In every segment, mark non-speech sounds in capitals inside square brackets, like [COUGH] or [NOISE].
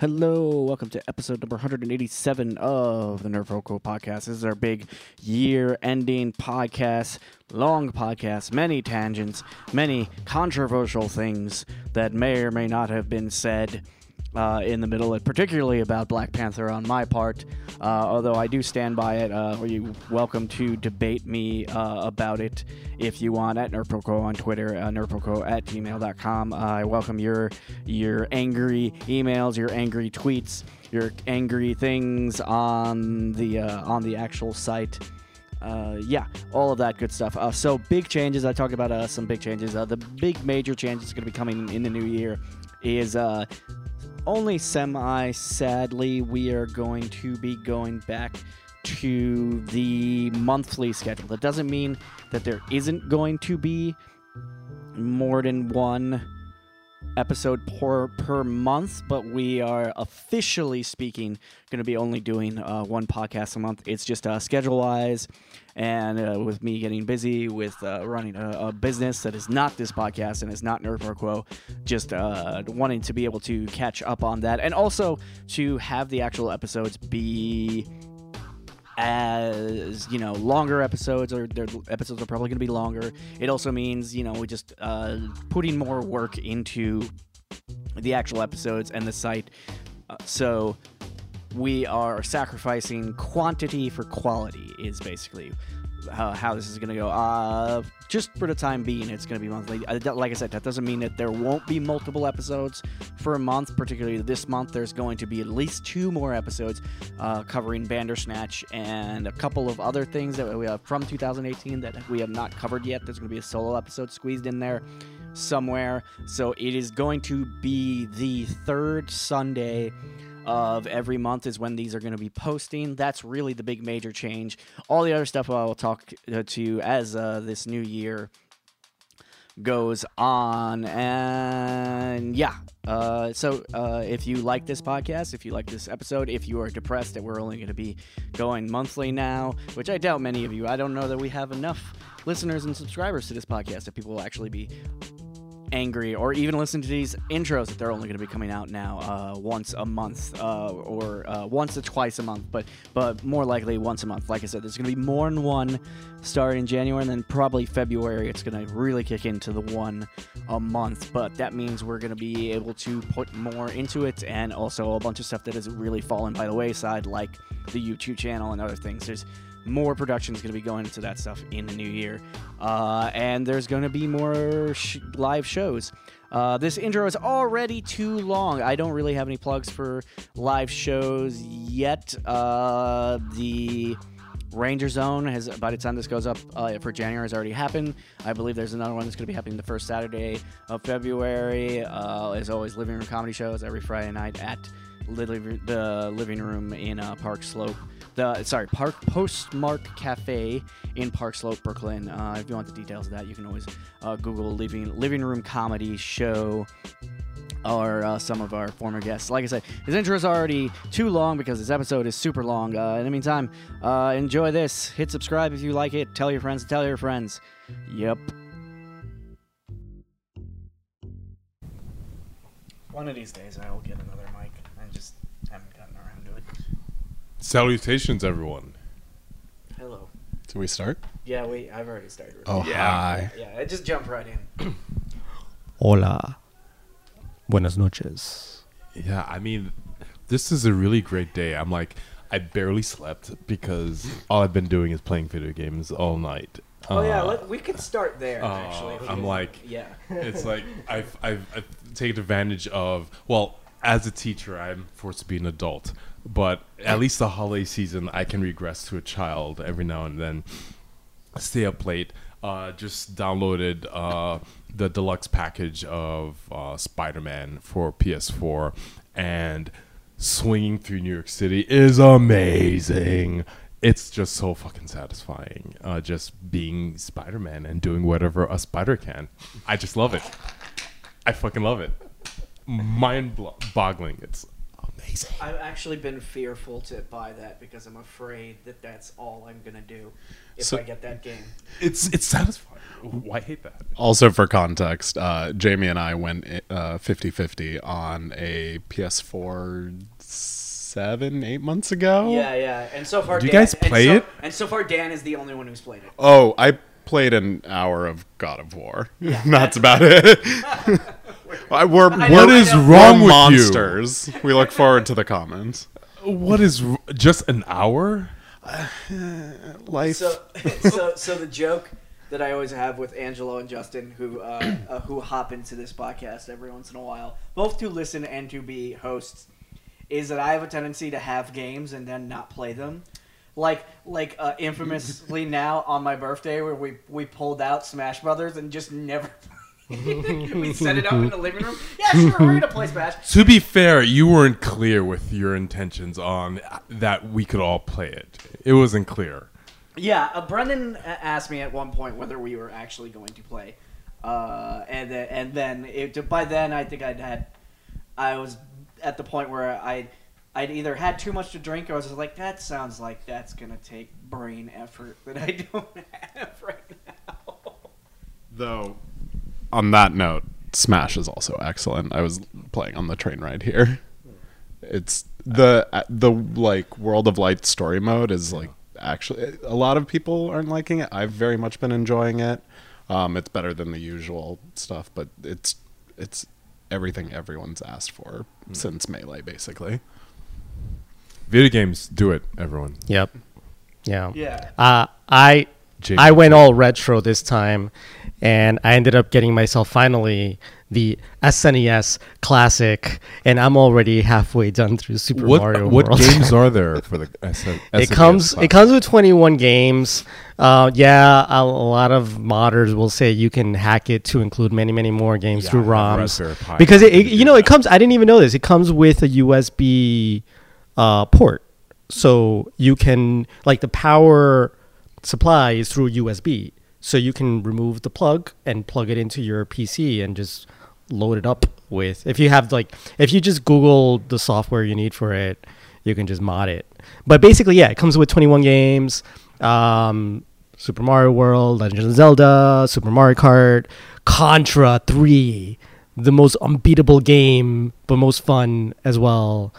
Hello, welcome to episode number 187 of the Nerd Pro Quo Podcast. This is our big year-ending podcast, long podcast, many tangents, many controversial things that may or may not have been said uh, in the middle, particularly about Black Panther on my part. Uh, although I do stand by it, uh, you're welcome to debate me uh, about it if you want at NerdProQuo on Twitter, uh, nerdproquo at gmail.com. I welcome your your angry emails, your angry tweets, your angry things on the uh, on the actual site. Uh, yeah, all of that good stuff. Uh, so big changes. I talked about uh, some big changes. Uh, the big major changes going to be coming in the new year is only semi sadly we are going to be going back to the monthly schedule. That doesn't mean that there isn't going to be more than one episode per per month, but we are officially speaking going to be only doing uh, one podcast a month. It's just uh, schedule wise, and uh, with me getting busy with uh, running a, a business that is not this podcast and is not Nerd Quo, just uh, wanting to be able to catch up on that, and also to have the actual episodes be as you know longer episodes or their episodes are probably going to be longer. It also means you know we just uh, putting more work into the actual episodes and the site. Uh, so we are sacrificing quantity for quality is basically how, how this is going to go uh, just for the time being it's going to be monthly Uh, like i said that doesn't mean that there won't be multiple episodes for a month particularly this month there's going to be at least two more episodes uh, covering Bandersnatch and a couple of other things that we have from 2018 that we have not covered yet. There's going to be a solo episode squeezed in there somewhere. So it is going to be the third Sunday of every month is when these are going to be posting. That's really the big major change. All the other stuff I will talk uh, to you as uh, this new year goes on and yeah uh, so uh, if you like this podcast if you like this episode if you are depressed that we're only going to be going monthly now which i doubt many of you i don't know that we have enough listeners and subscribers to this podcast that people will actually be angry or even listen to these intros that they're only going to be coming out now uh, once a month uh, or uh, once or twice a month but but more likely once a month. Like i said there's going to be more than one starting in january and then probably february it's going to really kick into the one a month but that means we're going to be able to put more into it and also a bunch of stuff that has really fallen by the wayside like the youtube channel and other things. There's more production is going to be going into that stuff in the new year. Uh, and there's going to be more sh- live shows. Uh, this intro is already too long. I don't really have any plugs for live shows yet. Uh, the Ranger Zone has, by the time this goes up uh, for January, has already happened. I believe there's another one that's going to be happening the first Saturday of February. Uh, as always, living room comedy shows every Friday night at the living room in uh, Park Slope. The sorry, Park Postmark Cafe in Park Slope, Brooklyn. Uh, if you want the details of that, you can always uh, Google living living room comedy show or uh, some of our former guests. Like I said, his intro is already too long because this episode is super long. Uh, in the meantime, uh, enjoy this. Hit subscribe if you like it. Tell your friends. Tell your friends. Yep. One of these days, I will get another mic. I just haven't gotten around to it. Salutations, everyone. Hello. Do we start? Yeah, wait. I've already started. Oh, Yeah. hi. Yeah, I just jumped right in. [CLEARS THROAT] Hola. Buenas noches. Yeah, I mean, this is a really great day. I'm like, I barely slept because all I've been doing is playing video games all night. Oh yeah, Uh, let, we could start there. uh, actually, I'm like- yeah. it's [LAUGHS] like I've, I've, I've taken advantage of, well, as a teacher, I'm forced to be an adult. But at least the holiday season, I can regress to a child every now and then. Stay up late. Uh, just downloaded uh, the deluxe package of uh, Spider Man for PS4, and swinging through New York City is amazing. It's just so fucking satisfying. Uh, just being Spider Man and doing whatever a spider can. I just love it. I fucking love it. Mind boggling. It's amazing. I've actually been fearful to buy that because I'm afraid that that's all I'm gonna do if So- I get that game. It's it's satisfying. Why hate that? Also, for context, uh, Jaime and I went uh, 50-50 on a PS4 seven, eight months ago. Yeah, yeah. And so far, Do you Dan, guys play and so, it? And so far, Dan is the only one who's played it. Oh, I played an hour of God of War. Yeah, [LAUGHS] That's about it. [LAUGHS] I- we're, I we're, know, What I wrong we're with you? monsters. We look forward to the comments. What is just an hour? Life. So, so, so the joke that I always have with Angelo and Justin, who uh, uh, who hop into this podcast every once in a while, both to listen and to be hosts, is that I have a tendency to have games and then not play them. Like, like uh, infamously [LAUGHS] now on my birthday, where we we pulled out Smash Brothers and just never. We set it up in the living room. [LAUGHS] Yeah, sure, we're gonna play Smash. To be fair, you weren't clear with your intentions on that we could all play it. It wasn't clear. Yeah, uh, Brendan asked me at one point whether we were actually going to play, uh, and then, and then it, by then I think I'd had, I was at the point where I, I'd either had too much to drink or I was just like, that sounds like that's gonna take brain effort that I [LAUGHS] don't have right now. Though, on that note, Smash is also excellent. I was playing on the train ride here. It's the the like World of Light story mode is like actually a lot of people aren't liking it. I've very much been enjoying it. Um, it's better than the usual stuff, but it's it's everything everyone's asked for since Melee, basically. Video games do it, everyone. Yep. Yeah. Yeah. Uh, I I went all retro this time, and I ended up getting myself finally the SNES Classic, and I'm already halfway done through Super What Mario what World. games [LAUGHS] are there for the S- it SNES comes class? it comes with 21 games. Uh, yeah, a, a lot of modders will say you can hack it to include many many more games Yeah, through ROMs because it, You it- you know it comes. I didn't even know this. It comes with a USB uh, port, so you can like the power supply is through USB, so you can remove the plug and plug it into your PC and just load it up with. If you have like, if you just Google the software you need for it, you can just mod it. But basically, yeah, it comes with 21 games. Um, Super Mario World, Legend of Zelda, Super Mario Kart, Contra 3, the most unbeatable game, but most fun as well.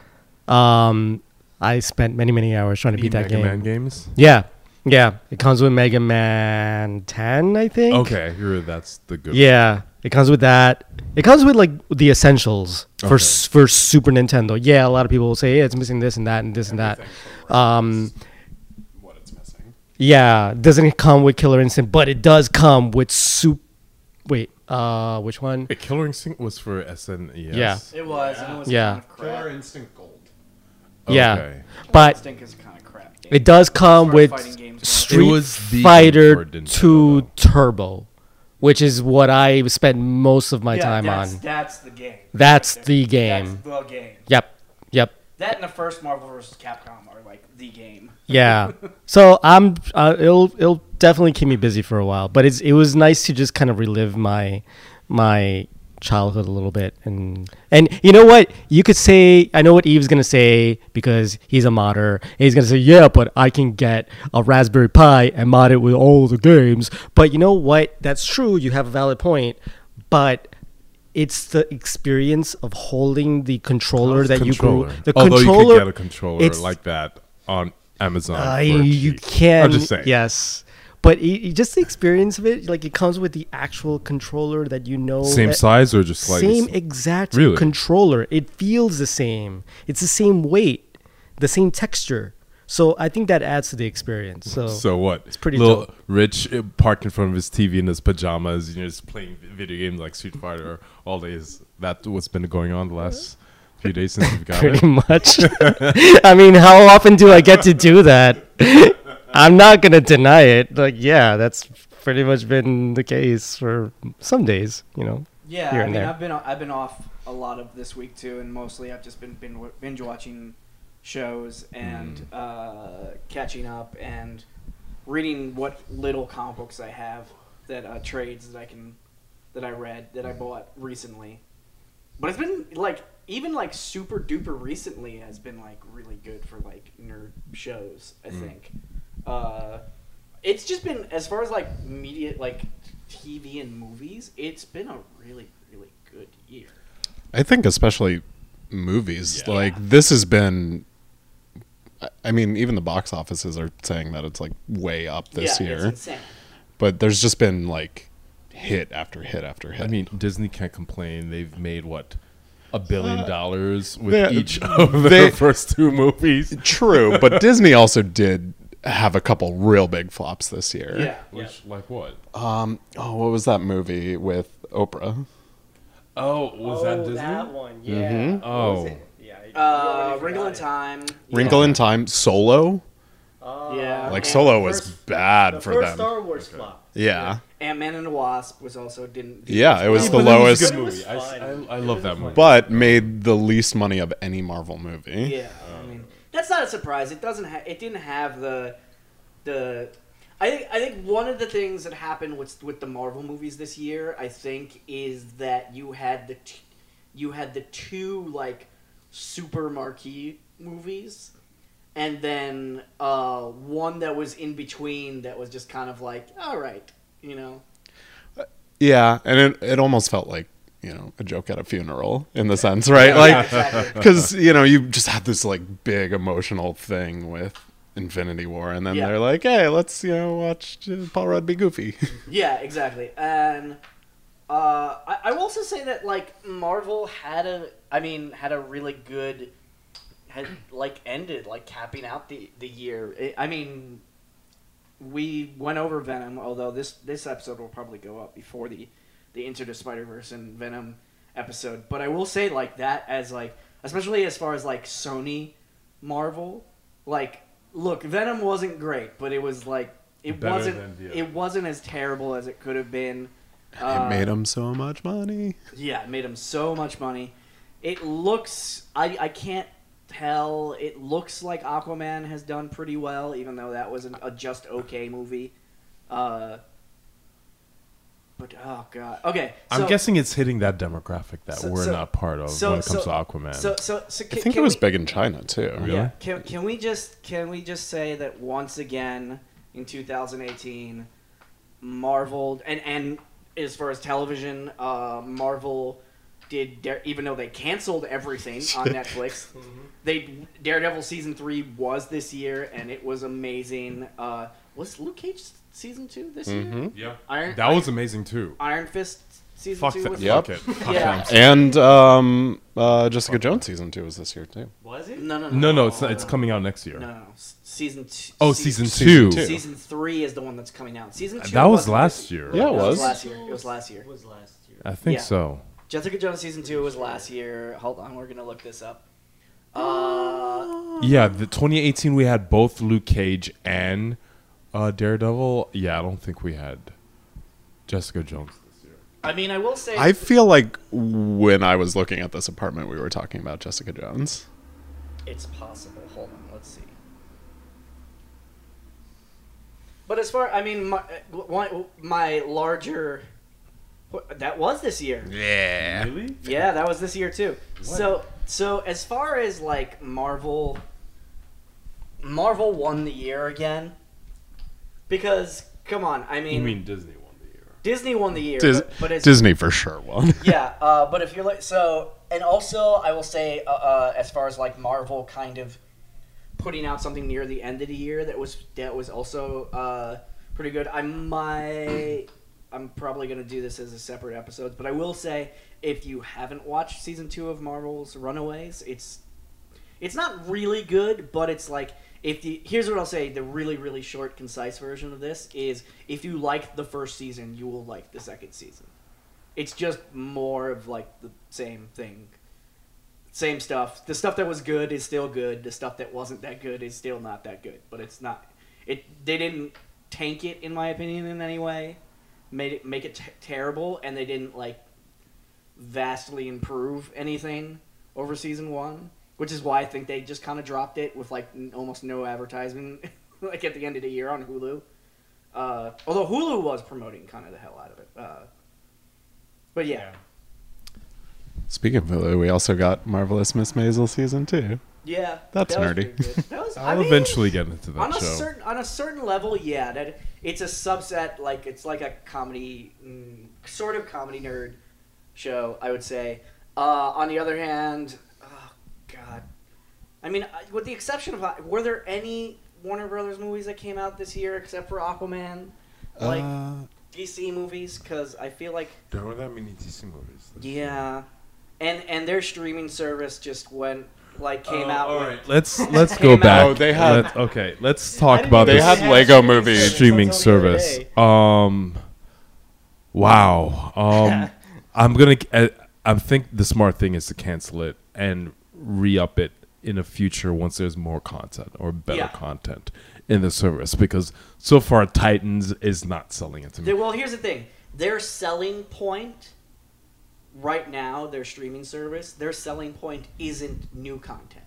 Um, I spent many, many hours trying to beat that Mega game. Man games. Yeah, yeah. It comes with Mega Man 10, I think. Okay, you're, that's the good. Yeah, it comes with that. It comes with like the essentials for Okay. s for Super Nintendo. Yeah, a lot of people will say, "Yeah, it's missing this and that and this and that." Um, What it's missing. yeah, doesn't come with Killer Instinct, but it does come with Super. Wait, uh, which one? Wait, Killer Instinct was for SNES. Yeah. It was. And it was Yeah. Kind of crap. Instinct Gold. Yeah, Okay. but Instinct is kind of crap. game. it does come with fighting games go. Street It was the Fighter Nintendo, 2 though. Turbo, which is what I spent most of my yeah, time that's, on. That's the game. That's Right the game. That's the game. Yep, yep. That and the first Marvel vs. Capcom are like the game. Yeah. [LAUGHS] so I'm uh, it'll it'll definitely keep me busy for a while, but it's it was nice to just kind of relive my my childhood a little bit and and you know what you could say I know what Yves's gonna say because he's a modder he's gonna say yeah but I can get a Raspberry Pi and mod it with all the games but you know what that's true you have a valid point but it's the experience of holding the controller that you grew Controller. the Although controller you could get a controller like that on Amazon. uh, you cheap. can. I'm just saying. Yes, but it, it- just the experience of it, like it comes with the actual controller that you know. Same that- size or just like same exact Really? controller. It feels the same. It's the same weight, the same texture. So I think that adds to the experience. So, So what? It's pretty Little dope. Rich uh, parked in front of his TV in his pajamas, you know, just playing video games like Street Fighter all days. That what's been going on the last few days since we've got [LAUGHS] pretty it. much. [LAUGHS] I mean, how often do I get to do that? [LAUGHS] I'm not gonna deny it. Like, yeah, that's pretty much been the case for some days. You know. Yeah, I and mean, there. I've been I've been off a lot of this week too, and mostly I've just been binge, binge watching shows and Mm. uh, catching up and reading what little comic books I have that uh, trades that I can that I read that I bought recently. But it's been like even like super duper recently has been like really good for like nerd shows. I think. Uh, it's just been as far as like media, like TV and movies. It's been a really really good year. I think especially movies. Yeah. Like this has been. I- I mean, even the box offices are saying that it's like way up this yeah, year. it's insane. But there's just been like hit after hit after hit. I mean, Disney can't complain. They've made what a billion dollars with they- each of their they- [LAUGHS] first two movies. true, but Disney also did have a couple real big flops this year. Yeah. Which, like what? Um. Oh, what was that movie with Oprah? Oh, was that Disney? one, yeah. What Oh. Yeah. Uh, Wrinkle in Time. Wrinkle in Time, Solo. Yeah. Like and Solo the was bad the for first them. Star Wars flop. yeah. Ant Man and the Wasp was also didn't. didn't Yeah, it was the But was lowest- good movie. I. I, I love that movie. But made the least money of any Marvel movie. Yeah, I mean that's not a surprise. It doesn't. Ha- it didn't have the the. I think I think one of the things that happened with with the Marvel movies this year, I think, is that you had the t- you had the two like super marquee movies, and then uh, one that was in between that was just kind of like, all right, you know. Yeah, and it it almost felt like you know a joke at a funeral in the sense, right? Yeah, like [LAUGHS] exactly. because you know you just had this like big emotional thing with Infinity War, and then Yeah. they're like, hey, let's you know watch uh, Paul Rudd be goofy. [LAUGHS] Yeah, exactly. And uh, I, I will also say that like Marvel had a, I mean, had a really good, had like ended like capping out the the year. I I mean, we went over Venom, although this this episode will probably go up before the the Into the Spider Verse and Venom episode. But I will say like that as like, especially as far as like Sony, Marvel, like look, Venom wasn't great, but it was like. It Better wasn't. than the It wasn't as terrible as it could have been. it Uh, made him so much money. Yeah, it made him so much money. It looks. I I can't tell. It looks like Aquaman has done pretty well, even though that was an, a just okay movie. Uh, but oh god. Okay. I'm guessing it's hitting that demographic that So- we're so- not part of so- when it comes so- to Aquaman. So so so. I think can it was we, big in China too. Really? Yeah. Can can we just can we just say that once again in 2018, Marvel and and as far as television, uh, Marvel did Dare, even though they canceled everything on [LAUGHS] Netflix, they Daredevil season three was this year and it was amazing. Uh, was Luke Cage season two this year? Mhm. yeah, Iron that was amazing too. Iron Fist season Fuck two that. Yep. Fuck it. Fuck Yeah. And um, uh, Jessica Jones season two was this year too. Was it? no no no No, no, it's not, it's coming out next year. no no, no. Season two. Oh, season two. two. Season three is the one that's coming out. Season two. That was last this- year. Yeah, it No, was. last year. It was last year. It was last year. I think Yeah. so. Jessica Jones season two was last year. Hold on, we're gonna look this up. Uh, Yeah, the 2018 we had both Luke Cage and uh, Daredevil. Yeah, I don't think we had Jessica Jones this year. I mean, I will say. I feel like when I was looking at this apartment, we were talking about Jessica Jones. It's possible. Hold on, let's see. But as far, I mean, my uh, my larger. That was this year. Yeah. Really? Yeah, that was this year too. So, so as far as like Marvel, Marvel won the year again. Because come on, I mean, You mean Disney won the year? Disney won the year, Dis- but, but it's Disney for sure won. [LAUGHS] yeah, uh, but if you're like so, and also I will say, uh, uh, as far as like Marvel kind of putting out something near the end of the year that was that was also uh, pretty good. I might, [CLEARS THROAT] I'm probably gonna do this as a separate episode, but I will say if you haven't watched season two of Marvel's Runaways, it's it's not really good, but it's like if the here's what I'll say: the really really short concise version of this is if you like the first season, you will like the second season. It's just more of like the same thing, same stuff. The stuff that was good is still good. The stuff that wasn't that good is still not that good. But it's not. It they didn't tank it in my opinion in any way, made it make it t- terrible, and they didn't like vastly improve anything over season one, which is why I think they just kind of dropped it with like n- almost no advertisement, [LAUGHS] like at the end of the year on Hulu. Uh, although Hulu was promoting kind of the hell out of it. Uh, but yeah. Speaking of Hulu, we also got Marvelous Miss Maisel season two. Yeah, That's that was nerdy. pretty good. That was, [LAUGHS] I I'll mean, eventually get into on that a show. certain on a certain level, yeah, that it's a subset. Like it's like a comedy, mm, sort of comedy nerd show. I would say. Uh, on the other hand, god, I mean, with the exception of, uh, were there any Warner Brothers movies that came out this year except for Aquaman, like Uh, DC movies? Because I feel like There were that many DC movies. yeah, and and their streaming service just went like came Uh, out. All right, [LAUGHS] let's let's go back. Oh, they had- Let- okay, let's talk about They even this had know Lego movie streaming until the other service. Um, wow. [LAUGHS] Um, I'm gonna. I, I think the smart thing is to cancel it and re-up it in the future once there's more content or better Yeah. content in the service because so far Titans is not selling it to me. They- well, here's the thing: their selling point right now, their streaming service, their selling point isn't new content.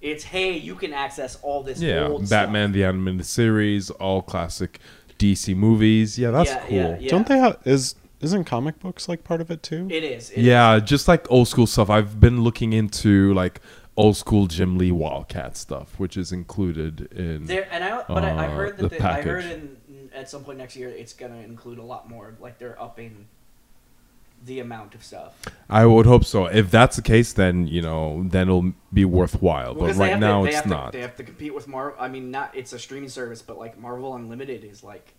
It's hey, you can access all this. Yeah, old Batman the animated series, all classic DC movies. Yeah, that's Yeah, cool. yeah, yeah. Don't they have is isn't comic books like part of it too? It is. it yeah, just like old school stuff. I've been looking into like old school Jim Lee Wildcat stuff, which is included in. There and I, but I, I Uh, heard that the, I heard in, at some point next year it's gonna include a lot more. Like they're upping the amount of stuff. I would hope so. If that's the case, then you know, then it'll be worthwhile. Well, 'cause but right now, to, it's have to- not. they have to compete with Marvel. I mean, not it's a streaming service, but like Marvel Unlimited is like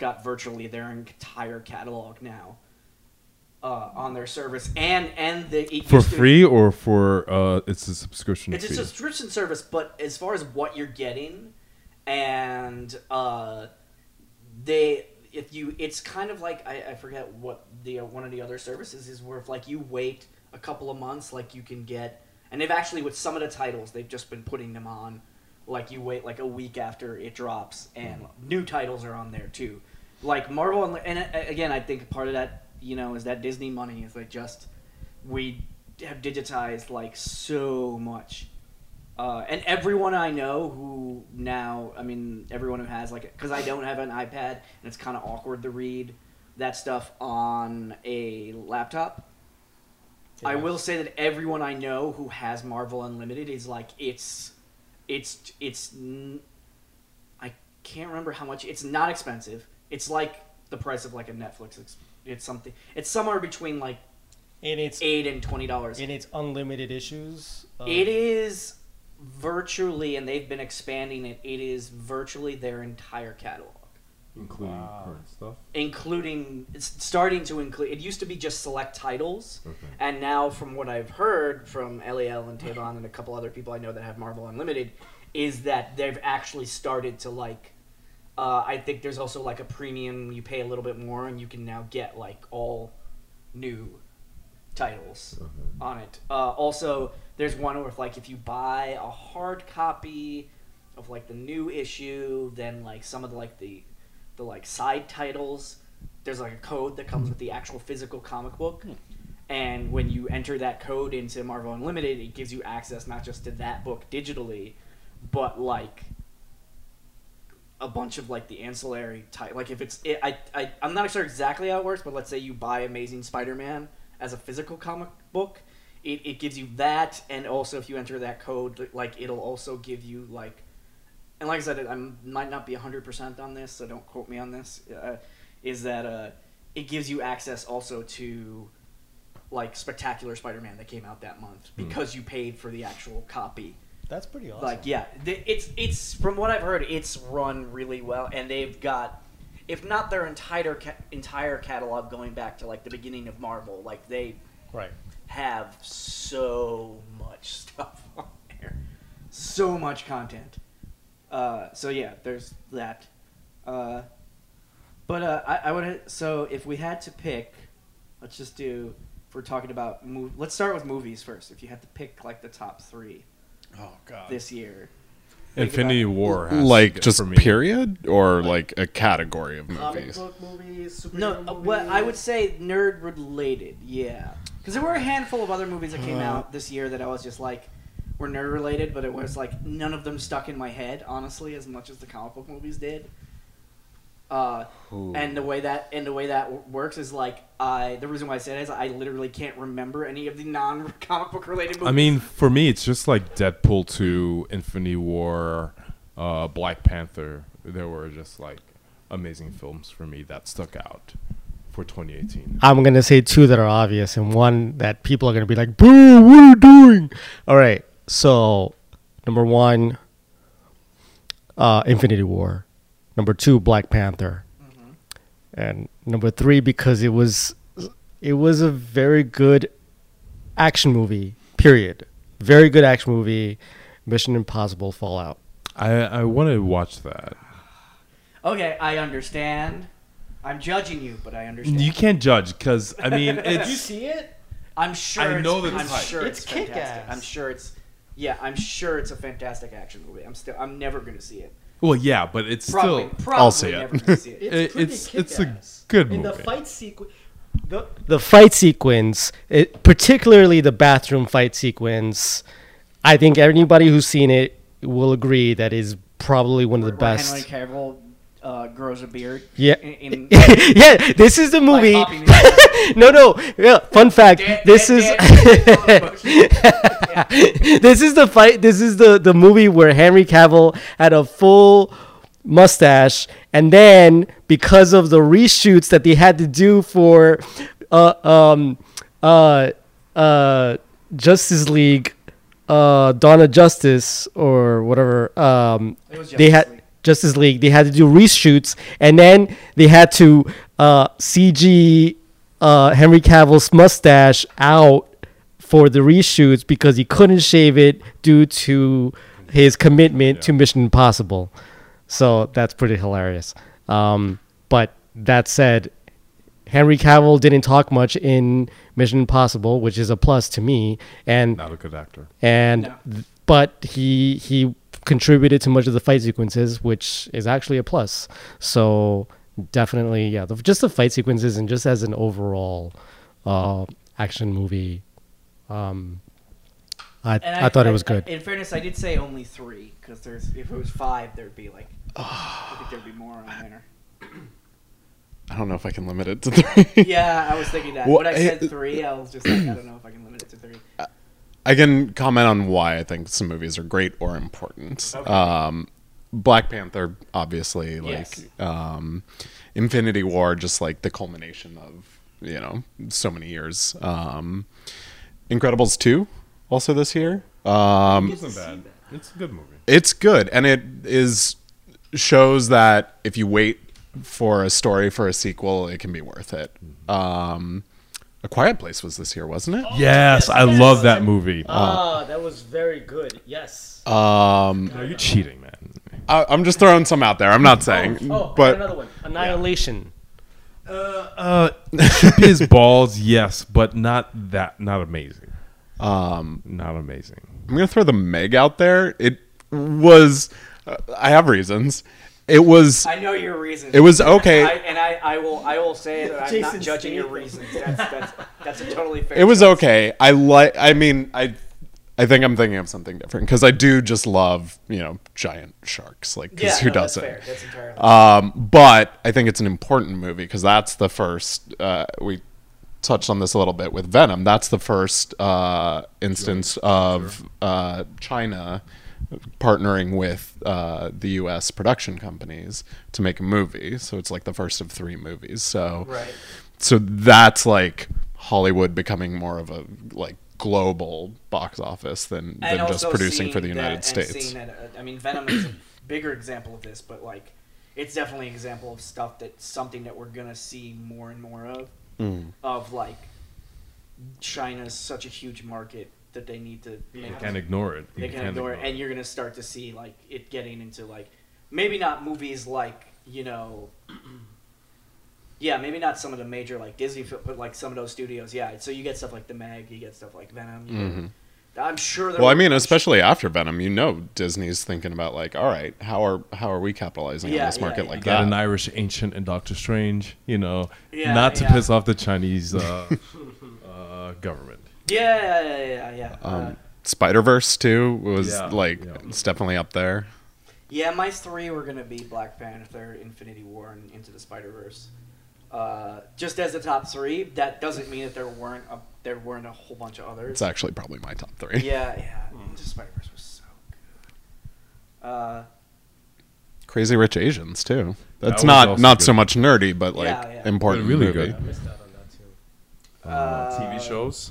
got virtually their entire catalog now uh, on their service, and and the For used to- free or for uh, it's a subscription It's a subscription service, but as far as what you're getting, and uh, they if you it's kind of like I, I forget what the uh, one of the other services is where if like you wait a couple of months, like you can get, and they've actually with some of the titles they've just been putting them on, like you wait like a week after it drops, and new titles are on there too, like Marvel and, and uh, again I think part of that you know is that Disney money is like just we have digitized like so much. Uh, and everyone I know who now, I mean, everyone who has like, because I don't have an iPad and it's kind of awkward to read that stuff on a laptop. I will say that everyone I know who has Marvel Unlimited is like, it's, it's, it's, n- I can't remember how much. It's not expensive. It's like the price of like a Netflix. It's, it's something. It's somewhere between like And it's eight and twenty dollars. and it's unlimited issues. of- It is virtually, and they've been expanding it. It is virtually their entire catalog, including Wow. current stuff. including it's starting to include. It used to be just select titles, Okay. and now, from what I've heard from Lel and Tavon and a couple other people I know that have Marvel Unlimited, is that they've actually started to like. Uh, I think there's also like a premium. You pay a little bit more, and you can now get like all new titles on it. Uh, also, there's one where if, like if you buy a hard copy of like the new issue, then like some of the like the the like side titles, there's like a code that comes with the actual physical comic book. And when you enter that code into Marvel Unlimited, it gives you access not just to that book digitally, but like a bunch of like the ancillary type. Like if it's, it, I, I, I'm not sure exactly how it works, but let's say you buy Amazing Spider-Man as a physical comic book, it, it gives you that, and also if you enter that code, like it'll also give you like, and like I said, I might not be 100% on this, so don't quote me on this. Uh, is that uh, it gives you access also to like Spectacular Spider-Man that came out that month because you paid for the actual copy. That's pretty awesome. Like yeah, th- it's it's from what I've heard, it's run really well, and they've got, if not their entire ca- entire catalog going back to like the beginning of Marvel, like they right. have so much [LAUGHS] stuff on there, so much content. Uh, so yeah, there's that. Uh, but uh, I, I would so if we had to pick, let's just do. If we're talking about mov- let's start with movies first. If you had to pick like the top three Oh god. this year, Infinity War, has like go just for me. period or like a category of Comic movies. book movies, No, uh, movies. well, I would say nerd related, yeah. Because there were a handful of other movies that came out this year that I was just like, were nerd related, but it was like none of them stuck in my head, honestly, as much as the comic book movies did. Uh, and the way that and the way that works is like I the reason why I say that is I literally can't remember any of the non [LAUGHS] comic book related movies. I mean, for me, it's just like Deadpool 2, Infinity War, uh, Black Panther. There were just like amazing films for me that stuck out for 2018. I'm gonna say two that are obvious and one that people are gonna be like, "Boo! What are you doing?" All right. So, number one, uh, Infinity War. Number two, Black Panther. Mm-hmm. And number three, because it was it was a very good action movie. Period. Very good action movie. Mission Impossible Fallout. I I want to watch that. okay, I understand. I'm judging you, but I understand. You can't judge because I [LAUGHS] mean it's you see it? I'm sure. I it's, know the I'm type. sure it's, It's fantastic. kick-ass. I'm sure it's. Yeah, I'm sure it's a fantastic action movie. I'm still. I'm never gonna see it. Well, yeah, but it's Probably. still probably I'll see it. Never see it. It- it's- it's a good In the fight sequence, the, the fight sequence, it, particularly the bathroom fight sequence, I think anybody who's seen it will agree that is probably one of the Where best. Henry Cavill uh, grows a beard. Yeah. In, in, [LAUGHS] yeah, this is the movie. [LAUGHS] no, no. Yeah, fun fact. This is this is the fight. This is the the movie where Henry Cavill had a full mustache, and then because of the reshoots that they had to do for uh um uh uh Justice League, uh Dawn of Justice or whatever um It was they had. League. Justice League, they had to do reshoots, and then they had to uh, CG uh, Henry Cavill's mustache out for the reshoots because he couldn't shave it due to his commitment to Mission Impossible. So that's pretty hilarious. Um, but that said, Henry Cavill didn't talk much in Mission Impossible, which is a plus to me. And not a good actor. and No. th- but he he contributed to much of the fight sequences, which is actually a plus. So definitely, yeah, the, just the fight sequences and just as an overall uh, action movie, um, I And I, thought it was good. in fairness, I did say only three because there's if it was five, there'd be like I think there'd be more on there. I don't know if I can limit it to three. Yeah, I was thinking that. Well, when I said three, I was just like, I don't know if I can limit it to three. I can comment on why I think some movies are great or important. Okay. Um, Black Panther, obviously, like Yes. um, Infinity War, just like the culmination of you know so many years. Um, Incredibles two, also this year. Um, It bad. It's a good movie. it's good, and it is shows that if you wait for a story for a sequel, it can be worth it. Um, a Quiet Place was this year, wasn't it? Yes, I love that movie. Ah, that was very good. Yes. Um, no, you're cheating, man. I, I'm just throwing some out there. I'm not saying, Oh, but another one. Annihilation. Uh, Chip his balls, [LAUGHS] yes, but not that. Not amazing. um, Not amazing. I'm gonna throw the Meg out there. It was. Uh, I have reasons. It was. I know your reasons. It was okay. I, and I, I will I will say that I'm not Jason judging your Statham. reasons. That's, that's, that's a totally fair. It was choice. okay. I like. I mean, I. I think I'm thinking of something different because I do just love you know giant sharks. Like, 'cause Yeah, who no, that's doesn't? fair. That's entirely. Um, but I think it's an important movie because that's the first. Uh, we touched on this a little bit with Venom. That's the first uh, instance of uh, China partnering with uh, the U.S. production companies to make a movie. So it's like the first of three movies. So right. so that's like Hollywood becoming more of a like global box office than, And than just producing for the United that, States. that, uh, I mean, Venom is a bigger example of this, but like, it's definitely an example of stuff that's something that we're gonna see more and more of. Mm. Of like, China's such a huge market that they need to. You make can't ignore it. they You can can't ignore it, and you're gonna start to see like it getting into like maybe not movies like you know. [CLEARS THROAT] Yeah, maybe not some of the major like Disney, fil- but like some of those studios. Yeah, so you get stuff like the Meg, you get stuff like Venom. You get- Mhm. I'm sure. Well, I mean, especially after Venom, you know, Disney's thinking about like, all right, how are how are we capitalizing Yeah, on this yeah, market yeah. like Got that? an Irish ancient and Doctor Strange, you know, Yeah, not to yeah. piss off the Chinese uh, [LAUGHS] uh, government. Yeah, yeah, yeah, yeah. uh, Um, Spider Verse too was Yeah, like yeah. it's definitely up there. Yeah, my three were gonna be Black Panther, Infinity War, and Into the Spider Verse. Uh, just as the top three, that doesn't mean that there weren't a, there weren't a whole bunch of others. It's actually probably my top three. yeah, yeah. [LAUGHS] Into Spider Verse was so good. Uh, Crazy Rich Asians too. That's was not not good. so much nerdy, but like Yeah, yeah. important. Really movie. good. I missed out on that too. Uh, TV shows.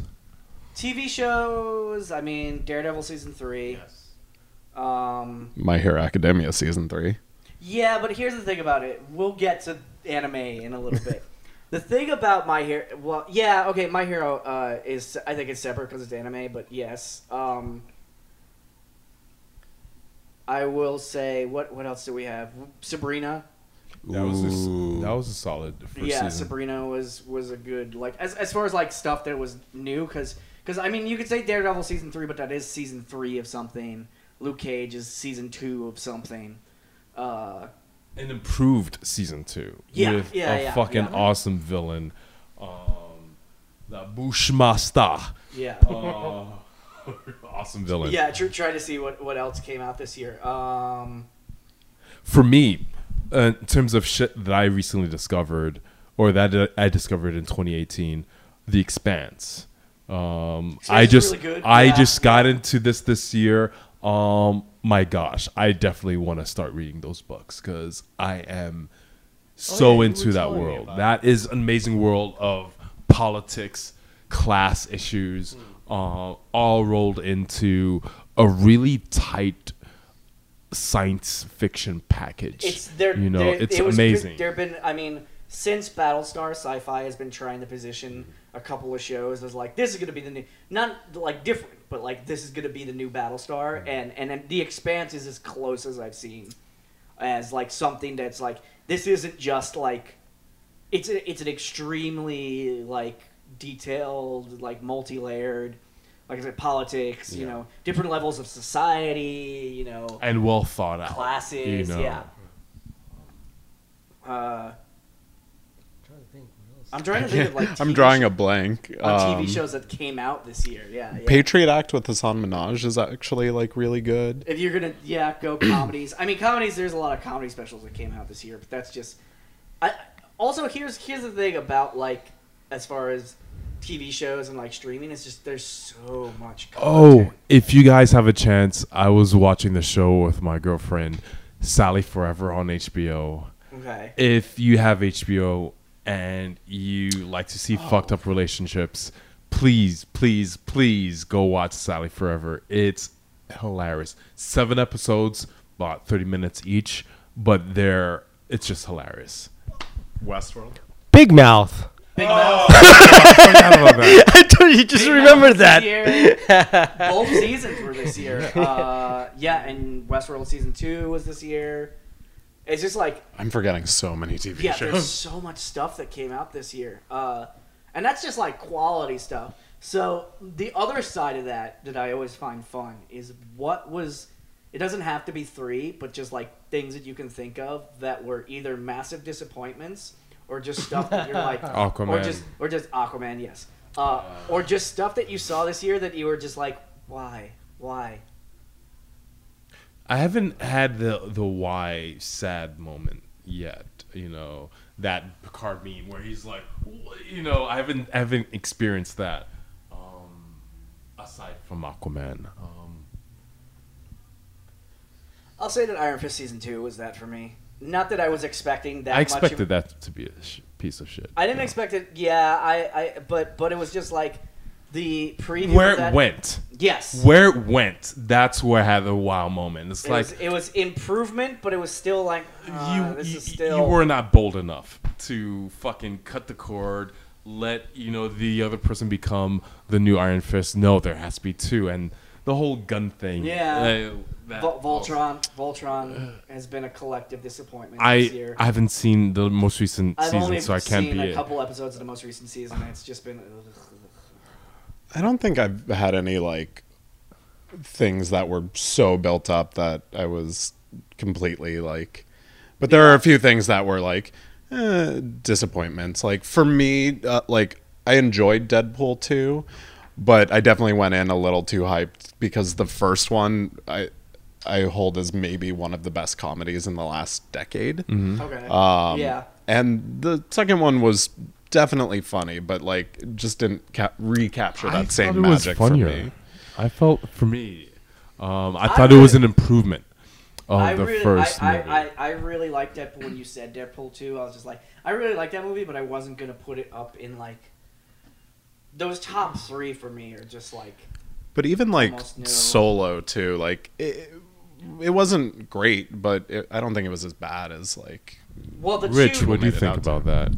TV shows. I mean, Daredevil season three. Um, My Hero Academia season three. Yeah, but here's the thing about it. We'll get to anime in a little bit. [LAUGHS] the thing about my hero, well, yeah, okay, my hero uh, is I think it's separate because it's anime, but yes. Um, I will say what what else do we have? Sabrina. That was a, s- Ooh. that was a solid first yeah, season. Sabrina was was a good like as as far as like stuff that was new because because I mean you could say Daredevil season three, but that is season three of something. Luke Cage is season two of something. Uh, An improved season two Yeah, with yeah, a yeah, fucking yeah. awesome villain, um, the Bushmaster. yeah. Uh, [LAUGHS] awesome villain. Yeah, tr- try to see what, what else came out this year. Um, For me, uh, in terms of shit that I recently discovered, or that I discovered in 2018, The Expanse. Um, I just really good. I Yeah, just got into this this year. Um, my gosh, I definitely want to start reading those books because I am so yeah, into that world. That is an amazing world of politics, class issues, Hmm. uh, all rolled into a really tight science fiction package. it's there. you know, there- it's it was amazing. There have been, I mean, since Battlestar, Sci-Fi has been trying to position a couple of shows as like this is going to be the new, not like different, but like this is going to be the new Battlestar, and and then The Expanse is as close as I've seen as like something that's like this isn't just like it's a, it's an extremely like detailed like multi-layered like I said politics you know different levels of society you know and well thought out. classes you know. yeah uh, trying to think what else. I'm trying to think of like [LAUGHS] I'm TV drawing a blank. on Um, TV shows that came out this year yeah, yeah. Patriot Act with Hasan Minhaj is actually like really good. if you're gonna yeah go [CLEARS THROAT] comedies i mean comedies there's a lot of comedy specials that came out this year but that's just i also here's here's the thing about like as far as tv shows and like streaming it's just there's so much Oh, if you guys have a chance, I was watching the show with my girlfriend, Sally4Ever on HBO. okay If you have HBO and you like to see fucked up relationships, please, please, please go watch Sally4Ever. It's hilarious. Seven episodes, about 30 minutes each, but they're it's just hilarious. Westworld. Big Mouth. big mouth [LAUGHS] [LAUGHS] I thought you just Big remembered that. year. [LAUGHS] both seasons were this year uh yeah and westworld season two was this year it's just like I'm forgetting so many TV yeah, there's so much stuff that came out this year, uh, and that's just like quality stuff. So the other side of that that I always find fun is what was. It doesn't have to be three, but just like things that you can think of that were either massive disappointments or just stuff that you're like, [LAUGHS] or Aquaman. just or just Aquaman, yes, uh, or just stuff that you saw this year that you were just like, why, why? I haven't had the the why sad moment yet. You know that Picard meme where he's like, you know, I haven't I haven't experienced that. Um, aside from Aquaman, um, I'll say that Iron Fist season two was that for me. Not that I was expecting that. I much expected that to be a sh- piece of shit. I didn't you know. expect it. Yeah, I, I, but but it was just like the preview. where it went. Yes. Where it went, that's where I had the wow moment. It's it, like was, it was improvement, but it was still like uh, you, this you, is still. you were not bold enough to fucking cut the cord, let you know the other person become the new Iron Fist. No, there has to be two, and the whole gun thing. Yeah. uh, that Vol- Voltron. Voltron has been a collective disappointment I this year. I haven't seen the most recent I've season, so I can't seen be a it. couple episodes of the most recent season. And it's just been. I don't think I've had any like things that were so built up that I was completely like. But there are a few things that were like eh, disappointments. Like for me, uh, like I enjoyed Deadpool 2, but I definitely went in a little too hyped because the first one I I hold as maybe one of the best comedies in the last decade. Okay. Um, yeah. And the second one was definitely funny, but like just didn't ca- recapture that I same thought it was magic for me. I felt for me, um, I I thought it was an improvement of I the really, first I, movie. I, I, I really liked Deadpool when you said Deadpool 2. I was just like, I really like that movie, but I wasn't going to put it up in like. Those top three for me are just like. But even like no- Solo too, like it, it wasn't great, but it, I don't think it was as bad as like. Well, the Rich, two. what do you think out about that?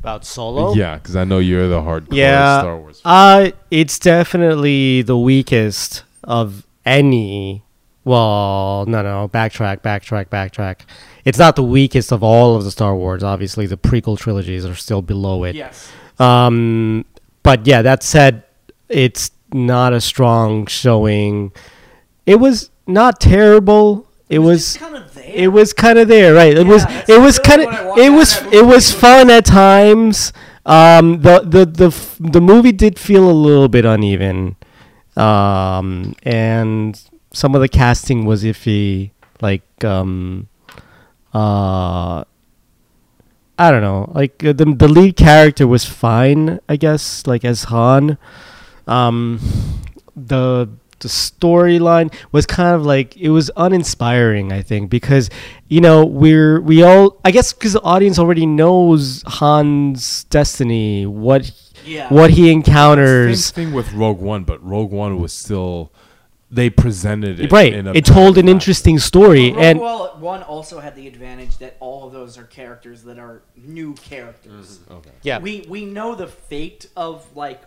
About Solo? Yeah, because I know you're the hardcore Yeah. Star Wars. Fan. Uh, it's definitely the weakest of any. Well, no, no, backtrack, backtrack, backtrack. It's not the weakest of all of the Star Wars. Obviously, the prequel trilogies are still below it. Yes. Um, but yeah, that said, it's not a strong showing. It was not terrible. It was. kind of there. It was kind of there, right? It Yeah, was. It was kind of. It was. It was fun at times. Um, the the the f- the movie did feel a little bit uneven, um, and some of the casting was iffy. Like, um, uh, I don't know. Like uh, the the lead character was fine, I guess. Like as Han, um, the the storyline was kind of like it was uninspiring. I think because you know we're we all I guess because the audience already knows Han's destiny, what Yeah. what he Same encounters. thing with Rogue One, but Rogue One was still they presented it Right, In a it told an interesting story, Rogue and One one also had the advantage that all of those are characters that are new characters. fashion. Okay. yeah, We we know the fate of like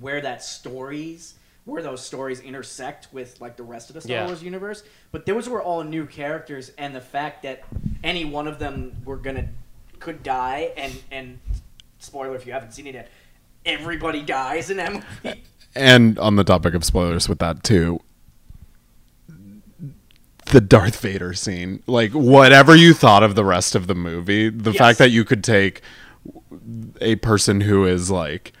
where that stories where those stories intersect with like the rest of the Star Yeah. Wars universe, but those were all new characters, and the fact that any one of them were gonna could die, and and spoiler if you haven't seen it yet, everybody dies in that movie. [LAUGHS] And on the topic of spoilers with that too, the Darth Vader scene, like whatever you thought of the rest of the movie, the Yes. fact that you could take a person who is like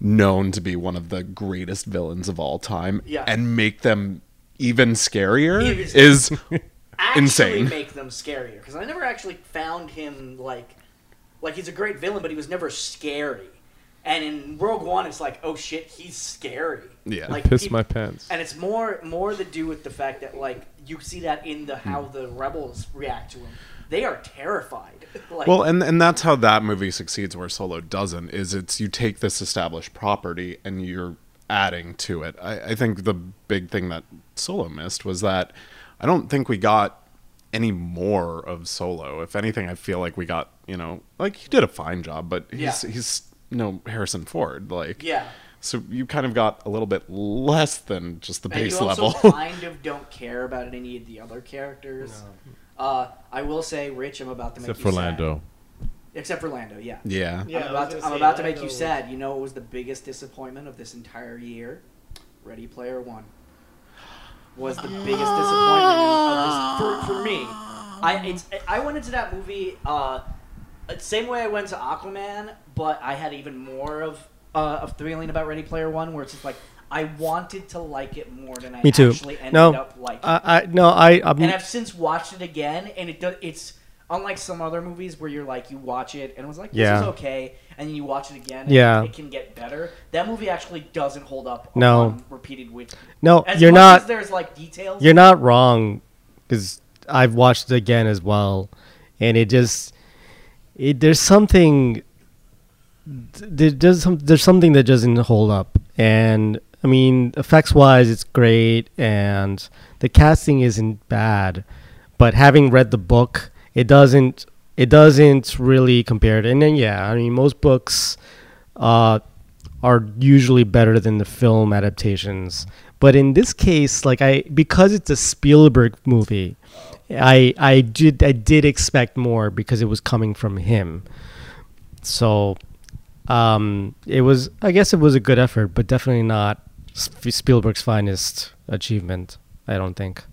known to be one of the greatest villains of all time Yeah. and make them even scarier Even- is [LAUGHS] actually Insane. make them scarier because I never actually found him like like he's a great villain, but he was never scary. And in Rogue One, it's like, oh shit, he's scary. Yeah. like Piss peop- my pants. And it's more more to do with the fact that like you see that in the how Hmm. the rebels react to him. They are terrified. [LAUGHS] like, Well, and and that's how that movie succeeds where Solo doesn't. Is it's you take this established property and you're adding to it. I, I think the big thing that Solo missed was that I don't think we got any more of Solo. If anything, I feel like we got you know like he did a fine job, but he's Yeah. he's no Harrison Ford. Like yeah. so you kind of got a little bit less than just the And base you also level. [LAUGHS] kind of don't care about any of the other characters. Uh, I will say, Rich, I'm about to make Except you for sad. Lando. Except for Lando, yeah. yeah. Yeah, I I'm was about, gonna I'm about to make you Lando- sad. You know what was the biggest disappointment of this entire year? Ready Player One was the biggest disappointment of this for, for me. I it's I went into that movie uh, same way I went to Aquaman, but I had even more of uh, of feeling about Ready Player One, where it's just like I wanted to like it more than I me too. actually ended No, up liking. I, I no, I I'm, and I've since watched it again, and it does. It's unlike some other movies where you're like you watch it and it was like this Yeah. is okay, and then you watch it again, and Yeah. it can get better. That movie actually doesn't hold up. No. on repeated with. no, As you're not. There's like details. You're not wrong, because I've watched it again as well, and it just it there's something there, there's some there's something that doesn't hold up, and I mean effects wise it's great, and the casting isn't bad, but having read the book, it doesn't it doesn't really compare. And then yeah, I mean most books uh, are usually better than the film adaptations. But in this case, like I because it's a Spielberg movie, I I did I did expect more because it was coming from him. So um, it was I guess it was a good effort, but definitely not Spielberg's finest achievement. I don't think.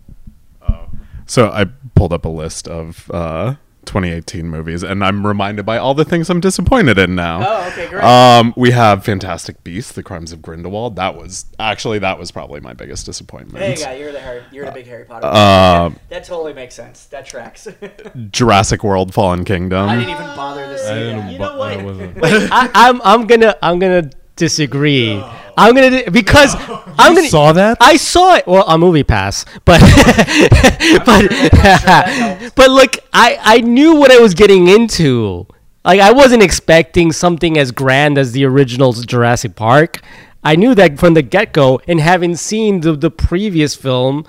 Oh. So I pulled up a list of uh, 2018 movies, and I'm reminded by all the things I'm disappointed in now. Oh, okay, great. Um, we have Fantastic Beasts: The Crimes of Grindelwald. That was actually that was probably my biggest disappointment. Hey, guy, you're the Harry, you're the big Harry Potter. Um, fan. that, that totally makes sense. That tracks. [LAUGHS] Jurassic World: Fallen Kingdom. I didn't even bother to see I that. didn't. You know what? I wasn't. [LAUGHS] I, I'm I'm gonna I'm gonna disagree. I'm gonna di- because I'm gonna saw that? I saw it. Well, on Movie Pass, but [LAUGHS] [LAUGHS] but helps. but look, I I knew what I was getting into. Like I wasn't expecting something as grand as the original Jurassic Park. I knew that from the get go, and having seen the the previous film.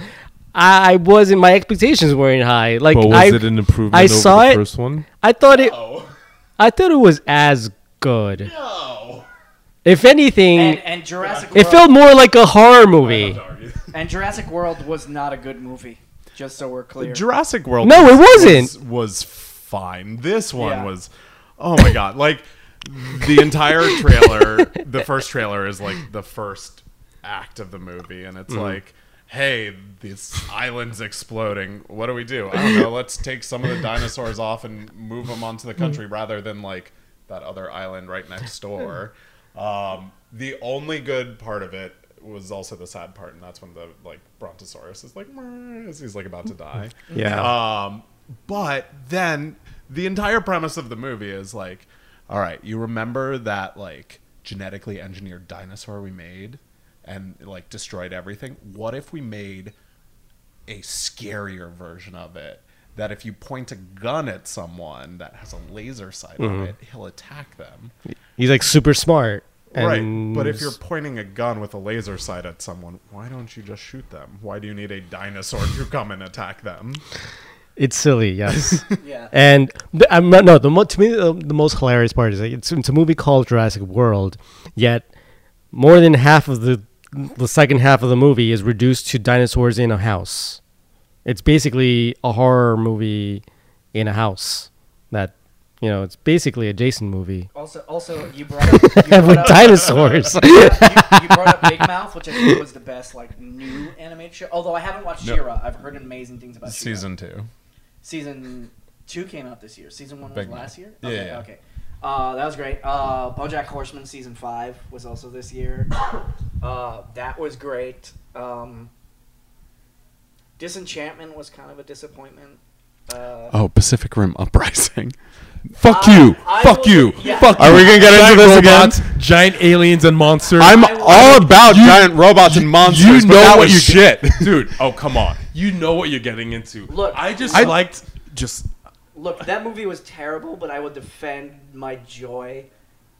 I I wasn't. My expectations weren't high. Like But was I, it an improvement I over saw the it. first one? I thought it. I thought it was as good. If anything, And, and Jurassic it World, felt more like a horror movie. [LAUGHS] and Jurassic World was not a good movie. Just so we're clear. Jurassic World. No, it wasn't. Was, was fine. This one Yeah. was. Oh my god! Like the entire trailer, [LAUGHS] the first trailer is like the first act of the movie, and it's mm-hmm. like, hey, this island's exploding. What do we do? I don't know. Let's take some of the dinosaurs off and move them onto the country mm-hmm. rather than like that other island right next door. Um, the only good part of it was also the sad part, and that's when the like Brontosaurus is like, as he's like about to die. [LAUGHS] Yeah. Um, but then the entire premise of the movie is like, all right, you remember that like genetically engineered dinosaur we made and like destroyed everything? What if we made a scarier version of it? That if you point a gun at someone that has a laser sight on mm-hmm. it, he'll attack them. He's like super smart. Right. But if you're pointing a gun with a laser sight at someone, why don't you just shoot them? Why do you need a dinosaur to come and attack them? it's silly, yes. [LAUGHS] yeah. and I'm um, not, no, the mo- to me the, the most hilarious part is like, it's, it's a movie called Jurassic World, yet more than half of the the second half of the movie is reduced to dinosaurs in a house. It's basically a horror movie in a house. That you know, it's basically a Jason movie Also, also you brought up, you [LAUGHS] brought with up, dinosaurs. [LAUGHS] you, you brought up Big Mouth, which I think was the best like new animated show. Although I haven't watched No. She-Ra, I've heard amazing things about She-Ra. Season two. Season two came out this year. Season one was Big last Mouth. year. Yeah, Okay, yeah. okay. Uh, that was great. Uh, BoJack Horseman season five was also this year. [COUGHS] Uh, that was great. Um, Disenchantment was kind of a disappointment. Uh, Oh, Pacific Rim Uprising. [LAUGHS] Fuck I- you. I Fuck will- you. yeah. Fuck Are you. we gonna get into Giant this again? robots, Giant aliens and monsters. I'm I- all about giant robots and monsters. you but know that what was you shit. [LAUGHS] dude. Oh come on. You know what you're getting into. Look, I just I- liked just Look, that movie was terrible, but I will defend my joy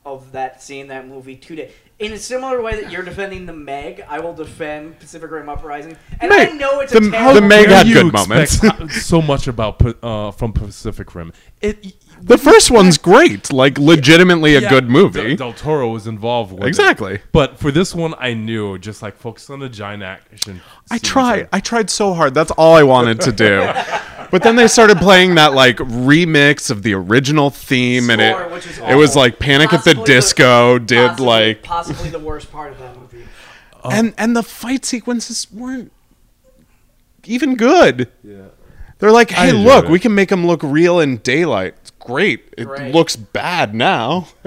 of that seeing that movie today. In a similar way that you're defending the Meg, I will defend Pacific Rim Uprising. And Meg- I know it's the- a the terrible Meg had good moments. [LAUGHS] so much about uh, from Pacific Rim. It The first one's great, like legitimately a yeah, good movie. Del, Del Toro was involved with it. Exactly. But for this one, I knew just like focus on the giant action. I scenes tried. I tried so hard. That's all I wanted to do. [LAUGHS] But then they started playing that like remix of the original theme, and Score, it which was it was awful. like Panic at the Possibly Disco did possibly- like, possibly the worst part of that movie. Oh. and and the fight sequences weren't even good. Yeah. They're like, hey, enjoyed look, it. we can make them look real in daylight. It's great. It Great. looks bad now. [LAUGHS]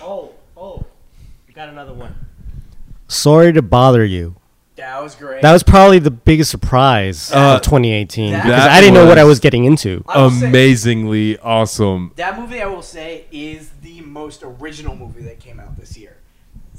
oh, oh, you got another one. Sorry to bother you. That was great. That was probably the biggest surprise Uh, of 2018 that- because that I didn't know what I was- was getting into. I will say- amazingly awesome. that movie, I will say, is the most original movie that came out this year.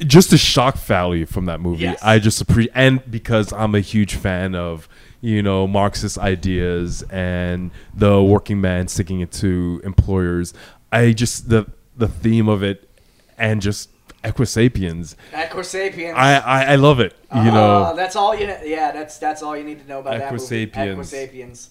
Just the shock value from that movie, Yes. I just appreciate, and because I'm a huge fan of you know Marxist ideas and the working man sticking it to employers, I just the the theme of it and just Equisapiens. Equisapiens. I, I I love it. You know, Uh, that's all you. Yeah, that's that's all you need to know about that movie. Equisapiens. Equisapiens.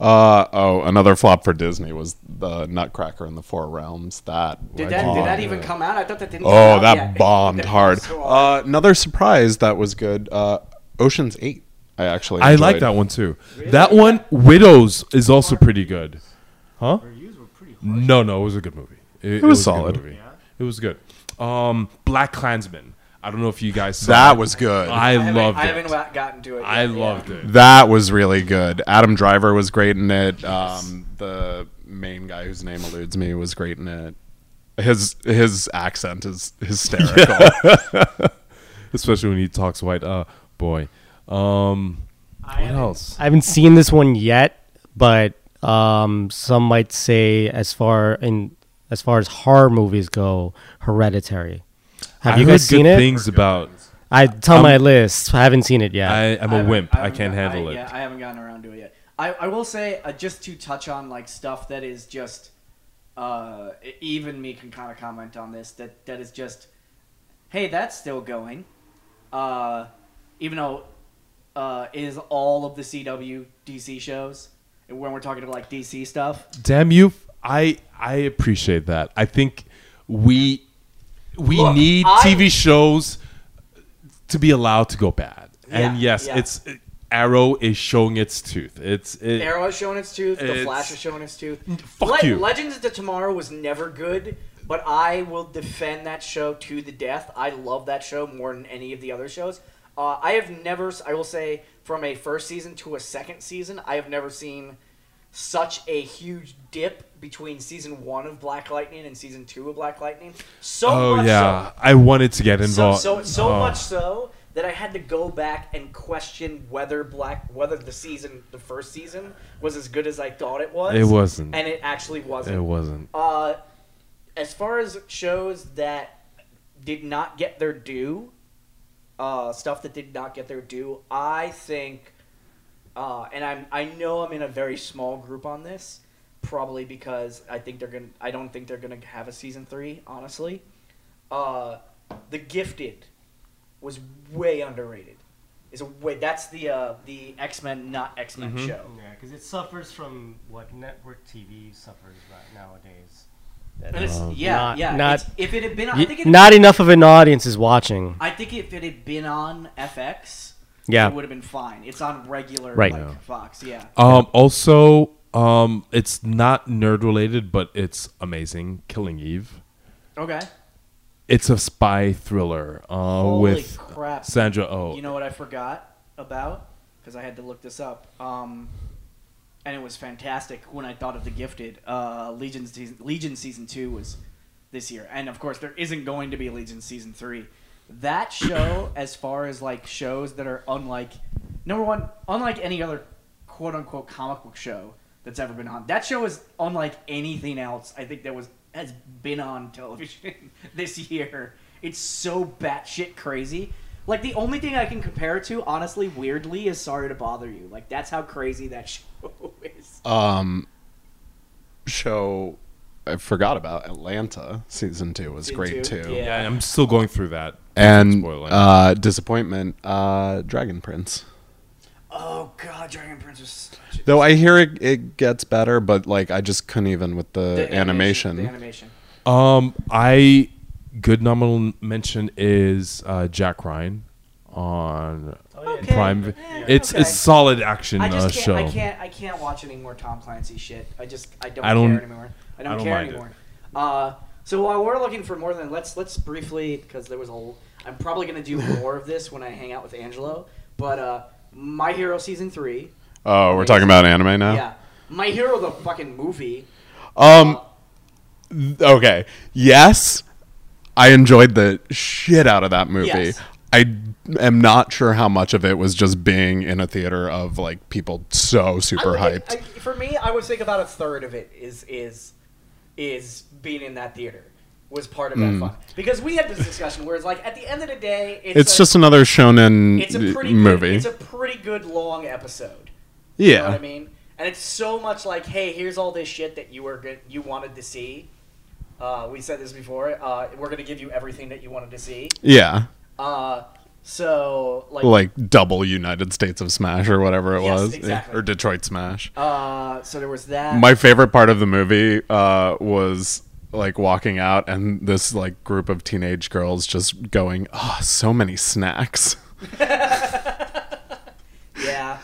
Uh oh, another flop for Disney was the Nutcracker in the Four Realms. That Did that did that even come out? I thought that didn't. come Oh, out that yet. [LAUGHS] bombed That hard. so. Uh, another surprise that was good. Uh, Ocean's Eight. I actually I like that one too. That one, Widows, is also pretty good. Huh? No, no, it was a good movie. It, was a good solid. movie. It was good. Um, Black Klansman. I don't know if you guys saw That it. was good. I, haven't- loved I haven't gotten to it. Yet, I yeah. loved it. That was really good. Adam Driver was great in it. Um, the main guy whose name eludes me was great in it. His his accent is hysterical. [LAUGHS] [LAUGHS] Especially when he talks white. Uh, boy. Um, I what haven't- else? I haven't seen this one yet, but um, some might say as far in as far as horror movies go, Hereditary. Have I you heard guys seen good it? Things about. I it's on my list. I haven't seen it yet. I, I'm a wimp. I, haven't can't got- handle I- it. Yeah, I haven't gotten around to it yet. I, I will say uh, just to touch on like stuff that is just uh, even me can kind of comment on this that that is just hey that's still going uh, even though uh, is all of the CW DC shows when we're talking about like DC stuff Damn you! I I appreciate that. I think we we Look, need I- TV shows to be allowed to go bad. and yes, yeah. it's Arrow is showing its tooth. It's it, Arrow is showing its tooth. The Flash is showing its tooth. Fuck you. Legends of the Tomorrow was never good, but I will defend that show to the death. I love that show more than any of the other shows. Uh, I have never, I will say, from a first season to a second season, I have never seen such a huge dip between season one of Black Lightning and season two of Black Lightning. So oh much yeah, so I wanted to get so involved. so so Oh. much so that I had to go back and question whether black whether the season the first season was as good as I thought it was. It wasn't. and it actually wasn't. It wasn't. Uh, as far as shows that did not get their due, uh, stuff that did not get their due, I think, uh, and I'm I know I'm in a very small group on this, probably because I think they're gonna I don't think they're gonna have a season three. Honestly, uh, The Gifted was way underrated. Is a way that's the uh, the X Men not X Men Mm-hmm. show. Yeah, because it suffers from what network TV suffers right nowadays. And it's, Um, yeah, not- yeah. not- it's- if it had been, I Y- think it, not enough of an audience is watching. I think if it had been on FX, Yeah. it would have been fine. It's on regular Right. like Yeah. Fox. Yeah. Um, also, um, it's not nerd related, but it's amazing. Killing Eve. Okay. It's a spy thriller uh, Holy with crap! Sandra Oh. You know what I forgot about? Because I had to look this up. Um, and it was fantastic when I thought of The Gifted. Uh, Legion season, Legion season two was this year, and of course there isn't going to be Legion season three. That show, [COUGHS] as far as like shows that are unlike number one, unlike any other quote unquote comic book show that's ever been on. That show is unlike anything else I think that was has been on [LAUGHS] television this year. It's so batshit crazy. Like the only thing I can compare it to, honestly, weirdly, is Sorry to Bother You. Like that's how crazy that [LAUGHS] show is. um, show I forgot about Atlanta season two was Season great two, too. yeah. Yeah, I'm still going through that. And uh, disappointment, uh, Dragon Prince. Oh god, Dragon Prince was Though I hear it, it gets better, but like I just couldn't even with the, the animation. The animation. Um, I good nominal mention is uh, Jack Ryan on Okay. Prime. Yeah, It's okay. it's solid action I uh, just can't. show. I can't. I can't watch any more Tom Clancy shit. I just. I don't, I don't- care anymore. I don't, I don't care mind it. anymore. Uh, so while we're looking for more than let's let's briefly because there was a. I'm probably gonna do [LAUGHS] more of this when I hang out with Angelo. But uh, My Hero season three. Oh, we're talking about anime now. Yeah, My Hero the fucking movie. Um. Okay. Yes, I enjoyed the shit out of that movie. Yes. I am not sure how much of it was just being in a theater of like people so super hyped. I- for me, I would think about a third of it is is is being in that theater was part of that fun because we had this discussion where it's like at the end of the day, it's, Hmm. it's a- just another shonen it's a pretty movie. Good, it's a pretty good long episode. You yeah. know what I mean? And it's so much like, hey, here's all this shit that you were good, you wanted to see. Uh, we said this before. Uh, we're gonna give you everything that you wanted to see. Yeah. Uh, so like, Like double United States of Smash or whatever it Yes, was, exactly. or Detroit Smash. uh, so there was that. My favorite part of the movie uh, was like walking out and this like group of teenage girls just going, "Oh, so many snacks." [LAUGHS] yeah,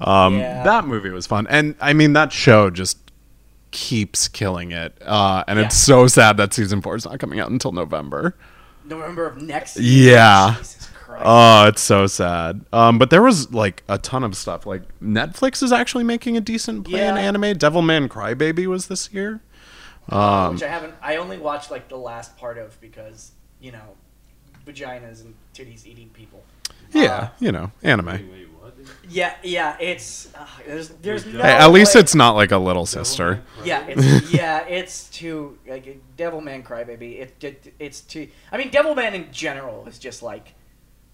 Um, Yeah. That movie was fun, and I mean that show just keeps killing it. Uh, and it's so sad that season four is not coming out until November. November of next year. Yeah. Jesus Christ. Oh, it's so sad. Um, but there was like a ton of stuff. Like Netflix is actually making a decent play in Yeah. anime. Devilman Crybaby was this year. Um, which I haven't. I only watched like the last part of because you know, vaginas and titties eating people. yeah, Uh, you know, anime. Wait, what? yeah, yeah. It's uh, there's there's no. Hey, at least way- it's not like a little sister. Yeah, it's [LAUGHS] yeah, it's too like Devilman Crybaby. It, it it's too. I mean, Devilman in general is just like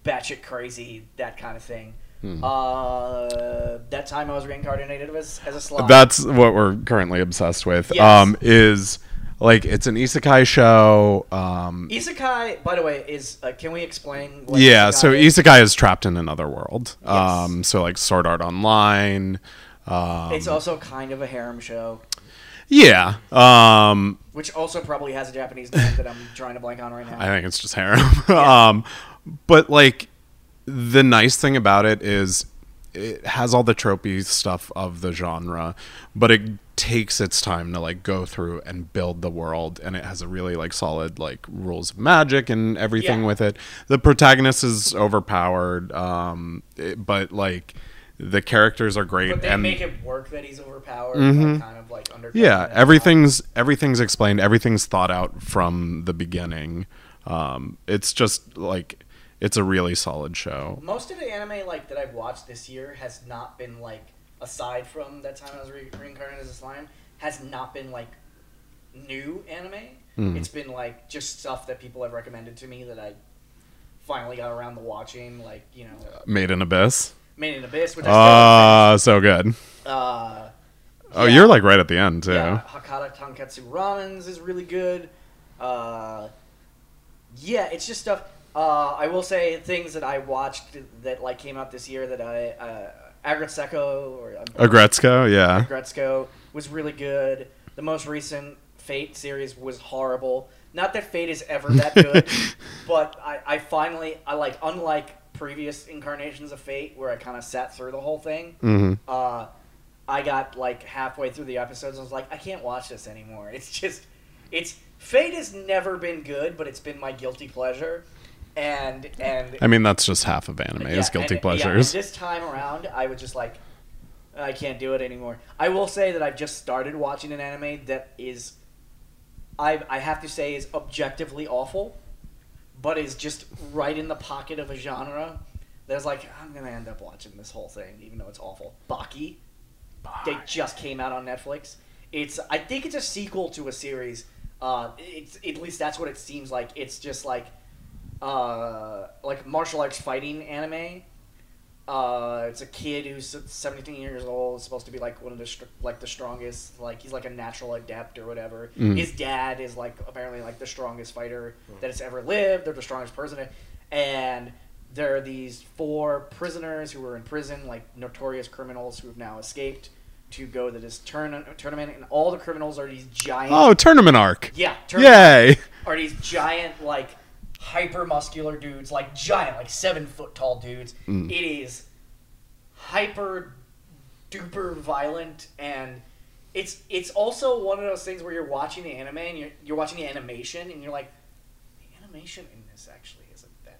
batshit crazy, that kind of thing. Hmm. Uh, that time I was reincarnated as as a slime. That's what we're currently obsessed with. Yes. Um, is like it's an isekai show. Um, Isekai, by the way, is uh, can we explain? Yeah, isekai so is? isekai is trapped in another world. Yes. Um, so like Sword Art Online. Um, It's also kind of a harem show, yeah. Um, which also probably has a Japanese name that I'm trying to blank on right now. I think it's just harem. [LAUGHS] um, but like the nice thing about it is it has all the tropey stuff of the genre, but it takes its time to like go through and build the world and it has a really like solid like rules of magic and everything Yeah. with it. The protagonist is overpowered um it- but like the characters are great but they and make it work that he's overpowered, Mhm. like, kind of like under. yeah everything's everything's explained everything's thought out from the beginning um it's just like it's a really solid show Most of the anime like that I've watched this year has not been like, aside from that time I was re- reincarnated as a slime, has not been like new anime. Mm. It's been like just stuff that people have recommended to me that I finally got around to watching. Like you know, made in abyss Made in Abyss, which still uh so good uh, oh yeah. you're like right at the end too Yeah, Hakata Tonkotsu Ramens is really good. Uh, yeah, it's just stuff. Uh, I will say things that I watched that like came out this year that I uh, Aggretsuko or um, agretzko yeah Aggretsuko was really good. The most recent Fate series was horrible. Not that Fate is ever that [LAUGHS] good, but I, I finally I like unlike previous incarnations of Fate where I kind of sat through the whole thing hmm uh, I got like halfway through the episodes. and I was like, I can't watch this anymore. It's just, it's Fate has never been good, but it's been my guilty pleasure, and and i mean that's just half of anime yeah, is guilty and- yeah, pleasures this time around, I was just like, I can't do it anymore. I will say that I've just started watching an anime that is, I I have to say is objectively awful, but is just right in the pocket of a genre. That's like I'm gonna end up watching this whole thing, even though it's awful. Baki, they just came out on Netflix. It's I think it's a sequel to a series. Uh, it's at least that's what it seems like. It's just like uh, like martial arts fighting anime. Uh, it's a kid who's 17 years old, supposed to be like one of the str- like the strongest, like he's like a natural adept or whatever. Mm. His dad is like apparently like the strongest fighter that has ever lived. They're the strongest person, and there are these four prisoners who were in prison, like notorious criminals who have now escaped to go to this turn- tournament, and all the criminals are these giant. oh tournament arc Yeah, tournament yay are these giant like hyper muscular dudes, like giant, like seven foot tall dudes. Mm. It is hyper duper violent and it's it's also one of those things where you're watching the anime and you're you're watching the animation and you're like the animation in this actually isn't that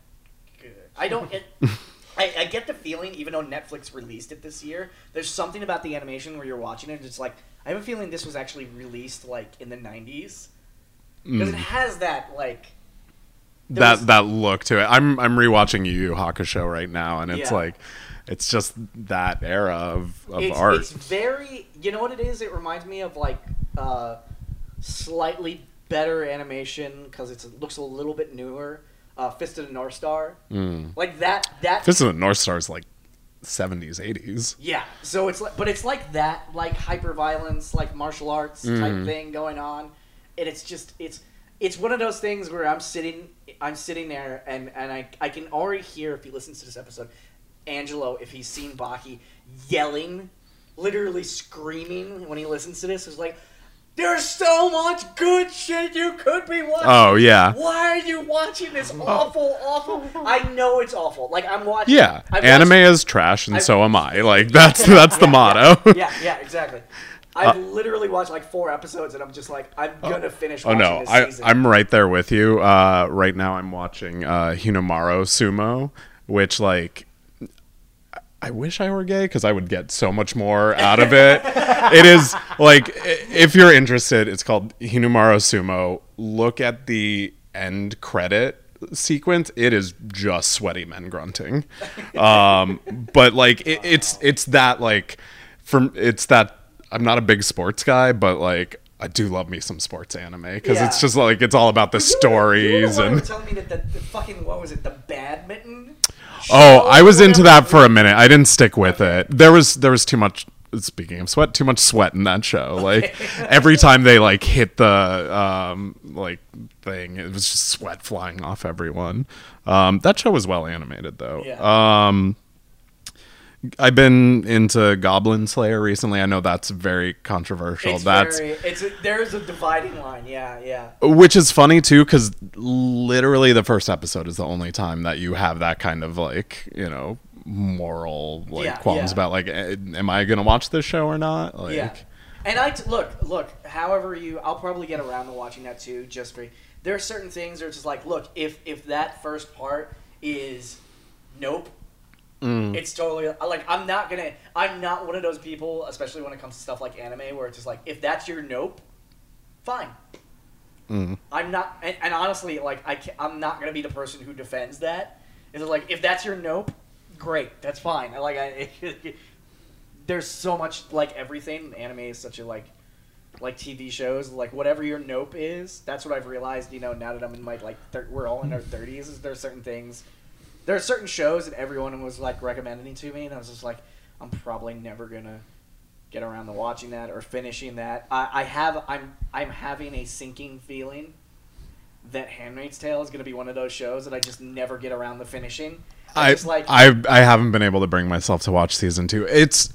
good. I don't it, [LAUGHS] I, I get the feeling, even though Netflix released it this year, there's something about the animation where you're watching it. and It's like I have a feeling this was actually released like in the '90s because it Mm. has that like that was- that look to it i'm i'm rewatching yu yu hakusho right now and it's Yeah. like it's just that era of, of it's, art It's very, you know what it is? It reminds me of like uh, slightly better animation because it looks a little bit newer. Uh, Fist of the North Star, Mm. like that. That Fist of the North Star is like 70s, 80s. Yeah, so it's like, but it's like that, like hyper violence, like martial arts type Mhm. thing going on, and it's just it's it's one of those things where I'm sitting I'm sitting there and and I I can already hear if he listens to this episode, Angelo if he's seen Baki yelling, literally screaming when he listens to this is like. There's so much good shit you could be watching. Oh, yeah. Why are you watching this oh. awful, awful? [LAUGHS] I know it's awful. Like I'm watching. Yeah, I've anime watched- is trash, and I've- so am I. [LAUGHS] Like that's that's the yeah, motto. yeah, yeah, exactly. I've literally watched like four episodes, and I'm just like, I'm gonna finish. Oh no, this I, season. I'm right there with you. Uh, right now, I'm watching uh, Hinomaru Sumo, which like I wish I were gay because I would get so much more out of it. [LAUGHS] it is like if you're interested, it's called Hinomaru Sumo. Look at the end credit sequence. It is just sweaty men grunting. [LAUGHS] Um, but like it, it's it's that like from it's that I'm not a big sports guy, but like. I do love me some sports anime because Yeah. it's just like it's all about the stories you were, you were and telling me that the, the fucking what was it? The badminton. Oh, I was into that for a minute. I didn't stick with it. There was there was too much. Speaking of sweat, too much sweat in that show. Like every time they like hit the um like thing, it was just sweat flying off everyone. Um, that show was well animated though. Yeah. Um, I've been into Goblin Slayer recently. I know that's very controversial. It's that's very, it's a, there's a dividing line. Yeah, yeah. which is funny too because literally the first episode is the only time that you have that kind of like you know moral like Yeah, qualms yeah. about like eh, am i gonna watch this show or not like Yeah. And I t- look, look. However, you, I'll probably get around to watching that too. Just for there are certain things that are just like, look, if if that first part is nope, Mm. it's totally like I'm not gonna. I'm not one of those people, especially when it comes to stuff like anime, where it's just like, if that's your nope, fine. Mm. I'm not, and, and honestly, like I, can I'm not gonna be the person who defends that. It's like if that's your nope, great, that's fine. I Like I, [LAUGHS] there's so much like everything. Anime is such a like, like TV shows. Like whatever your nope is, that's what I've realized. You know, now that I'm in my like, thir- we're all in our thirties. Is there certain things? There are certain shows that everyone was like recommending to me, and I was just like, I'm probably never gonna get around to watching that or finishing that. I, I have I'm I'm having a sinking feeling that Handmaid's Tale is going to be one of those shows that I just never get around to finishing. I, I, just like I I haven't been able to bring myself to watch season two. It's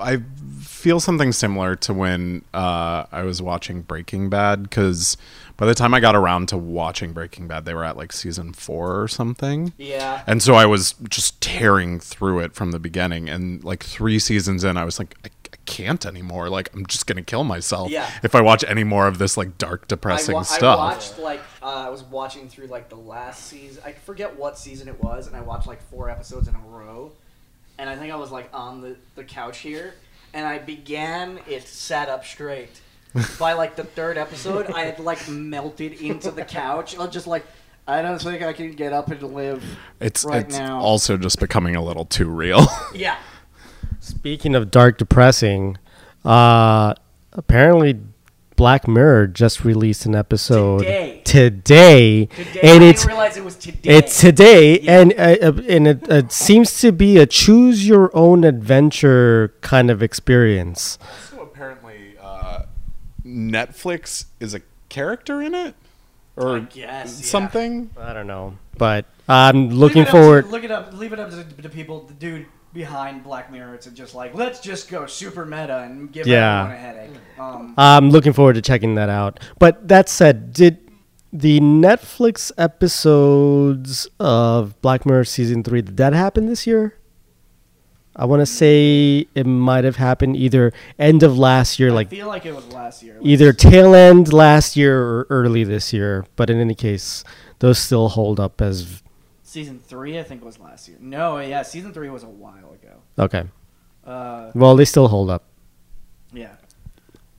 I feel something similar to when uh, I was watching Breaking Bad because by the time I got around to watching Breaking Bad, they were at like season four or something. yeah. And so I was just tearing through it from the beginning. And like three seasons in, I was like, I, I can't anymore. Like, I'm just going to kill myself Yeah. if I watch any more of this like dark, I, depressing wa- I stuff. watched like uh, I was watching through like the last season. I forget what season it was, and I watched like four episodes in a row. And I think I was like on the, the couch here, and I began it sat up straight. By like the third episode, I had like melted into the couch. I was just like, I don't think I can get up and live it's right it's now. also just becoming a little too real. [LAUGHS] yeah. Speaking of dark, depressing, uh, apparently Black Mirror just released an episode Today. today, Today, and I it's didn't realize it was today. it's today, Yeah. and uh, uh, and it, it seems to be a choose your own adventure kind of experience. Also, apparently, Netflix is a character in it or I guess, yeah. something. I don't know, but I'm Leave looking it up forward. To, look it up. Leave it up to the, the people, the dude behind Black Mirror, to just like let's just go super meta and give Yeah. everyone a headache. Um, I'm looking forward to checking that out. But that said, did the Netflix episodes of Black Mirror season three did that happen this year? I want to say it might have happened either end of last year, I like feel like it was last year. either tail end last year or early this year. But in any case, those still hold up as season three, I think was last year. No, yeah, season three was a while ago. okay. Uh, Well, they still hold up. yeah.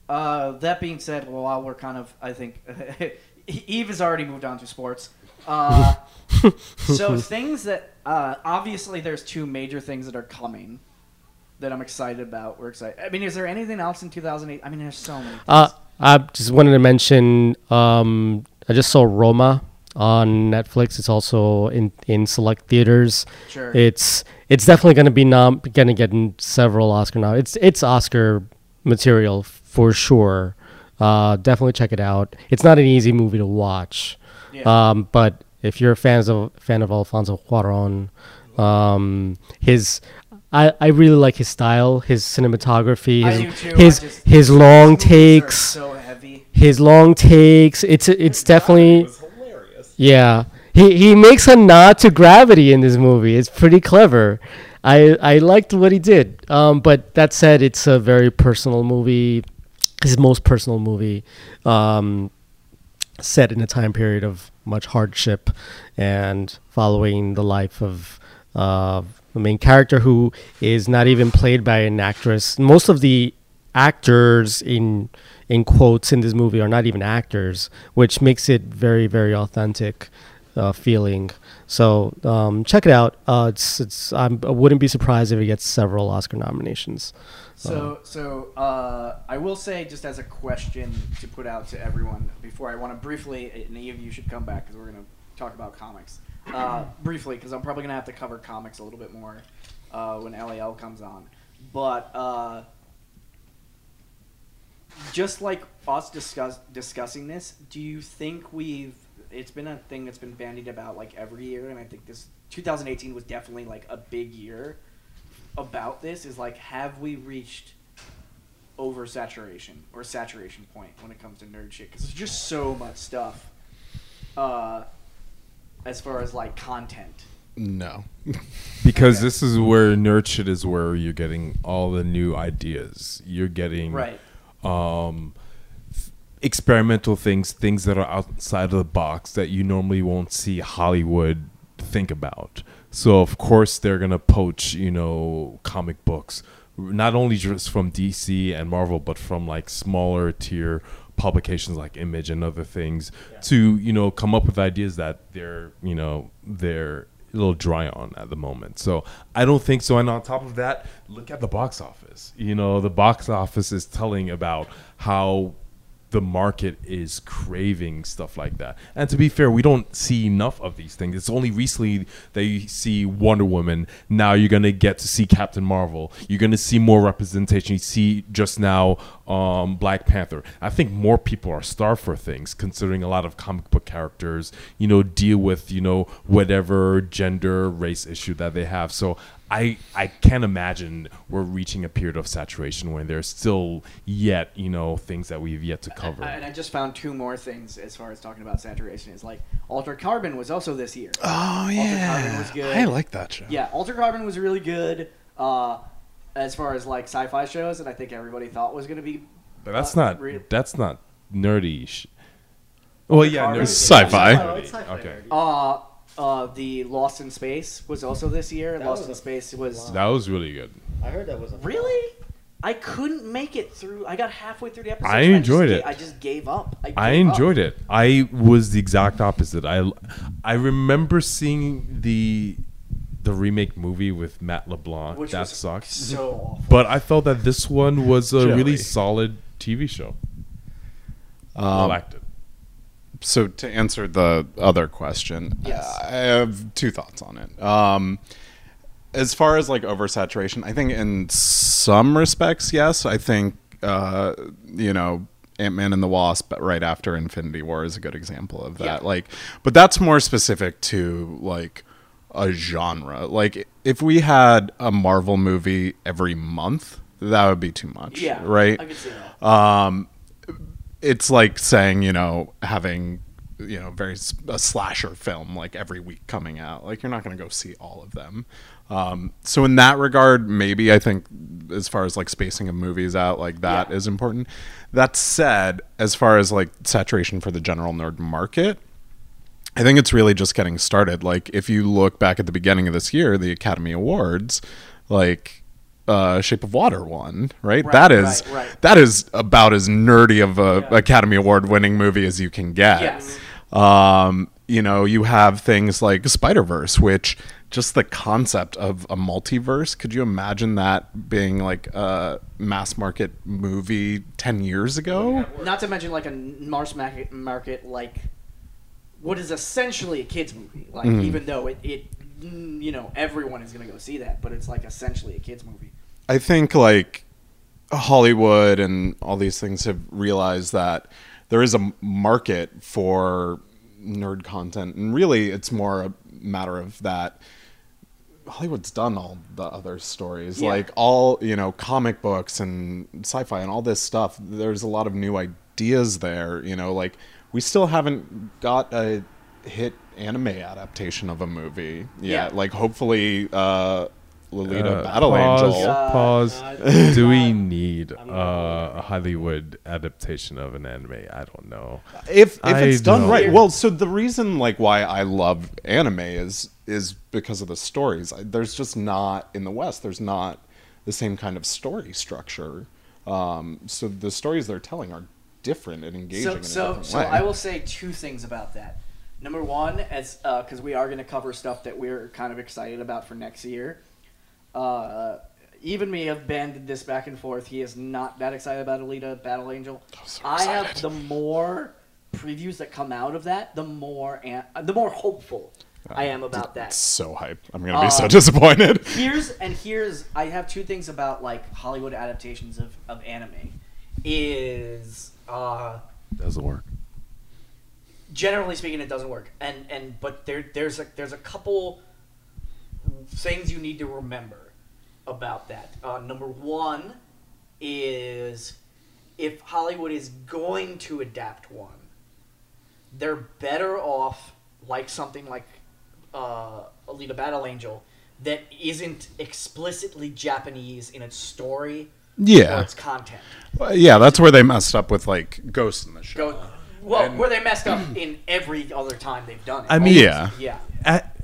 Uh, that being said, well, while we're kind of, I think [LAUGHS] Eve has already moved on to sports. Uh, so [LAUGHS] things that uh, obviously there's two major things that are coming that I'm excited about. We're excited. I mean, is there anything else in 2008? I mean, there's so many. Things. Uh, I just wanted to mention. Um, I just saw Roma on Netflix. It's also in in select theaters. sure. It's it's definitely going to be nom going to get in several Oscar now. It's it's Oscar material for sure. Uh, definitely check it out. It's not an easy movie to watch. Yeah. Um, but if you're a fan of fan of Alfonso Cuarón, um, his I, I really like his style, his cinematography, I his do too. his, I just- his long movies are takes, so heavy. his long takes. It's it's definitely hilarious. yeah. He he makes a nod to gravity in this movie. It's pretty clever. I I liked what he did. Um, but that said, it's a very personal movie. His most personal movie, um, set in a time period of much hardship, and following the life of uh, the main character, who is not even played by an actress. Most of the actors in in quotes in this movie are not even actors, which makes it very very authentic uh, feeling. So um, check it out. Uh, it's it's I'm, I wouldn't be surprised if it gets several Oscar nominations. So, so uh, I will say, just as a question to put out to everyone, before I want to briefly, and any of you should come back because we're going to talk about comics uh, briefly, because I'm probably going to have to cover comics a little bit more uh, when LAL comes on. But uh, just like us discuss discussing this, do you think we've? It's been a thing that's been bandied about like every year, and I think this 2018 was definitely like a big year about this is like, have we reached oversaturation or saturation point when it comes to nerd shit? Because there's just so much stuff, uh, as far as like content. No. [LAUGHS] because Okay. this is where nerd shit is where you're getting all the new ideas. You're getting Right. um, f- experimental things, things that are outside of the box that you normally won't see Hollywood think about. So of course they're gonna poach, you know, comic books, not only just from DC and Marvel, but from like smaller tier publications like Image and other things to you know come up with ideas that they're you know they're a little dry on at the moment. So I don't think so. And on top of that, look at the box office. You know, the box office is telling about how the market is craving stuff like that. And to be fair, we don't see enough of these things. It's only recently that you see Wonder Woman. Now you're gonna get to see Captain Marvel. You're gonna see more representation. You see just now um, Black Panther. I think more people are starved for things, considering a lot of comic book characters, you know, deal with you know whatever gender, race issue that they have. So I I can't imagine we're reaching a period of saturation when there's still yet you know things that we've yet to cover. I- and I just found two more things as far as talking about saturation. Is like Altered Carbon was also this year. Oh yeah Carbon was good. I like that show. Yeah, Altered Carbon was really good. Uh, as far as like sci-fi shows, and I think everybody thought was going to be. but that's uh, not re- that's not nerdy. Sh- well, yeah, nerdy. is Sci-fi. Oh, it's sci-fi Okay. nerdy. Uh, uh, the Lost in Space was also this year. That Lost in a- Space was That was really good. I heard that was a really. I couldn't make it through. I got halfway through the episode. I and enjoyed just it. ga- I just gave up. I, I gave up. enjoyed it. I was the exact opposite. I I remember seeing the the remake movie with Matt LeBlanc. Which that was sucks. So awful. But I felt that this one was a Joey. really solid TV show. I Um, liked it. So to answer the other question, Yes. I have two thoughts on it. Um, as far as like oversaturation, I think in some respects, yes. I think uh, you know Ant Man and the Wasp right after Infinity War is a good example of that. Yeah. Like, but that's more specific to like a genre. Like, if we had a Marvel movie every month, that would be too much. Yeah. Right I could see that. um, it's like saying you know having you know very a slasher film like every week coming out like you're not going to go see all of them um, so in that regard maybe i think as far as like spacing of movies out like that is Yeah. important that said as far as like saturation for the general nerd market I think it's really just getting started. Like if you look back at the beginning of this year, the Academy Awards, like uh Shape of Water won, right? Right, that is right, right. that is about as nerdy of a Yeah. Academy Award winning movie as you can get. Yes. Um, you know, you have things like Spider-Verse, which just the concept of a multiverse, could you imagine that being like a mass market movie 10 years ago? Not to mention like a Mars market, market like what is essentially a kids movie. Like Mm-hmm. even though it, it mm, you know everyone is gonna go see that, but it's like essentially a kids movie. I think like Hollywood and all these things have realized that there is a market for nerd content, and really, it's more a matter of that. Hollywood's done all the other stories, Yeah. like all you know, comic books and sci-fi and all this stuff. There's a lot of new ideas there. You know, like we still haven't got a hit anime adaptation of a movie yet. Yeah. Like hopefully, uh, Lolita Uh, Battle pause, Angel. Pause. God. Do we need uh, a Hollywood adaptation of an anime? I don't know. if if I it's done don't- right well so the reason like why i love anime is is because of the stories I, there's just not in the west there's not the same kind of story structure um, so the stories they're telling are different and engaging So, in a so, different so. I will say two things about that. Number one, as because we are going to cover stuff that we're kind of excited about for next year. Uh, even me have banded this back and forth. He is not that excited about Alita Battle Angel. so I have the more previews that come out of that, the more an- uh, the more hopeful I am about that. So hype i'm gonna be so Uh, [LAUGHS] disappointed here's and here's I have two things about like Hollywood adaptations of, of anime is uh Doesn't work. Generally speaking it doesn't work. And and but there there's a there's a couple things you need to remember about that. Uh, number one is if hollywood is going to adapt one they're better off like something like uh, alita battle angel that isn't explicitly japanese in its story or yeah. its content. Well, yeah that's where they messed up with like Ghost in the Shell Go, well, And- where they messed up in every other time they've done it. I mean- Yeah. yeah. At,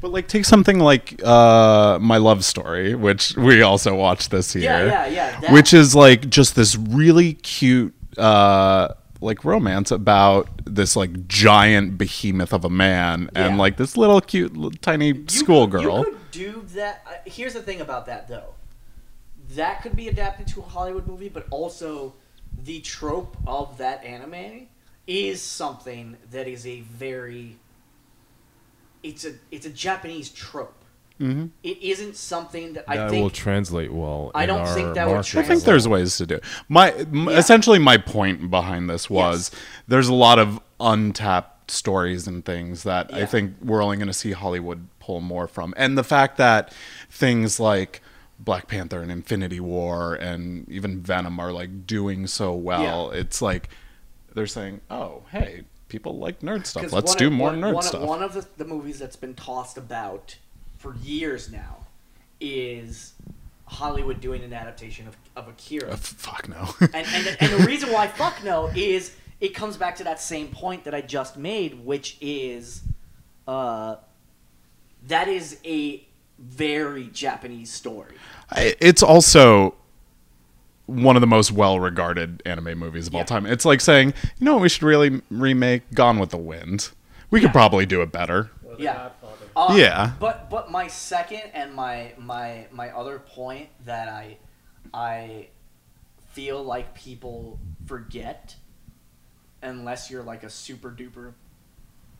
But like, take something like uh, my love story, which we also watched this year. Yeah, yeah, yeah, that- Which is like just this really cute, uh, like romance about this like giant behemoth of a man and Yeah. like this little cute, little, tiny You schoolgirl. could- You could do that. Uh, here's the thing about that, though. That could be adapted to a Hollywood movie, but also the trope of that anime is something that is a very. It's a it's a Japanese trope. Mhm. It isn't something that I that think will translate well. I don't think that would market. I think there's ways to do. it. My Yeah. essentially my point behind this was Yes. there's a lot of untapped stories and things that I think we're only going to see Hollywood pull more from, and the fact that things like Black Panther and Infinity War and even Venom are like doing so well. It's like they're saying, "Oh, hey, people like nerd stuff. 'Cause Let's one do of- more one, nerd one stuff." Of, one of the, the movies that's been tossed about for years now is Hollywood doing an adaptation of, of Akira. Uh, fuck no. and, and, and the [LAUGHS] reason why fuck no is it comes back to that same point that I just made, which is uh, that is a very Japanese story. I- it's also one of the most well-regarded anime movies of all time. It's like saying, you know what, we should really remake Gone with the Wind. We Yeah. could probably do it better. Or Yeah. Godfather. Uh, Yeah. But but my second and my my my other point that I I feel like people forget unless you're like a super duper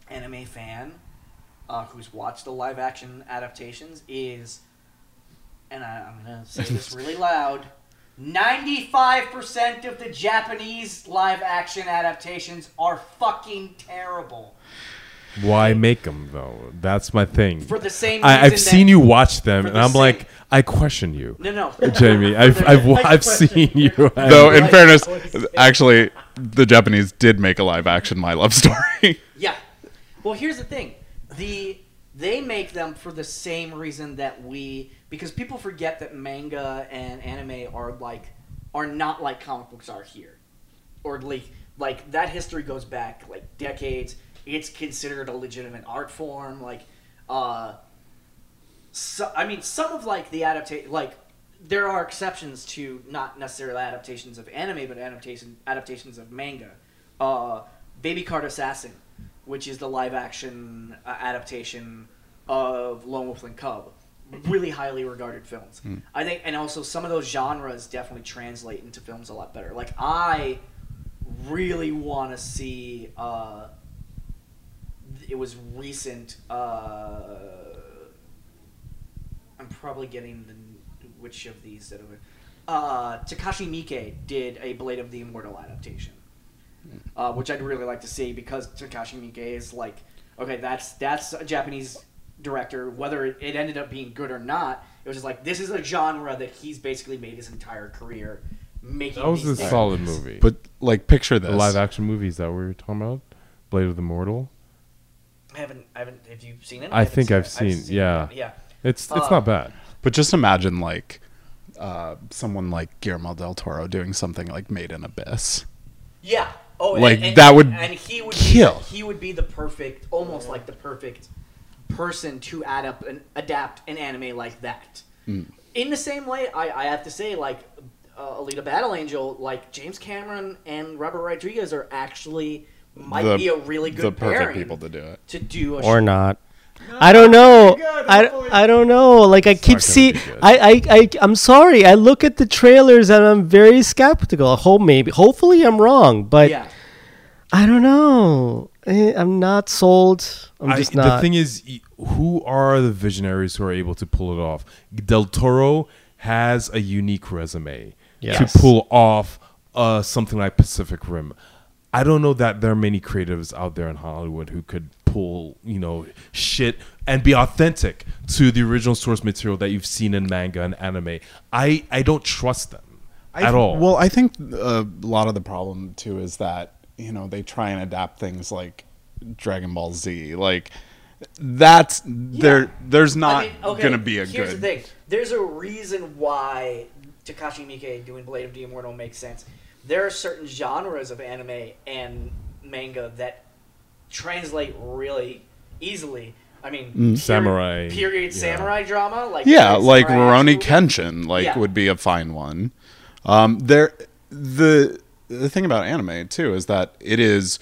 anime fan uh, who's watched the live action adaptations is and I, I'm gonna say this [LAUGHS] really loud 95% of the Japanese live action adaptations are fucking terrible. Why make them though? That's my thing. For the same I, I've reason seen you watch them, for and I'm same- like, I question you, No, no. [LAUGHS] Jaime. I've I've, I I've seen you. [LAUGHS] Though, in Like- fairness, actually, the Japanese did make a live-action My Love Story. [LAUGHS] Yeah. Well, here's the thing. The they make them for the same reason that we because people forget that manga and anime are like are not like comic books are here. Or like like that history goes back like decades. It's considered a legitimate art form like uh so, I mean some of like the adaptation like there are exceptions to not necessarily adaptations of anime but adaptation adaptations of manga. Uh Baby Cart Assassin which is the live action uh, adaptation of Lone Wolf and Cub. Really highly regarded films. I think, and also some of those genres definitely translate into films a lot better. Like I really want to see. Uh, it was recent. Uh, I'm probably getting the which of these that have. Uh, Takashi Miike did a Blade of the Immortal adaptation uh, which I'd really like to see because Takashi Miike is like, okay, that's that's a Japanese director. Whether it, it ended up being good or not, it was just like this is a genre that he's basically made his entire career making. That was a things. solid movie. but like, picture this: the live action movies that we were talking about, Blade of the Immortal. I haven't, I haven't. Have you seen it? I haven't think seen I've it. seen- it. yeah. yeah. It's it's Uh, not bad. But just imagine like uh, someone like Guillermo del Toro doing something like Made in Abyss. Yeah. Oh, Like, and, and, that would and he would kill. Be, he would be the perfect, almost like the perfect person to add up and adapt an anime like that. Hmm. In the same way, I, I have to say, like uh, Alita Battle Angel, like James Cameron and Robert Rodriguez are actually might The- be a really good the perfect people to do it. to do a or sh- not. I don't know. good, I. I don't know. Like I keep not see. I, I I I'm sorry. I look at the trailers and I'm very skeptical. I hope maybe hopefully I'm wrong, but Yeah. I don't know. Eh, I'm not sold. I'm I- just the thing is, who are the visionaries who are able to pull it off? Del Toro has a unique resume Yes. to pull off uh, something like Pacific Rim. I don't know that there are many creatives out there in Hollywood who could pull, you know, shit and be authentic to the original source material that you've seen in manga and anime. I I don't trust them I at all. Well, I think a lot of the problem too is that you know they try and adapt things like Dragon Ball Z. Like that's there. There's not I mean, okay, gonna be a here's good. the thing. There's a reason why Takashi Miike doing Blade of the Immortal makes sense. There are certain genres of anime and manga that translate really easily. I mean, period- Samurai, period yeah. samurai drama, like Yeah, like samurai Rurouni action movie. Kenshin, like Yeah. would be a fine one. Um, there, the the thing about anime too is that it is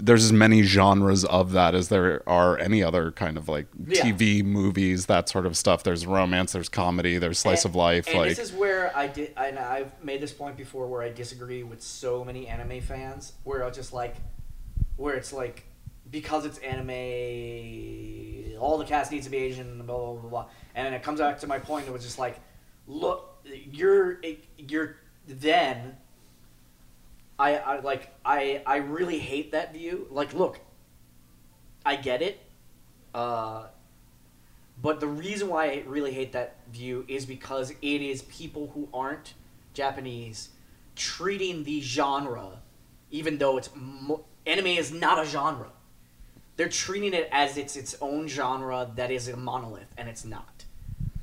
there's as many genres of that as there are any other kind of like Yeah. TV movies, that sort of stuff. There's romance, there's comedy, there's slice And- of life. And like this is where I did, and I've made this point before, where I disagree with so many anime fans, where I just like, where it's like, because it's anime, all the cast needs to be Asian, blah blah blah, blah. and it comes back to my point. It was just like, look, you're you're then. I, I like I I really hate that view. Like, look, I get it. Uh, but the reason why I really hate that view is because it is people who aren't Japanese treating the genre, even though it's mo- anime is not a genre. They're treating it as it's its own genre that is a monolith, and it's not.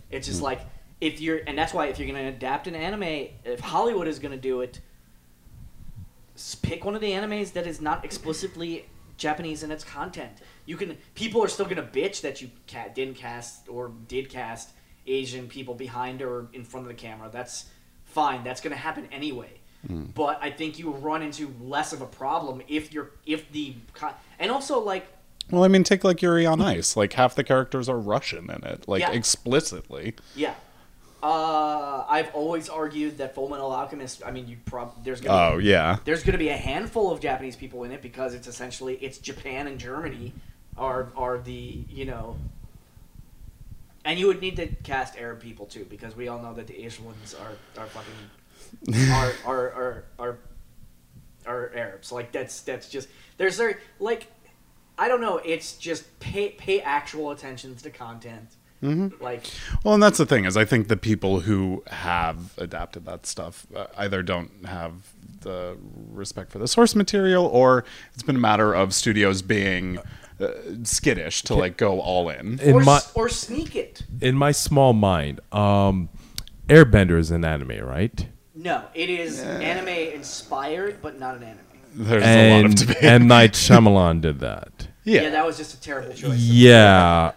It's just like if you're, and that's why if you're going to adapt an anime, if Hollywood is going to do it, pick one of the animes that is not explicitly Japanese in its content. You can people are still gonna bitch that you ca- didn't cast or did cast Asian people behind or in front of the camera. That's fine. That's gonna happen anyway. Hmm. But I think you run into less of a problem if you're if the and also like Well, I mean, take like Yuri on Ice. Like half the characters are Russian in it, like Yeah. explicitly. yeah. Uh, I've always argued that Full Metal Alchemist. I mean, you prob there's gonna Oh yeah, there's going to be a handful of Japanese people in it because it's essentially it's Japan and Germany are are the you know, and you would need to cast Arab people too because we all know that the Asian ones are are fucking are [LAUGHS] are are are, are Arabs. Like that's that's just there's there like I don't know. It's just pay pay actual attention to content. Mm-hmm. Like Well, and that's the thing is, I think the people who have adapted that stuff uh, either don't have the respect for the source material, or it's been a matter of studios being uh, skittish to like go all in. in or, my or sneak it. in my small mind, um, Airbender is an anime, right? No, it is anime inspired, but not an anime. There's a lot of debate. And Night [LAUGHS] Shyamalan did that. Yeah, yeah, that was just a terrible choice. Yeah,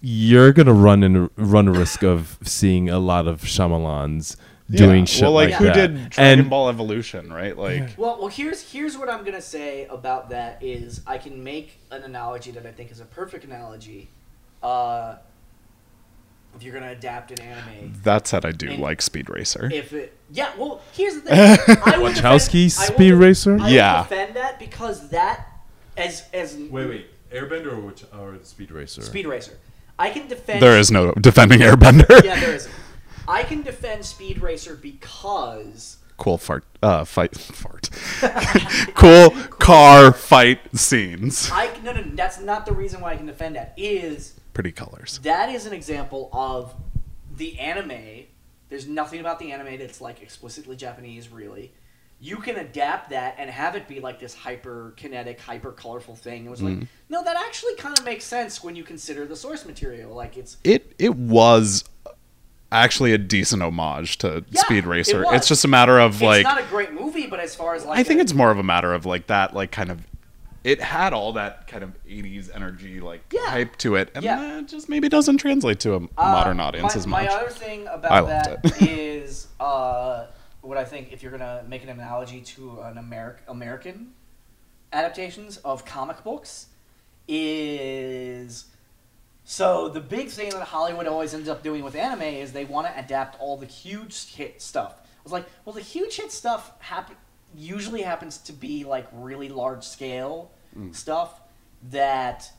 you're gonna run in run a risk of seeing a lot of Shyamalan's doing Yeah. shit Well, like, like who that. did Dragon and Ball Evolution, right? Like, Well, well, here's here's what I'm gonna say about that is I can make an analogy that I think is a perfect analogy. Uh, if you're gonna adapt an anime, that said, I do And- like Speed Racer. if it, yeah, well, here's the thing. [LAUGHS] I Wachowski defend- I will Speed de- Racer? I Yeah. defend that because that as as wait, wait Airbender or which or the Speed Racer? Speed Racer, I can defend. There is no defending Airbender. Yeah, there is. [LAUGHS] I can defend Speed Racer because cool fart, uh, fight, fart. [LAUGHS] cool car fight scenes. I no no no, that's not the reason why I can defend that. Is Pretty colors. that is an example of the anime. There's nothing about the anime that's like explicitly Japanese, really. You can adapt that and have it be like this hyper kinetic, hyper colorful thing. It was like, no, that actually kind of makes sense when you consider the source material. Like it's It it was actually a decent homage to Yeah, Speed Racer. was. It's just a matter of like It's like not a great movie, but as far as like I think a- it's more of a matter of like that like kind of it had all that kind of 80s energy like Yeah. hype to it and Yeah. it just maybe doesn't translate to a Uh, modern audience my, as much. My other thing about I that it. is uh, what I think if you're gonna make an analogy to an Ameri- American adaptations of comic books is so the big thing that Hollywood always ends up doing with anime is they want to adapt all the huge hit stuff. I was like, well, the huge hit stuff happen usually happens to be like really large scale mm. stuff that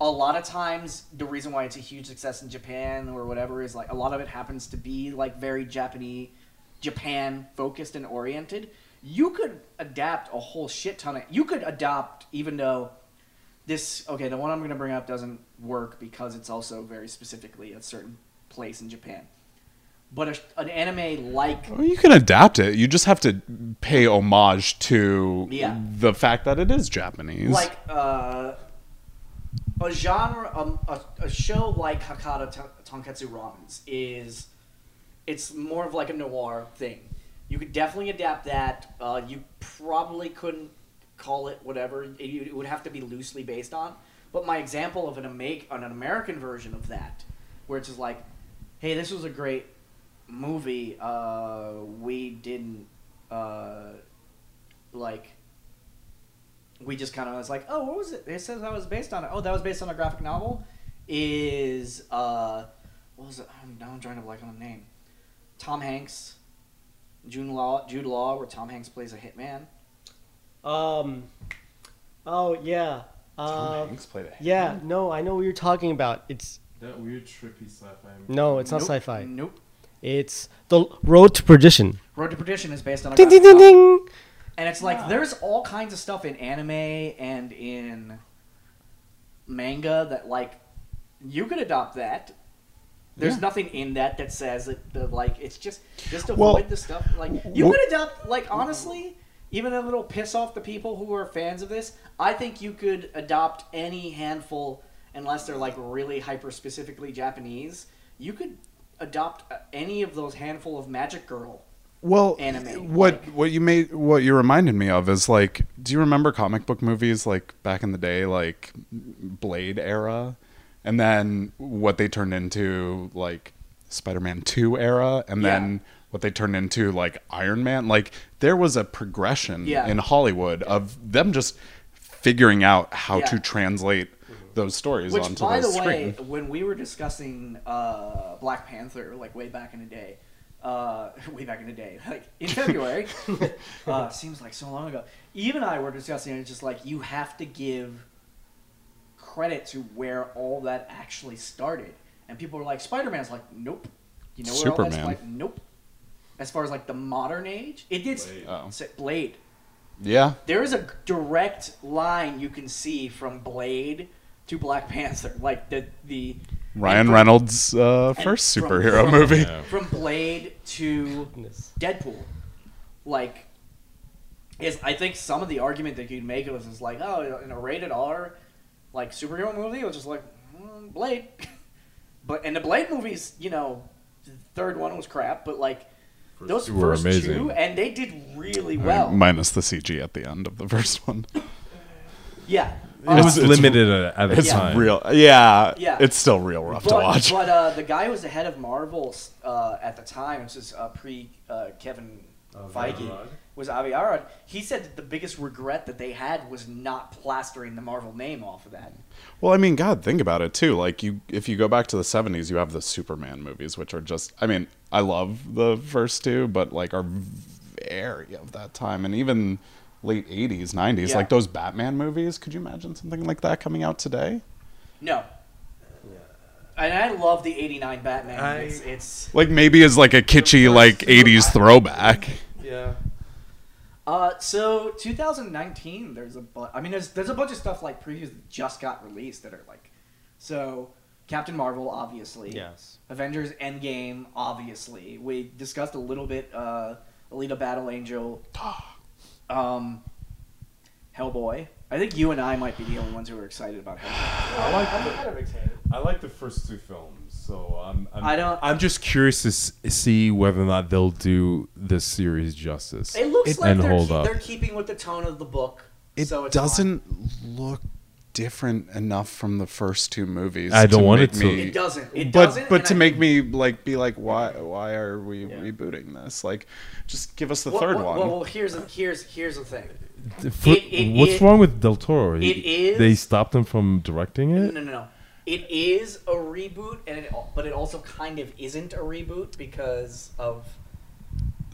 a lot of times the reason why it's a huge success in Japan or whatever is like a lot of it happens to be like very Japanese Japan focused and oriented. You could adapt a whole shit ton of you could adopt even though this okay, the one I'm gonna bring up doesn't work because it's also very specifically a certain place in Japan. But a, an anime like Well, you can adapt it. You just have to pay homage to Yeah. the fact that it is Japanese. like uh, a genre, um, a, a show like Hakata Ton- Tonkotsu Ramens is, it's more of like a noir thing. You could definitely adapt that. Uh, you probably couldn't call it whatever. It, it would have to be loosely based on. But my example of an, an American version of that, where it's just like, hey, this was a great movie. Uh, we didn't uh, like we just kind of was like, oh, what was it? It says that was based on it. Oh, that was based on a graphic novel. Is uh, what was it? I'm, now I'm trying to blank on the name. Tom Hanks, Jude Law, Jude Law, where Tom Hanks plays a hitman. Um. Oh yeah. Tom Uh, Hanks played a yeah. No, I know what you're talking about. It's That weird trippy sci-fi. no, it's not Nope. sci-fi. Nope. It's the Road to Perdition. Road to Perdition is based on a Ding ding ding ding. And it's like there's all kinds of stuff in anime and in manga that like you could adopt that. There's Yeah. nothing in that that says that the like it's just just avoid Well, the stuff like you could adopt like honestly even a little piss off the people who are fans of this. I think you could adopt any handful unless they're like really hyper specifically Japanese. You could adopt uh, any of those handful of Magic Girl. Well, anime, what like- what you made what you reminded me of is like, do you remember comic book movies like back in the day, like Blade era, and then what they turned into like Spider-Man Two era, and Yeah. then what they turned into like Iron Man. Like there was a progression Yeah. in Hollywood of them just figuring out how Yeah. to translate those stories Which, onto by the, the way, screen. when we were discussing uh, Black Panther, like way back in the day, uh, [LAUGHS] way back in the day, [LAUGHS] like in February, [LAUGHS] uh, seems like so long ago. Yves and I were discussing it. Just like you have to give credit to where all that actually started, and people were like, "Spider Man's like, nope." You know where all Superman. that's like, nope. As far as like the modern age, it did. Blade. Oh. Blade. Yeah, There is a direct line you can see from Blade to Black Panther, like the the Ryan from- Reynolds' uh, first from- superhero from- movie. Yeah. from Blade to Goodness. Deadpool. Like, is I think some of the argument that you'd make of this is like, oh, in a rated R, like superhero movie, it was just like mm, Blade. [LAUGHS] but and the Blade movies, you know, the third one was crap, but like First those two were first amazing. two, and they did really well. minus the CG at the end of the first one. yeah. It was It's- limited at, at the It's Yeah. time. real, yeah, Yeah. It's still real rough but, to watch. But uh, the guy who was the head of Marvel uh, at the time, which is uh, pre uh, Kevin Feige, Arad. Was Avi Arad. He said that the biggest regret that they had was not plastering the Marvel name off of that. Well, I mean, God, think about it too. Like you, if you go back to the '70s, you have the Superman movies, which are just. I mean, I love the first two, but like are very of that time, and even late '80s, '90s, Yeah. like those Batman movies. Could you imagine something like that coming out today? No. And I love the '89 Batman. I- it's, it's Like maybe as like a kitschy like '80s throwback. Yeah. Uh, so 2019. There's a bu- I mean, there's there's a bunch of stuff like previews that just got released that are like, so Captain Marvel, obviously. Yes. Avengers Endgame, obviously. We discussed a little bit uh, Alita Battle Angel. [GASPS] Um, Hellboy. I think you and I might be the only ones who are excited about Hellboy. [SIGHS] I like I'm kind of excited. I like the first two films. So I'm, I'm I don't- I'm just curious to s- see whether or not they'll do this series justice. It looks like and they're, hold keep- up. they're keeping with the tone of the book. It so it's fine. doesn't look different enough from the first two movies. I don't want make it to. Me, It doesn't. It but doesn't. but and to I- make me like be like, why why are we Yeah. rebooting this? Like, just give us the well, third well, one. Well, well, here's here's here's the thing. For- it- it- what's it- wrong with Del Toro? it He- is- They stopped him from directing No, it. no, no, no. It is a reboot, and it, but it also kind of isn't a reboot because of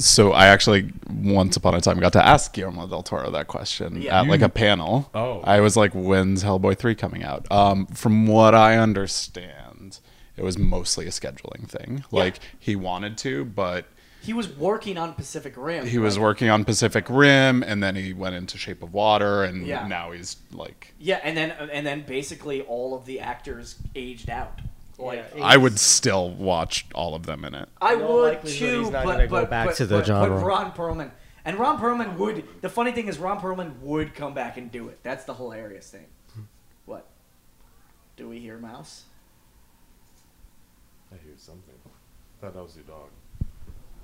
so I actually once upon a time got to ask Guillermo del Toro that question Yeah. at like a panel. Oh. I was like, "When's Hellboy three coming out?" Um, from what I understand, it was mostly a scheduling thing. Yeah. Like he wanted to, but he was working on Pacific Rim. he was working on Pacific Rim, and then he went into Shape of Water, and Yeah. now he's like, Yeah, and then and then basically all of the actors aged out. Like Yeah, I would still watch all of them in it. I In all would likelihood, too, he's not but, gonna go but, back but, to the but, genre. But Ron Perlman and Ron Perlman would. The funny thing is, Ron Perlman would come back and do it. That's the hilarious thing. What? Do we hear mouse? I hear something. Thought that was your dog.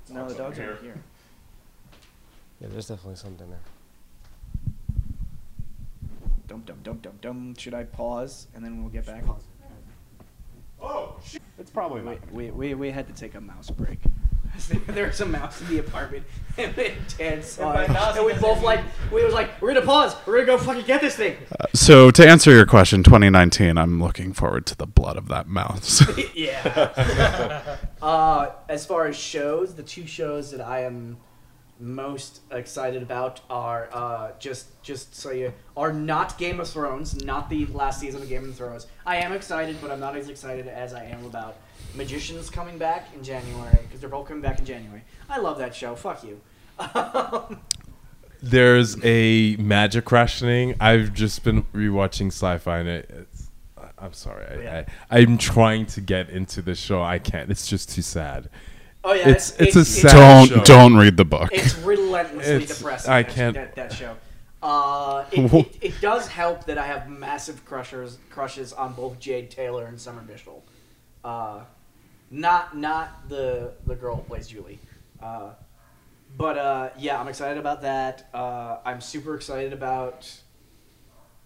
No, the dog's here. over here. Yeah, there's definitely something there. Dum dum dum dum dum. Should I pause and then we'll get back? Oh, shit. It's probably We, we, we, we had to take a mouse break. [LAUGHS] there was a mouse in the apartment, [LAUGHS] and Dan saw it, and we both like we was like we're gonna pause, we're gonna go fucking get this thing. So to answer your question, 2019, I'm looking forward to the blood of that mouse. [LAUGHS] yeah. uh, as far as shows, the two shows that I am most excited about are uh, just just so you are not Game of Thrones, not the last season of Game of Thrones. I am excited, but I'm not as excited as I am about Magicians coming back in January because they're both coming back in January. I love that show. Fuck you. [LAUGHS] There's a magic rationing. I've just been rewatching sci-fi, and it, it's. I- I'm sorry. I, Yeah. I, I'm trying to get into the show. I can't. It's just too sad. Oh yeah, It's- it's a sad don't show. don't read the book. It's relentlessly It's- depressing. I can't- That, that show. Uh, it, it, [LAUGHS] it does help that I have massive crushers, crushes on both Jade Tailor and Summer Bishil. Uh, not not the the girl who plays Julie. Uh, but uh, yeah, I'm excited about that. Uh, I'm super excited about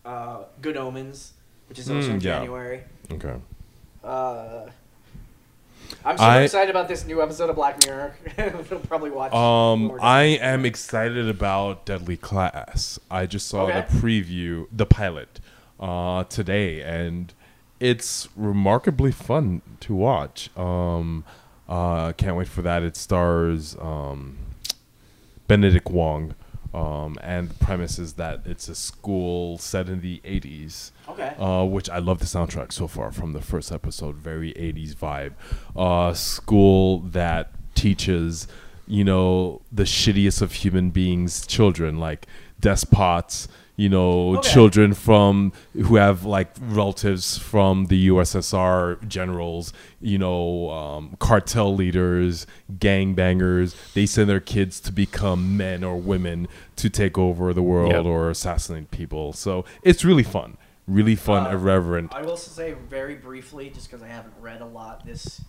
uh, Good Omens, which is also Mm, in yeah. January. Okay. Uh, I'm super I- excited about this new episode of Black Mirror. [LAUGHS] we'll probably watch. Um. I am excited about Deadly Class. I just saw Okay. the preview, the pilot, uh, today, and it's remarkably fun to watch. Um, uh, can't wait for that. It stars um, Benedict Wong, um, and the premise is that it's a school set in the '80s Okay. uh, which I love the soundtrack so far from the first episode. Very 80s vibe. Uh, school that teaches, you know, the shittiest of human beings, children, like despots, you know, Okay. children from who have like relatives from the USSR generals, you know, um, cartel leaders, gangbangers. They send their kids to become men or women to take over the world Yep. or assassinate people. So it's really fun really fun, Uh, irreverent. I will say very briefly, just because I haven't read a lot this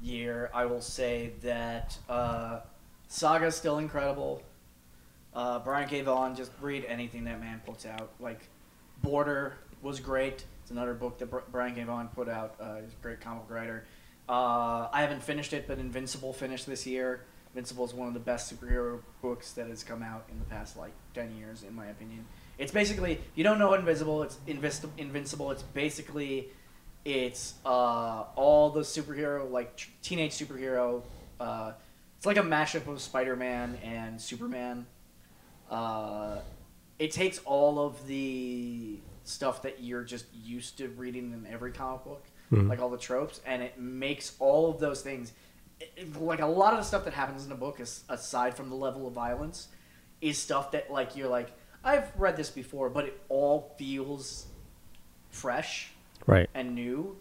year, I will say that uh, Saga's still incredible. Uh, Brian K. Vaughan, just read anything that man puts out. Like, Border was great. It's another book that Br- Brian K. Vaughan put out. Uh, he's a great comic writer. Uh, I haven't finished it, but Invincible finished this year. Invincible is one of the best superhero books that has come out in the past like ten years, in my opinion. It's basically you don't know Invisible. It's Invis- Invincible. It's basically it's uh, all the superhero like t- teenage superhero. Uh, it's like a mashup of Spider-Man and Superman. Uh, it takes all of the stuff that you're just used to reading in every comic book, like all the tropes, and it makes all of those things. it- it- like a lot of the stuff that happens in a book, is, aside from the level of violence, is stuff that like you're like I've read this before, but it all feels fresh Right. and new.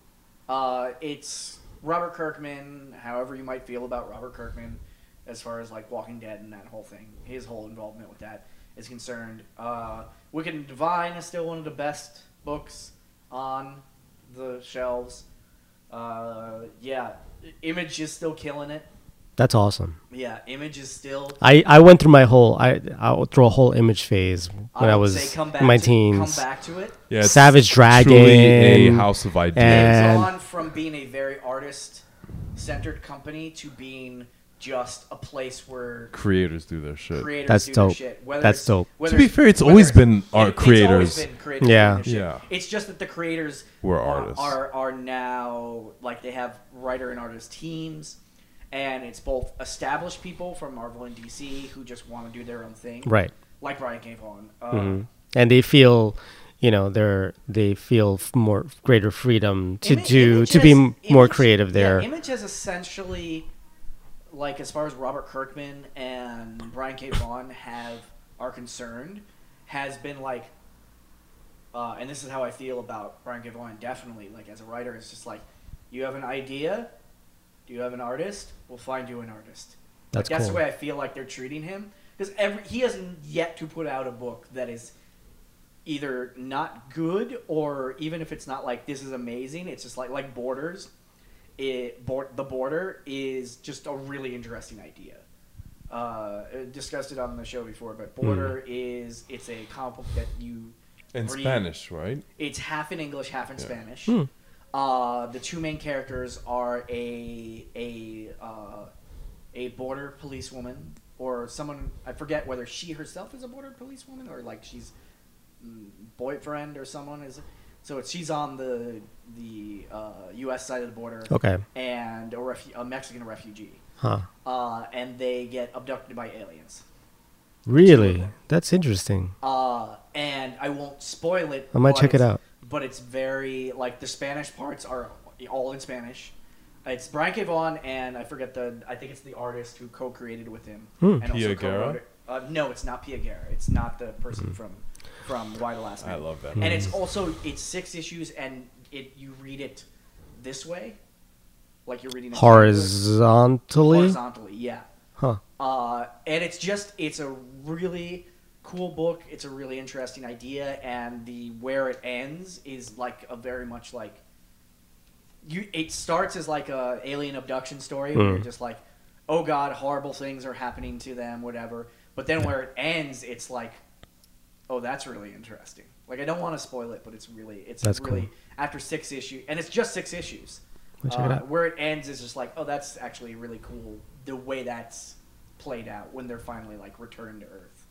Uh, it's Robert Kirkman, however you might feel about Robert Kirkman, as far as like Walking Dead and that whole thing, his whole involvement with that is concerned. Uh, Wicked and Divine is still one of the best books on the shelves. Uh, yeah, Image is still killing it. That's awesome. Yeah, Image is still. I, I went through my whole I I went through a whole image phase when I, would was say come back in my to, teens. Come back to it. Yeah, it's Savage Dragon truly a house of ideas. and- It's gone from being a very artist-centered company to being just a place where Creators do their shit. creators That's do dope. their shit. Whether That's dope. whether To be fair, it's always been art it- it's always creators. been creators Yeah. doing their shit. Yeah. It's just that the creators Were are, artists. are are now like they have writer and artist teams, and it's both established people from Marvel and DC who just want to do their own thing, Right. Like Brian K. Vaughan. Uh, hmm And they feel, you know, they're they feel more greater freedom to Ima- do Image to be has- m- more Image- creative yeah, there. Image has essentially, like as far as Robert Kirkman and Brian K. Vaughan have are concerned, has been like, uh, and this is how I feel about Brian K. Vaughan. Definitely, like as a writer, it's just like, you have an idea, do you have an artist? We'll find you an artist. That's like, that's cool. the way I feel like they're treating him because every he hasn't yet to put out a book that is either not good or even if it's not like this is amazing, it's just like like Borders. It board, the border is just a really interesting idea. Uh, discussed it on the show before, but border is it's a comic book that you In read- Spanish, right? It's half in English, half in Yeah. Spanish. Hmm. Uh, the two main characters are a a uh, a border policewoman or someone I forget whether she herself is a border policewoman or like she's mm, boyfriend or someone is. So she's on the the uh, U.S. side of the border Okay. and a, refu- a Mexican refugee, Huh. uh, and they get abducted by aliens. Really? That's interesting. Uh, and I won't spoil it. I might check it out. But it's very like the Spanish parts are all in Spanish. It's Brian K. Vaughan and I forget the I think it's the artist who co-created with him. Hmm. And also Pia Guerra? co-wrote it. Uh, no, it's not Pia Guerra. It's not the person from from Y the Last Man. I love that. And Hmm. it's also it's six issues and it you read it this way, like you're reading a comic book. Horizontally? Horizontally, yeah. Huh. Uh, and it's just it's a really cool book. It's a really interesting idea, and the where it ends is like a very much like you. It starts as like a alien abduction story where you're Mm. just like, oh god, horrible things are happening to them, whatever. But then where it ends, it's like, oh, that's really interesting. Like I don't want to spoil it, but it's really it's That's really cool. after six issues, and it's just six issues. Check it Uh, out. Where it ends is just like, oh, that's actually really cool. The way that's played out when they're finally like returned to Earth.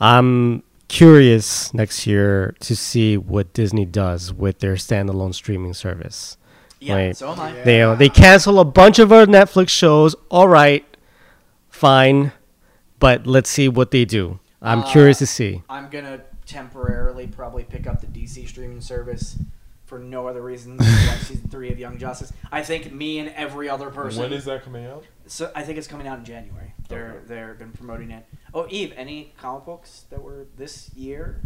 I'm curious next year to see what Disney does with their standalone streaming service. Yeah, Like, so am I. They uh, they cancel a bunch of our Netflix shows. All right, fine, but let's see what they do. I'm Uh, curious to see. I'm gonna temporarily probably pick up the DC streaming service for no other reason [LAUGHS] than to watch season three of Young Justice. I think me and every other person. When is that coming out? So I think it's coming out in January. They're Okay. they're been promoting it. Oh, Yves, any comic books that were this year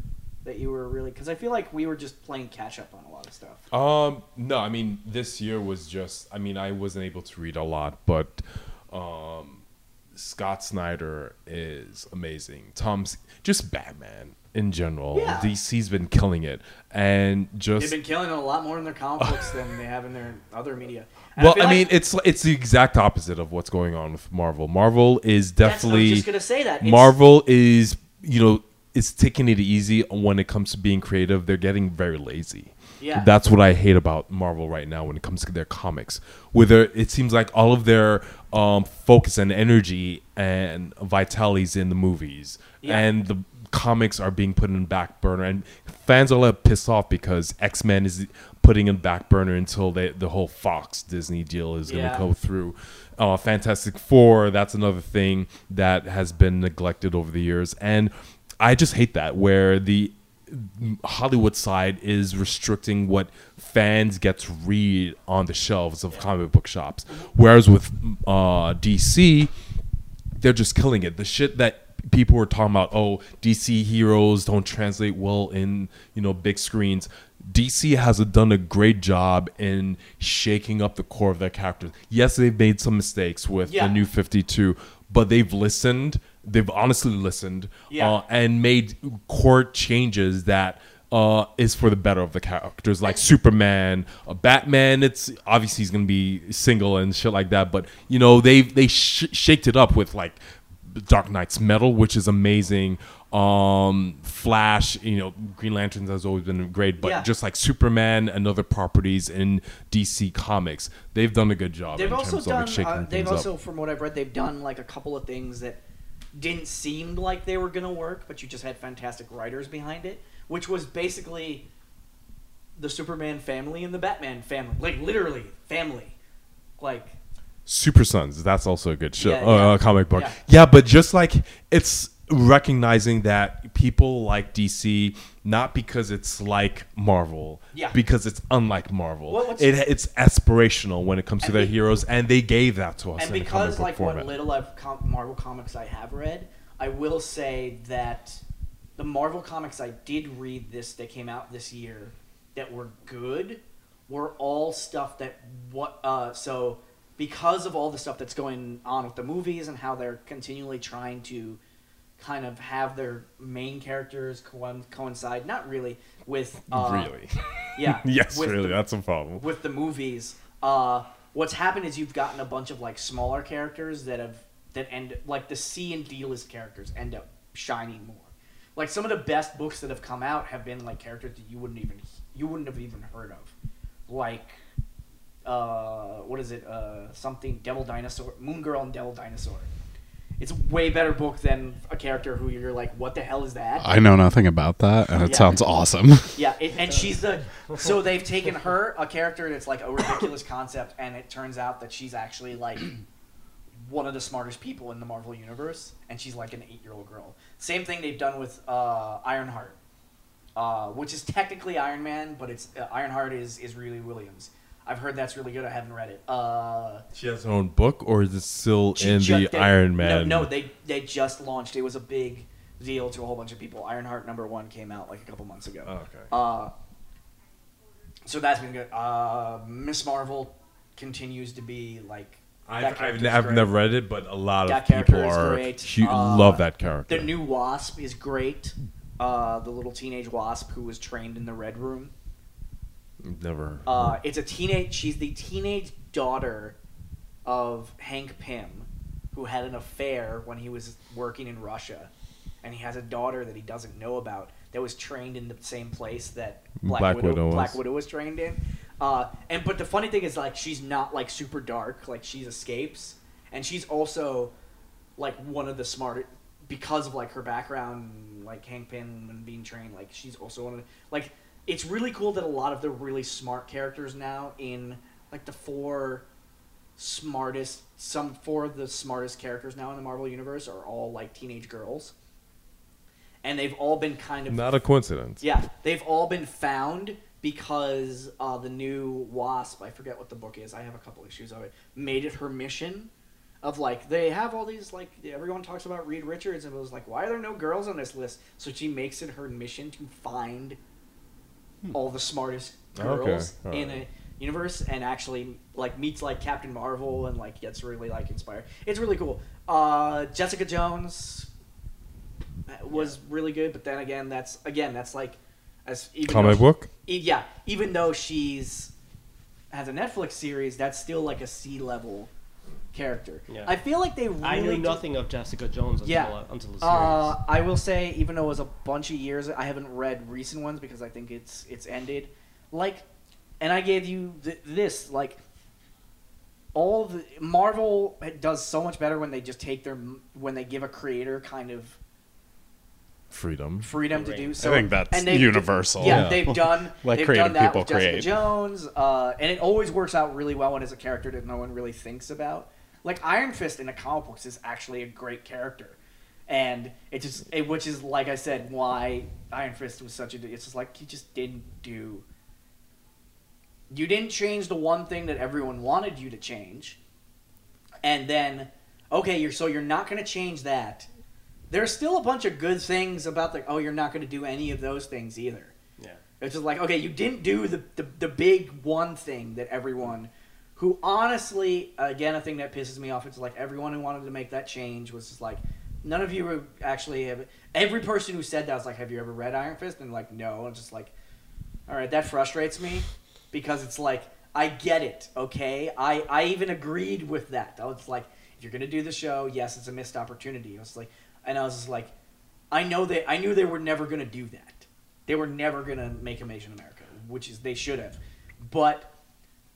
that you were really? Because I feel like we were just playing catch up on a lot of stuff. Um, no, I mean this year was just. I mean, I wasn't able to read a lot, but um, Scott Snyder is amazing. Tom's just Batman in general. Yeah. DC's been killing it, and just They've been killing it a lot more in their comic books than they have in their other media. And well, feel I, like- mean, it's it's the exact opposite of what's going on with Marvel. Marvel is I definitely was just gonna say that It's- Marvel is you know is taking it easy when it comes to being creative. They're getting very lazy. Yeah. That's what I hate about Marvel right now when it comes to their comics. Whether it seems like all of their um, focus and energy and vitality's in the movies, Yeah. and the comics are being put in back burner, and fans are a little pissed off because X Men is putting in back burner until they, the whole Fox Disney deal is going to Yeah. go through. Uh, Fantastic Four, that's another thing that has been neglected over the years, and I just hate that where the Hollywood side is restricting what fans get to read on the shelves of comic book shops, whereas with uh, DC, they're just killing it. The shit that people were talking about, oh, DC heroes don't translate well in you know big screens. DC has done a great job in shaking up the core of their characters. Yes, they've made some mistakes with Yeah. the new 52, but they've listened. They've honestly listened Yeah. uh, and made core changes that uh, is for the better of the characters, like Superman, uh, Batman. It's obviously he's gonna be single and shit like that, but you know they they sh- shaked it up with like Dark Nights Metal, which is amazing. Um, Flash, you know, Green Lanterns has always been great, but Yeah. just like Superman and other properties in DC Comics, they've done a good job. They've in also terms of done. like uh, they've also, up. from what I've read, they've done like a couple of things that didn't seem like they were gonna work, but you just had fantastic writers behind it, which was basically the Superman family and the Batman family, like literally family, like Super Sons. That's also a good show, Yeah, yeah. uh, comic book. Yeah. Yeah. but just like it's recognizing that people like DC not because it's like Marvel, Yeah. because it's unlike Marvel. Well, it, it's aspirational when it comes to their be- heroes, and they gave that to us. and in a comic because book like format. what little I've com- Marvel comics I have read, I will say that the Marvel comics I did read this that came out this year that were good were all stuff that what uh so because of all the stuff that's going on with the movies and how they're continually trying to kind of have their main characters co- coincide not really with uh, really, [LAUGHS] yeah [LAUGHS] yes, really, the- that's a problem. with the movies, uh, what's happened is you've gotten a bunch of like smaller characters that have that end like the C and D list characters end up shining more. Like some of the best books that have come out have been like characters that you wouldn't even you wouldn't have even heard of, like uh, what is it? Uh, something Devil Dinosaur, Moon Girl and Devil Dinosaur. It's a way better book than a character who you're like, what the hell is that? I know nothing about that, and it Yeah. sounds awesome. [LAUGHS] Yeah, it, and she's the. So they've taken her, a character that's like a ridiculous concept, and it turns out that she's actually like [CLEARS THROAT] one of the smartest people in the Marvel universe, and she's like an eight-year-old girl. Same thing they've done with uh, Ironheart, uh, which is technically Iron Man, but it's uh, Ironheart is is Riri Williams. I've heard that's really good. I haven't read it. Uh, She has her own book, or is it still in ju- the they- Iron Man? No, no, they they just launched. It was a big deal to a whole bunch of people. Ironheart number one came out like a couple months ago. Oh, okay. Uh, so that's been good. Uh, Miss Marvel continues to be like I've, I've, I've never read it, but a lot That of people are great. Uh, love that character. The new Wasp is great. Uh, the little teenage Wasp who was trained in the Red Room. Never. Uh, it's a teenage. She's the teenage daughter of Hank Pym, who had an affair when he was working in Russia, and he has a daughter that he doesn't know about that was trained in the same place that Black, Black Widow, Widow. Black Widow was trained in. Uh, and but the funny thing is like she's not like super dark. Like she's escapes, and she's also like one of the smart because of like her background, like Hank Pym and being trained. Like she's also one of the, like it's really cool that a lot of the really smart characters now in like the four smartest some four of the smartest characters now in the Marvel universe are all like teenage girls. And they've all been kind of Not a coincidence. yeah, they've all been found because uh, the new Wasp, I forget what the book is. I have a couple issues of it. Made it her mission of like they have all these like everyone talks about Reed Richards and it was like why are there no girls on this list? So she makes it her mission to find all the smartest Okay, girls in right. a universe and actually like meets like Captain Marvel and like gets really like inspired. It's really cool. Uh, Jessica Jones was really good, but then again, that's again that's like as even Comic though, book. e- yeah, even though she's has a Netflix series, that's still like a C level character. Yeah. I feel like they really I knew do- nothing of Jessica Jones until, Yeah. uh, until the series. uh, I will say, even though it was a bunch of years, I haven't read recent ones because I think it's it's ended. Like, and I gave you th- this like. All the Marvel does so much better when they just take their when they give a creator kind of Freedom. freedom to Right. do I so. think that's and they've- universal. Yeah, Yeah. they've done [LAUGHS] Let they've creative done that people with Jessica create. Jones, uh, and it always works out really well when it's a character that no one really thinks about. Like Iron Fist in the comic books is actually a great character, and it just it, which is like I said why Iron Fist was such a. It's just like he just didn't do. You didn't change the one thing that everyone wanted you to change, and then okay, you're so you're not going to change that. There's still a bunch of good things about the. Oh, you're not going to do any of those things either. yeah. It's just like, okay, you didn't do the, the, the big one thing that everyone, who honestly, again, a thing that pisses me off, it's like everyone who wanted to make that change was just like, none of you were actually have. Every person who said that was like, "Have you ever read Iron Fist?" And like, no. I'm just like, all right, that frustrates me because it's like I get it. Okay, I I even agreed with that. I was like, if you're gonna do the show, yes, it's a missed opportunity. I was like, and I was just like, I know they, I knew they were never gonna do that. They were never gonna make him Asian America, which is they should have, but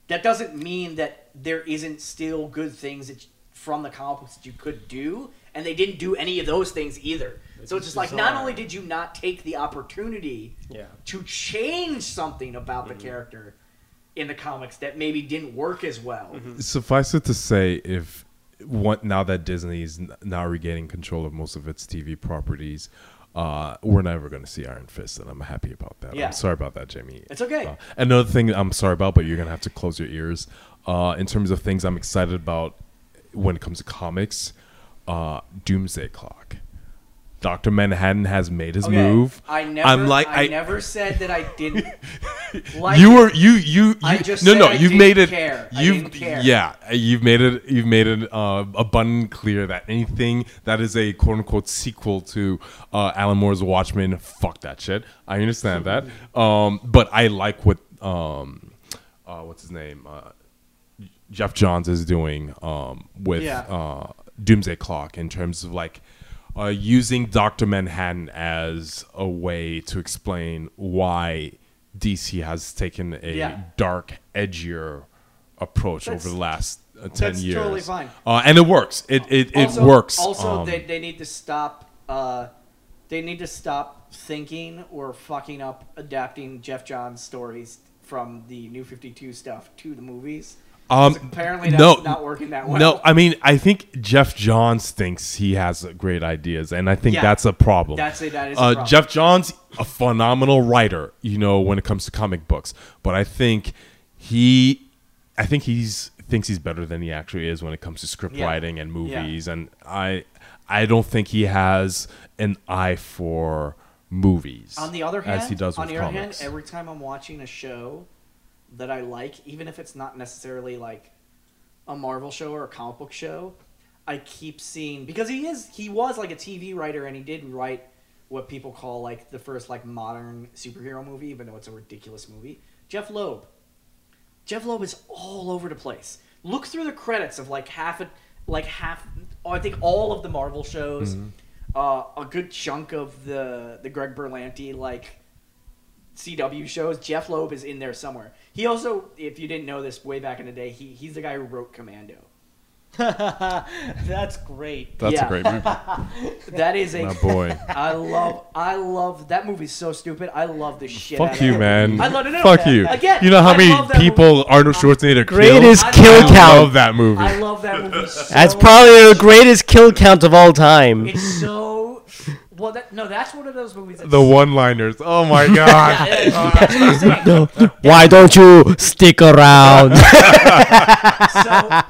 that doesn't mean that there isn't still good things that from the comic books that you could do, and they didn't do any of those things either. so it's just like not only did you not take the opportunity Yeah. to change something about the mm-hmm. character in the comics that maybe didn't work as well. Mm-hmm. Suffice it to say, if what now that Disney is now regaining control of most of its TV properties, uh, we're never going to see Iron Fist, and I'm happy about that. Yeah. I'm sorry about that, Jaime. It's okay. Uh, another thing I'm sorry about, but you're going to have to close your ears. Uh, in terms of things I'm excited about when it comes to comics, uh, Doomsday Clock. Doctor Manhattan has made his Okay, move. I never, I'm like, I, I, never said that I didn't. [LAUGHS] like you were you you, you I just no said no I you've didn't made it care. You've didn't care. yeah you've made it you've made it uh, abundant clear that anything that is a quote unquote sequel to uh, Alan Moore's Watchmen fuck that shit I understand that [LAUGHS] um, but I like what um, uh, what's his name uh, Geoff Johns is doing um, with Yeah. uh, Doomsday Clock in terms of like uh, using Doctor Manhattan as a way to explain why DC has taken a Yeah. dark, edgier approach That's- over the last uh, ten that's years. That's totally fine. uh, and it works. It it, it also, works. Also, Um, they, they need to stop. Uh, they need to stop thinking or fucking up adapting Geoff Johns stories from the New Fifty Two stuff to the movies. Um, Apparently, that's no, not working that well. No, I mean, I think Geoff Johns thinks he has great ideas, and I think Yeah. that's a problem. That's a- that is a uh, problem. Geoff Johns, a phenomenal writer, you know, when it comes to comic books, but I think he, I think he's thinks he's better than he actually is when it comes to script Yeah. writing and Yeah. movies, and I, I don't think he has an eye for movies. On the other hand, as he does on the other hand, every time I'm watching a show that I like, even if it's not necessarily like a Marvel show or a comic book show, I keep seeing because he is he was like a TV writer and he did write what people call like the first like modern superhero movie, even though it's a ridiculous movie. Jeph Loeb. Jeph Loeb is all over the place. Look through the credits of like half a like half I think all of the Marvel shows, uh, a good chunk of the the Greg Berlanti like CW shows. Jeph Loeb is in there somewhere. He also, if you didn't know this, way back in the day, he he's the guy who wrote Commando. [LAUGHS] That's great. That's Yeah. a great movie. [LAUGHS] That is a My boy. I love I love that movie's so stupid. I love the shit. out Fuck of you, that man. movie. I love it. Fuck you. Again, you know how I many that people movie. Arnold Schwarzenegger Greatest killed? kill I I count. love that movie. I love that movie. So That's probably the greatest kill count of all time. It's so well. That no, that's one of those movies. That's the one-liners. Oh my [LAUGHS] god. Yeah, [LAUGHS] that's what I'm saying. No. Why don't you stick around? [LAUGHS] so,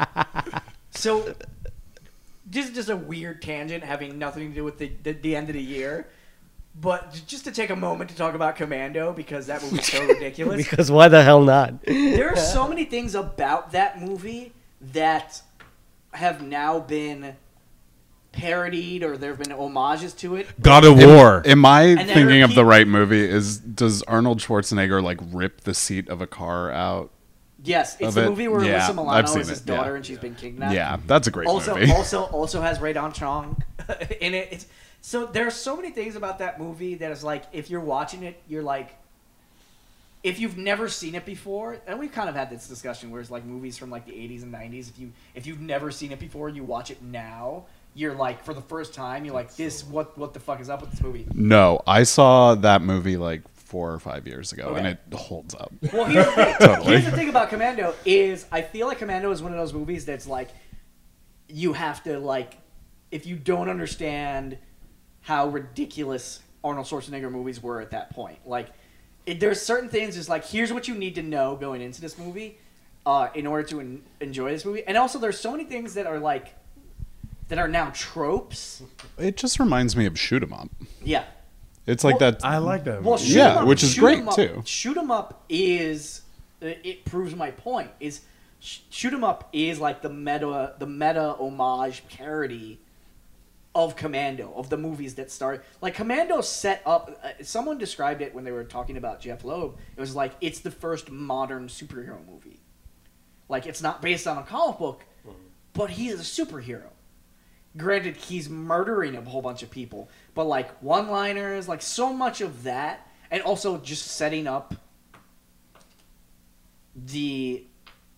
so this is just a weird tangent having nothing to do with the, the, the end of the year. But just to take a moment to talk about Commando because that movie's so ridiculous. because why the hell not? there are so many things about that movie that have now been parodied or there have been homages to it. God of War. Am I And thinking of the right movie? Is does Arnold Schwarzenegger like rip the seat of a car out? Yes, it's Of the it? ver where Yeah, Alyssa Milano is his it, yeah. daughter and she's been kidnapped. Yeah, that's a great also, movie. also, [LAUGHS] also also has Rae Dawn Chong [LAUGHS] in it. It's, so there are so many things about that movie that is like, if you're watching it, you're like, if you've never seen it before, and we've kind of had this discussion where it's like movies from like the 80s and 90s. If you if you've never seen it before, you watch it now. You're like, for the first time, you're like, this what what the fuck is up with this movie? no, I saw that movie like four or five years ago, and it holds up. Well, here's the thing. [LAUGHS] Totally. Here's the thing about Commando is I feel like Commando is one of those movies that's like you have to like if you don't understand how ridiculous Arnold Schwarzenegger movies were at that point. Like it, there's certain things just like here's what you need to know going into this movie uh, in order to en- enjoy this movie. And also there's so many things that are like that are now tropes. It just reminds me of Shoot 'Em Up. Yeah. It's like Well, that. I like that. Well, movie. shoot Yeah, 'em up, which is shoot great, 'em up- too. Shoot 'em up is it it proves my point. Is shoot 'em up is like the meta the meta homage parody of Commando, of the movies that started. Like Commando set up. Uh, someone described it when they were talking about Jeph Loeb. It was like it's the first modern superhero movie. Like it's not based on a comic book, but he is a superhero. Granted, he's murdering a whole bunch of people, but like one-liners, like so much of that, and also just setting up the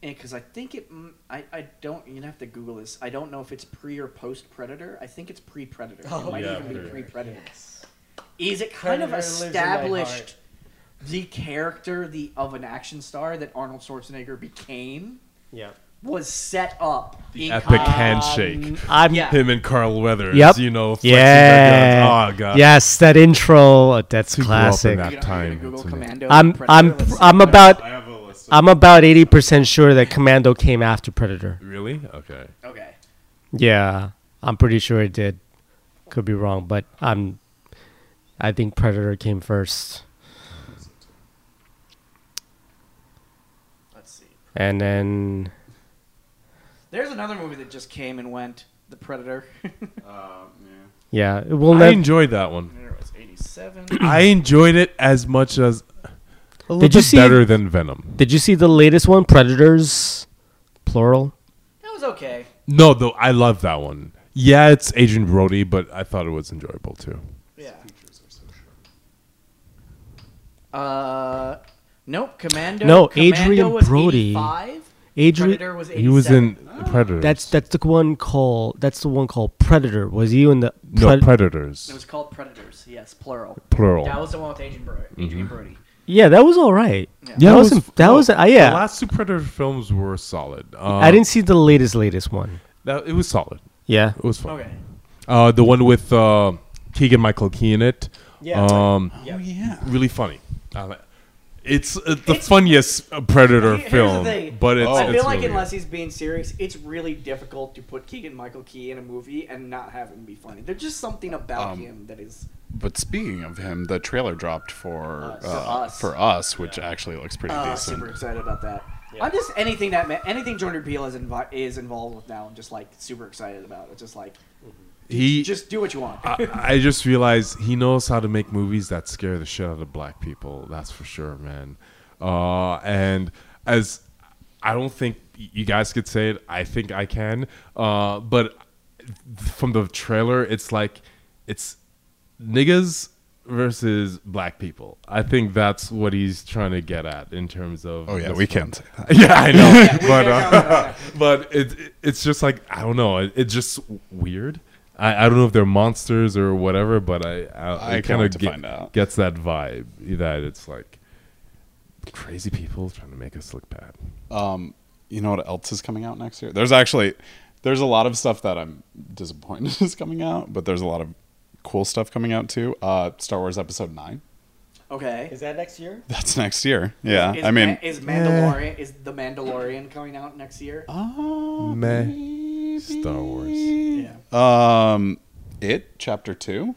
because I think it. I, I don't. You're have to Google this. I don't know if it's pre or post Predator. I think it's pre Predator. Oh, it might yeah, even be pre Predator. Is it kind of Predator lives in my established the character the of an action star that Arnold Schwarzenegger became Yeah. Was set up The epic com- handshake. I'm Yeah. Him and Carl Weathers. Yep. You know, Yeah. their. Oh god. Yes, that intro. uh, That's To grow up classic. that You know, you're gonna time, Google it's amazing. Commando. I'm I'm I'm what- about I have a list. I'm about eighty percent sure that Commando came after Predator. Really? Okay. Okay. Yeah, I'm pretty sure it did. Could be wrong, but I'm. I think Predator came first, Let's see. and then There's another movie that just came and went. The Predator. [LAUGHS] Uh, yeah. yeah, we'll I let. enjoyed that one. it was 87. [CLEARS THROAT] I enjoyed it as much as a little Did you bit see- better than Venom. Did you see the latest one, Predators, plural? that was okay. No, though I love that one. Yeah, it's Adrien Brody, but I thought it was enjoyable too. Yeah. Uh, nope. Commando. No, Commando Adrien was Brody. 85. Adrien, Predator was 87. He was in Predators. that's that's the one called that's the one called Predator. Was he in the no Predators, It was called Predators. Yes, plural. plural. That was the one with Adrien Brody. Adrien Brody. Yeah, that was all right. Yeah. yeah, that it wasn't- that no, was- uh, yeah. The last two Predator films were solid. Uh, I didn't see the latest latest one. That, it was solid. Yeah, It was fun. Okay. Uh, the one with uh, Keegan Michael Key in it. Yeah. Um, Oh yeah. really funny. Uh, it's uh, the It's- funniest uh, Predator Here- here's the film, thing. but it's. Oh. I feel it's like really unless he's being serious, it's really difficult to put Keegan Michael Key in a movie and not have him be funny. There's just something about Um, him that is. But speaking of him, the trailer dropped for Us. uh, For Us. for us, which actually looks pretty Uh, decent. super excited about that. I'm just anything that ma- anything Jordan Peele is invi- is involved with now. I'm just like super excited about. It's just like he just do what you want. I, I just realized he knows how to make movies that scare the shit out of black people. That's for sure, man. Uh, and as I don't think you guys could say it, I think I can. Uh, but from the trailer, it's like it's niggas versus black people. I think that's what he's trying to get at in terms of. oh yeah, we film. can't say [LAUGHS] that. Yeah, I know, we [LAUGHS] but uh, comment on that. but it, it- it's just like I don't know. It, it's just weird. I, I don't know if they're monsters or whatever, but I I, I kind of get, gets that vibe that it's like crazy people trying to make us look bad. Um, you know what else is coming out next year? There's actually there's a lot of stuff that I'm disappointed [LAUGHS] is coming out, but there's a lot of cool stuff coming out too. Uh, Star Wars Episode Nine. Okay. is that next year? That's next year. Yeah, Is I mean, Ma- is Mandalorian is the Mandalorian coming out next year? Oh, Meh. maybe. Star Wars. Yeah. Um, it chapter two.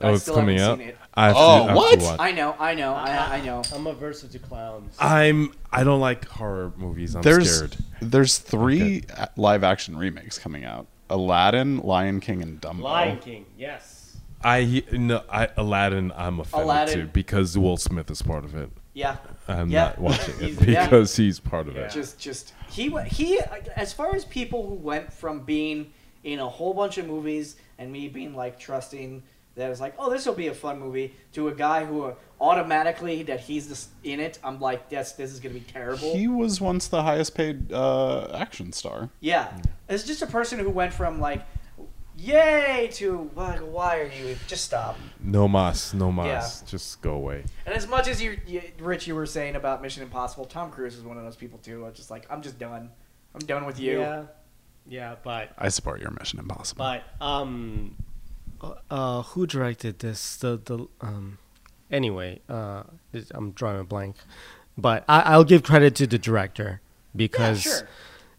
I oh, it's still coming haven't out. seen it. I have to, Oh, I have to what? watch. I know, I know, I, I know. I'm averse to clowns. I'm I don't like horror movies. I'm there's scared. there's three a- live action remakes coming out: Aladdin, Lion King, and Dumbo. Lion King, yes. I no I Aladdin. I'm offended Aladdin. to because Will Smith is part of it. Yeah. I'm Yeah. not watching it [LAUGHS] He's- yeah. because he's part of Yeah. it. Just, just he, wa- he. As far as people who went from being in a whole bunch of movies and me being like trusting that it's like, oh, this will be a fun movie, to a guy who uh, automatically that he's this, in it, I'm like, yes, this is gonna be terrible. He was once the highest paid uh, action star. Yeah, it's just a person who went from like, yay to like, why are you? Just stop. No mas, no mas. Yeah. Just go away. And as much as you, you, Rich, you were saying about Mission Impossible, Tom Cruise is one of those people too. I'm just like, I'm just done. I'm done with you. Yeah, yeah, but I support your Mission Impossible. but um, uh, who directed this? The the um, anyway, uh, I'm drawing a blank, but I, I'll give credit to the director Yeah, because sure.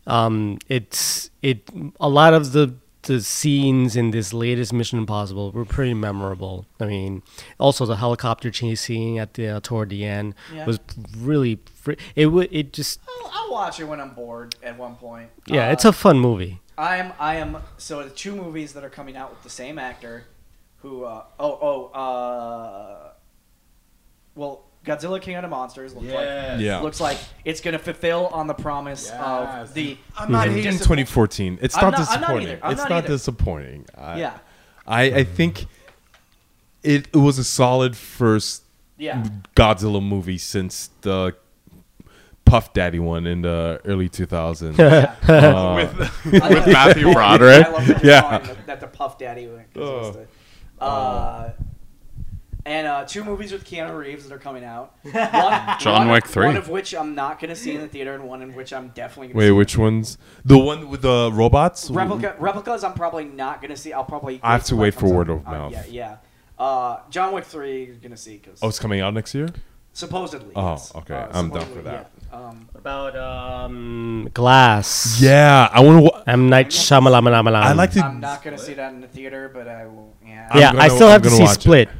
um, it's it a lot of the the scenes in this latest Mission Impossible were pretty memorable. I mean, also the helicopter chase scene at the uh, toward the end Yeah. was really fr- it would it just I'll, I'll watch it when I'm bored at one point. yeah, Uh, it's a fun movie. I am. I am. So the two movies that are coming out with the same actor, who. Uh, oh. Oh. Uh, well, Godzilla King of the Monsters looks like Yeah. looks like it's gonna fulfill on the promise of the. I'm not hating 2014. It's not not- I'm not disappointing. it's not not disappointing. I, Yeah. I, I think it, it was a solid first Yeah. Godzilla movie since the Puff Daddy one in the early 2000s. [LAUGHS] Yeah. Uh, with I [LAUGHS] [LAUGHS] love- Matthew I- Broderick. I love that Yeah. that- that the Puff Daddy went. 'cause it was Oh. uh, and uh, two movies with Keanu Reeves that are coming out. [LAUGHS] One, John one- Wick 3. One of which I'm not going to see in the theater, and one in which I'm definitely going to Wait, see. which one's the one with the robots? Replica, replicas, I'm probably not going to see. I'll probably. I have to wait for word out. of Uh, mouth. yeah, yeah. Uh, John Wick 3 you're going to see because Oh, it's coming out next year. supposedly. Oh, yes. okay. Uh, I'm down for that. yeah. Um, about um, Glass? Yeah, I want to. M Night Shyamalan. I like to. I'm not going to see that in the theater, but I will. Yeah. I'm Yeah, gonna- still I'm have to see Split. it.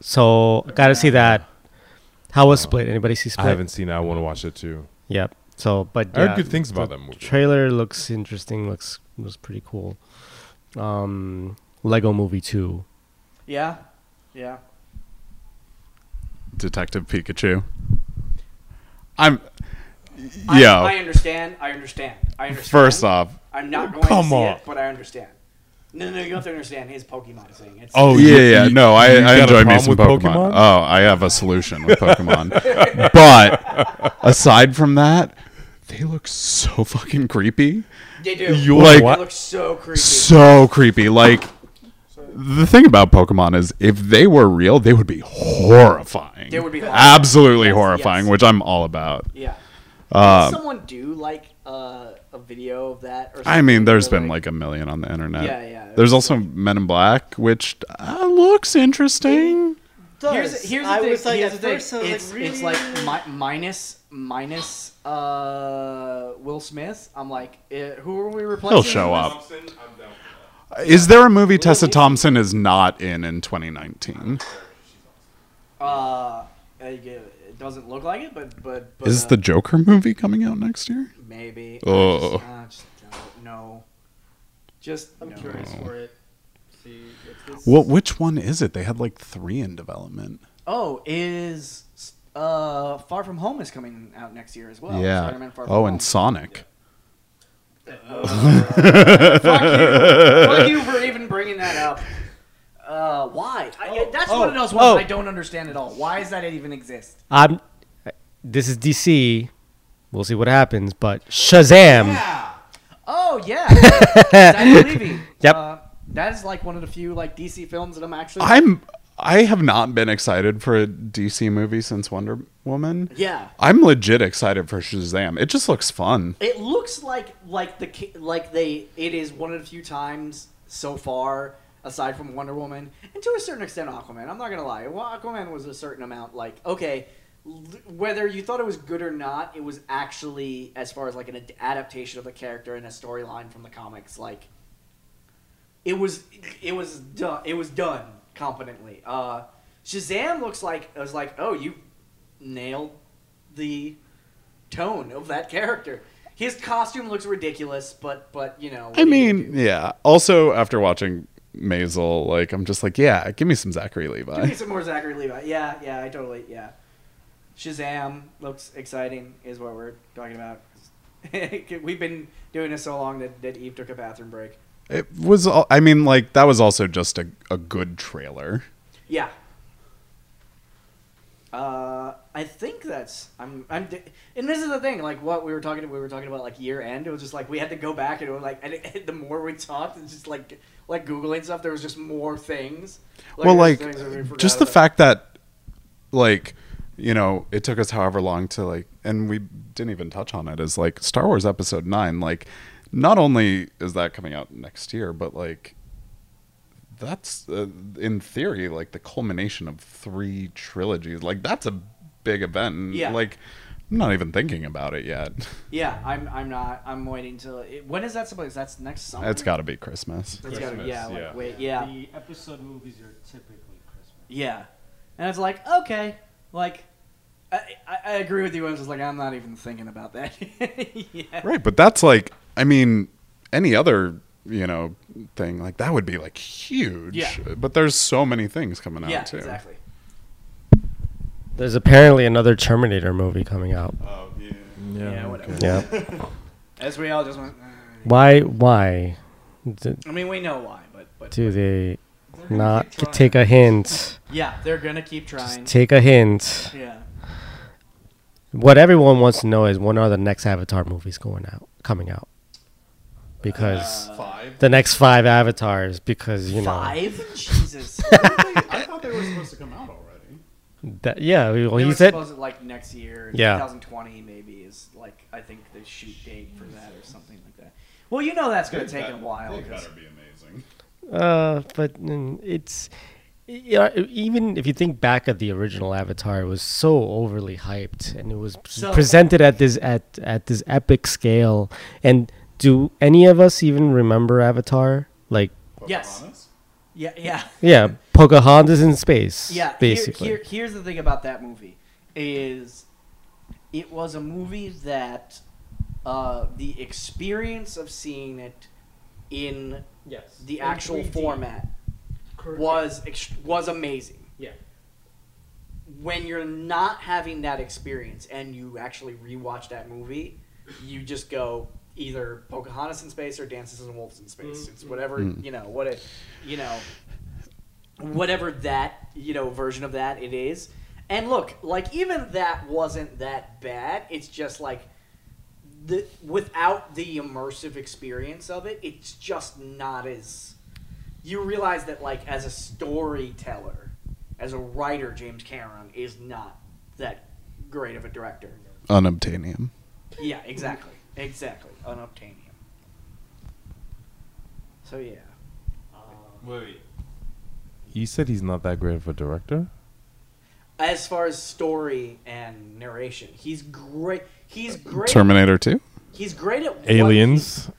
Split. Yeah. So gotta see that. How was Split? Anybody see Split? I haven't seen it. I want to watch it too. Yep. So, but I heard good things about the that movie. Trailer looks interesting. Looks was pretty cool. Um, Lego Movie Two. Yeah. Yeah. Detective Pikachu. I'm. I, Yo. I understand. I understand. I understand. First off, I'm not going Come to see on. it, but I understand. No, no, you have to understand his Pokemon thing. It's, Oh, yeah, yeah. No, I, I got a enjoy me problem some with Pokemon. Pokemon? Oh, I have a solution with Pokemon. [LAUGHS] but aside from that, they look so fucking creepy. they do. You Like- they what? look so creepy. So creepy. Like the thing about Pokemon is if they were real, they would be horrifying. They would be horrifying. absolutely Yes, horrifying, yes. which I'm all about. yeah. Um, Did someone do like uh, a video of that? Or I mean, there's been like a million on the internet. Yeah, yeah. There's also Men in Black, which uh, looks interesting. Here's here's the I thing. was like, here's the thing. first it's like, it's like mi- minus minus uh Will Smith. I'm like, eh, who are we replacing? He'll show up. Is there a movie Tessa Thompson is not in in 2019? Uh, it doesn't look like it, but but, but Is uh, the Joker movie coming out next year? maybe? Oh. I just, I just don't know. Just I'm no. curious for it. See if this. What? Which one is it? They had like three in development. Oh, is uh Far From Home is coming out next year as well. yeah. Far From Oh, Home. and Sonic. [LAUGHS] Fuck you. Fuck you for even bringing that up. Uh, why? I, that's one of those ones oh. I don't understand at all. Why does that even exist? I'm. This is DC. We'll see what happens. But Shazam. Yeah. Oh yeah, [LAUGHS] Zach Levi. Yep. Uh, that is like one of the few like DC films that I'm actually. I'm. I have not been excited for a DC movie since Wonder Woman. yeah. I'm legit excited for Shazam. It just looks fun. It looks like like the like they it is one of the few times so far aside from Wonder Woman and to a certain extent Aquaman. I'm not gonna lie, well, Aquaman was a certain amount like okay, l- whether you thought it was good or not, it was actually as far as like an ad- adaptation of the character and a storyline from the comics. Like it was it was done it was done competently. Uh, Shazam looks like I was like oh you nailed the tone of that character. His costume looks ridiculous, but but you know. I mean, yeah. Also, after watching Maisel, like I'm just like, yeah, give me some Zachary Levi. give me some more Zachary Levi. Yeah, yeah, I totally yeah. Shazam looks exciting, is what we're talking about. [LAUGHS] We've been doing this so long that, that Yves took a bathroom break. It was. al- I mean, like that was also just a, a good trailer. Yeah. Uh, I think that's I'm I'm and this is the thing like what we were talking we were talking about like year end it was just like we had to go back and it was like and it, [LAUGHS] the more we talked it's just like like googling stuff there was just more things well, like things we just the about. fact that, like, you know, it took us however long to like, and we didn't even touch on it. Is like Star Wars Episode Nine. Like, not only is that coming out next year, but like. That's uh, in theory like the culmination of three trilogies. Like that's a big event. and, Yeah. Like I'm not even thinking about it yet. [LAUGHS] yeah I'm I'm not I'm waiting till it, when is that supposed that's next summer It's got to be Christmas. That's gotta- be Christmas, yeah, like, yeah. wait yeah The episode movies are typically Christmas. yeah and it's like okay like I, I, I agree with you I was just like I'm not even thinking about that [LAUGHS] yeah Right, but that's like I mean, any other you know thing like that would be like huge. Yeah. But there's so many things coming out yeah, too. exactly. There's apparently another Terminator movie coming out. Oh yeah. Yeah, whatever. Yeah. [LAUGHS] As we all just went. "Ah." Why? Why? D- I mean, we know why, but but do they They're not take a hint? yeah, they're gonna keep trying. Just Take a hint. yeah. What everyone wants to know is when are the next Avatar movies going out, coming out? Because Uh, the next five Avatars, because you know, Five? [LAUGHS] Jesus. I thought they were supposed to come out already. that, yeah. Well, They he were said supposed to, like next year, Yeah. 2020 maybe is like I think the shoot date for that or something like that. Well, you know that's gonna take a while. They 'cause- better be amazing. Uh, but mm, it's yeah. Even if you think back at the original Avatar, it was so overly hyped, and it was So- presented at this at at this epic scale. And do any of us even remember Avatar? Like, Yes. Pocahontas? Yeah, yeah. yeah, Pocahontas in space. Yeah, here- basically. Here, here's the thing about that movie is it was a movie that uh, the experience of seeing it in yes. the actual format was was amazing. Yeah. When you're not having that experience and you actually rewatch that movie, you just go either Pocahontas in space or Dances and Wolves in space. It's whatever Mm. you know what it you know whatever that you know version of that it is. And look, like even that wasn't that bad. It's just like the without the immersive experience of it, it's just not as you realize that like as a storyteller, as a writer, James Cameron is not that great of a director. Unobtainium. Yeah, exactly, exactly, unobtainium. So yeah, um, Wait. You said he's not that great of a director. as far as story and narration, he's great. He's great. Terminator 2? He's great at what Aliens.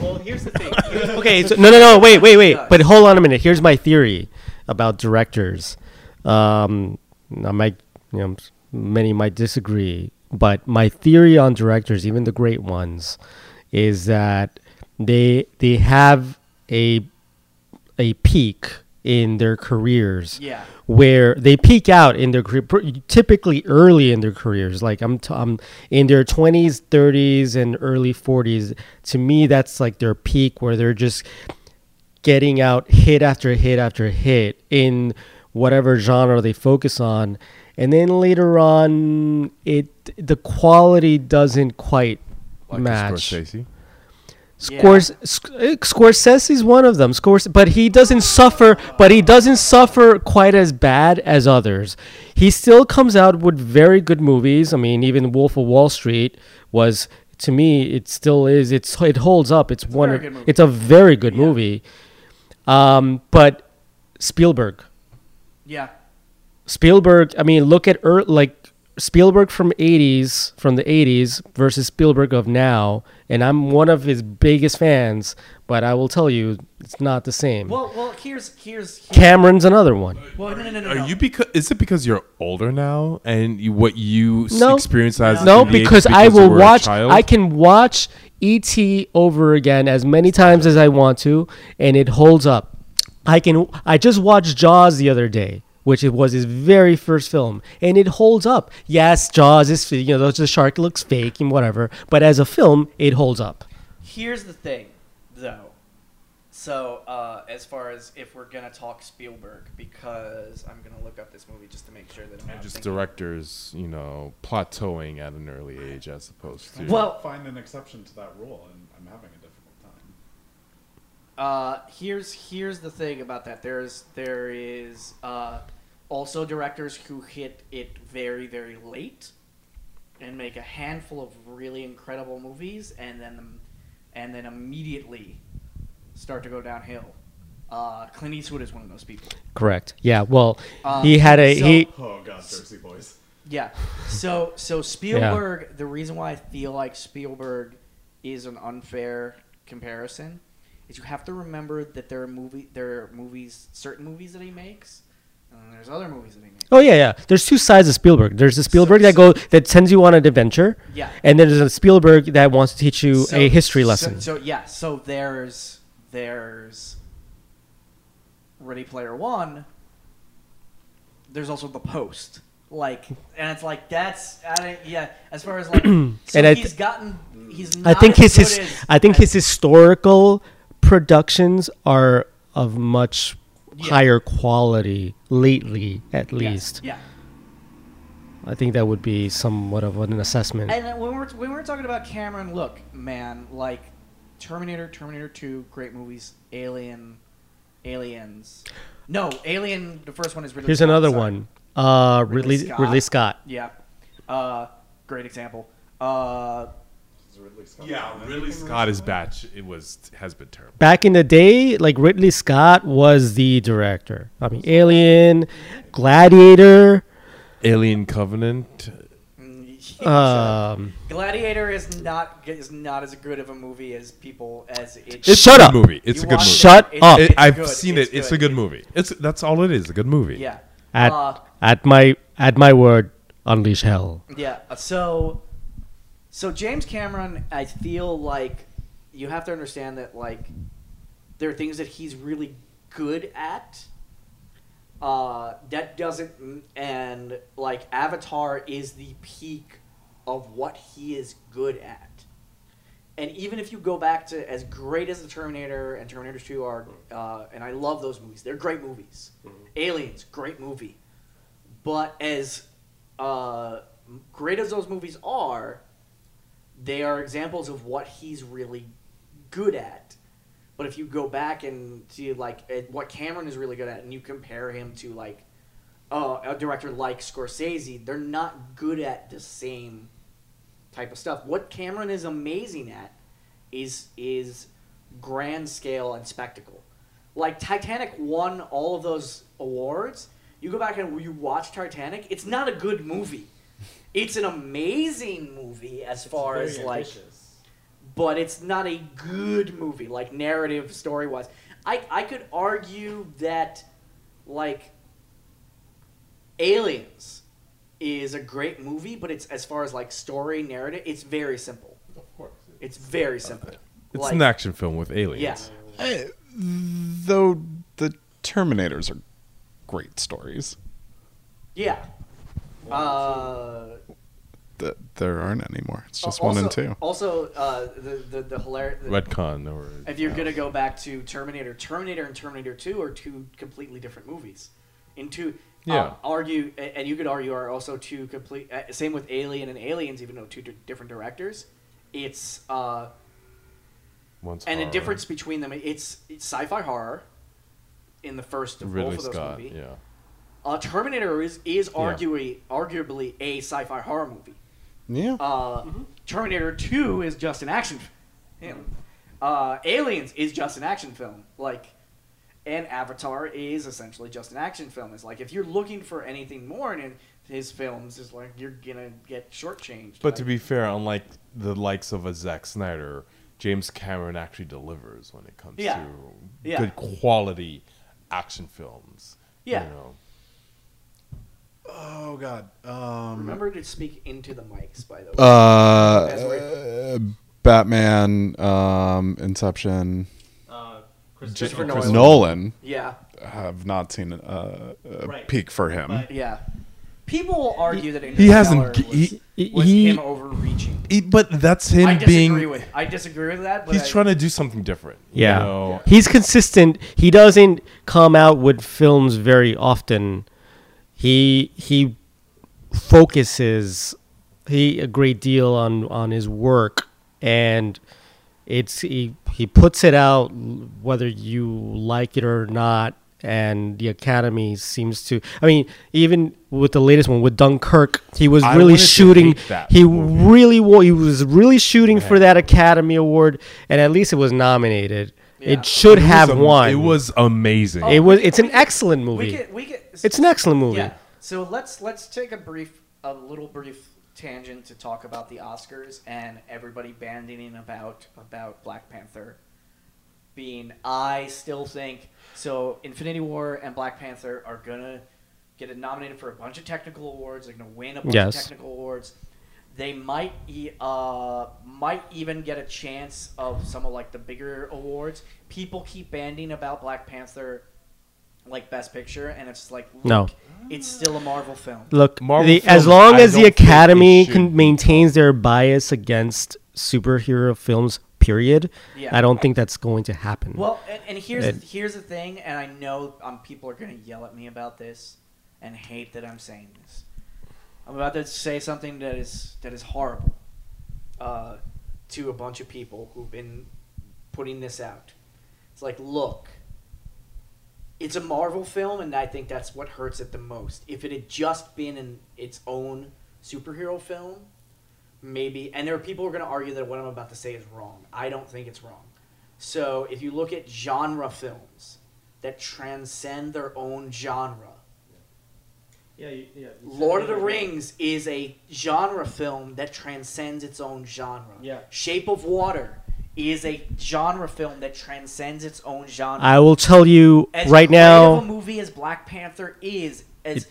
Well, here's the thing. [LAUGHS] okay, so, no, no, no, wait, wait, wait. But hold on a minute. Here's my theory about directors. Um, I might, you know, many might disagree, but my theory on directors, even the great ones, is that they they have a a peak in their careers Yeah. where they peak out in their career, typically early in their careers. Like I'm, t- I'm in their 20s, 30s, and early 40s. To me, that's like their peak where they're just getting out hit after hit after hit in whatever genre they focus on. And then later on, it the quality doesn't quite Like a match. Scorsese. Scors- Sc- uh, Scorsese is one of them. Scors- but he doesn't suffer. But he doesn't suffer quite as bad as others. He still comes out with very good movies. I mean, even Wolf of Wall Street was to me. It still is. It's it holds up. It's, one. of- It's a very good Yeah. movie. Um, but Spielberg. Yeah. Spielberg, I mean, look at er, like Spielberg from 80s, from the 80s versus Spielberg of now, and I'm one of his biggest fans, but I will tell you it's not the same. Well, well, here's here's, here's Cameron's another one. well, no, no, no, no. Are no. you because? Is it because you're older now and you, what you No. experience as No, an age because I will watch? I can watch ET over again as many times as I want to and it holds up. I can I just watched Jaws the other day, which it was his very first film, and it holds up. Yes, Jaws is you know the shark looks fake and whatever, but as a film, it holds up. Here's the thing, though. So, uh, as far as if we're gonna talk Spielberg, because I'm gonna look up this movie just to make sure that I'm And not just thinking- directors, you know, plateauing at an early age as opposed to. Well- find an exception to that rule, and I'm having a difficult time. Uh, here's here's the thing about that. There's there is uh, also directors who hit it very very late, and make a handful of really incredible movies, and then and then immediately start to go downhill. Uh, Clint Eastwood is one of those people. Correct. Yeah. Well, Um, he had a so- he. Oh God, Jersey boys. Yeah. So so [LAUGHS] Spielberg, Yeah. the reason why I feel like Spielberg is an unfair comparison is you have to remember that there are movie there are movies certain movies that he makes And then there's other movies that he makes. Oh yeah, yeah. There's two sides of Spielberg. There's the Spielberg that go that sends you on an adventure, Yeah. and then there's a Spielberg that wants to teach you So- a history lesson. So, yeah, so there's there's Ready Player One. There's also The Post. Like, and it's like that's I don't, yeah. As far as like, [CLEARS THROAT] so And I he's th- gotten. He's. I think his, his as- I think his historical productions are of much Yeah. higher quality lately, at least. Yeah. I think that would be somewhat of an assessment. And when we're when we're talking about Cameron, look, man, like Terminator, Terminator Two, great movies. Alien, Aliens. No, Alien. The first one is Ridley. Here's Scott, another sorry. one. Uh, Ridley Ridley Scott. Ridley Scott. Yeah. Uh, great example. Uh, Yeah, Ridley Scott is batch. It was has been terrible. Back in the day, like Ridley Scott was the director. I mean, Alien, Gladiator. Alien Covenant. [LAUGHS] Um, [LAUGHS] Gladiator is not is not as good of a movie as people as it. It's Shut a up. good movie. It's You a good movie. Shut it's- up. It, I've good, seen it. It's a good movie. It's that's all it is. A good movie. Yeah. at Uh, at my at my word, unleash hell. Yeah. So, so James Cameron, I feel like you have to understand that like there are things that he's really good at. Uh, that doesn't, and like Avatar is the peak of what he is good at. And even if you go back to as great as the Terminator and Terminator Two are, uh, and I love those movies, they're great movies. Aliens, great movie. But as uh, great as those movies are, they are examples of what he's really good at. But if you go back and see like what Cameron is really good at, and you compare him to like uh, a director like Scorsese, they're not good at the same type of stuff. What Cameron is amazing at is is grand scale and spectacle. Like Titanic won all of those awards. You go back and you watch Titanic, it's not a good movie. It's an amazing movie as far as like but it's not a good movie, like narrative story wise. I I could argue that like Aliens is a great movie, but it's as far as like story narrative, it's very simple. Of course. It's very simple. It's Like- an action film with aliens. Yeah. I- though the Terminators are great stories. Yeah. Uh, That there aren't anymore. It's just also, one and two. Also, uh, the the the hilarious. Redcon or If you're gonna go back to Terminator, Terminator and Terminator Two are two completely different movies. In two, Yeah. uh, argue, and you could argue are also two complete. Uh, same with Alien and Aliens, even though two di- different directors. It's uh, One's and the horror. difference between them, it's, it's sci-fi horror. In the first of Ridley both of those Scott. movies, Yeah. uh, Terminator is is Yeah. arguably arguably a sci-fi horror movie. Yeah. Uh, Terminator Two is just an action film. Uh, Aliens is just an action film. Like, and Avatar is essentially just an action film. It's like if you're looking for anything more in his films, is like you're gonna get shortchanged. But to be fair, unlike the likes of a Zack Snyder, James Cameron actually delivers when it comes Yeah. to Yeah. good quality action films. Yeah. You know. Oh God. Um, remember to speak into the mics, by the way. uh, uh, Batman, um, Inception, Uh, Christopher Nolan. Nolan. yeah, Have not seen a, a Right. peak for him. But- yeah. People will argue that He hasn't- Interstellar he- was, was he- him overreaching. He- but that's him I disagree being. with. I disagree with that. But He's I, trying to do something different. you Yeah. He's consistent. He doesn't come out with films very often. He he focuses he a great deal on on his work and it's he he puts it out whether you like it or not and the academy seems to i mean even with the latest one with dunkirk he was I really shooting he movie. really he was really shooting for that academy award and at least it was nominated Yeah. it should It have am- won It was amazing. Oh, it was it's can- an we can- excellent We movie can, we can, it's an excellent movie Yeah. So let's let's take a brief, a little brief tangent to talk about the Oscars and everybody bandying about about Black Panther being. I still think so. Infinity War and Black Panther are gonna get it nominated for a bunch of technical awards. They're going to win a bunch Yes. of technical awards. They might e- uh, might even get a chance of some of like the bigger awards. People keep banding about Black Panther, like Best Picture, and it's like look, No. it's still a Marvel film. Look, Marvel the, as long I as the don't think it Academy should con- be maintains their bias against superhero films, period, Yeah. I don't think that's going to happen. Well, and, and here's It- here's the thing, and I know um, people are going to yell at me about this and hate that I'm saying this. I'm about to say something that is that is horrible uh, to a bunch of people who've been putting this out. It's like, look, it's a Marvel film, and I think that's what hurts it the most. If it had just been in its own superhero film, maybe. And there are people who are going to argue that what I'm about to say is wrong. I don't think it's wrong. So if you look at genre films that transcend their own genre, Yeah, you, yeah. you Lord of the other day. Rings is a genre film that transcends its own genre. Yeah. Shape of Water is a genre film that transcends its own genre. I will tell you as right great of a movie as Black Panther is, as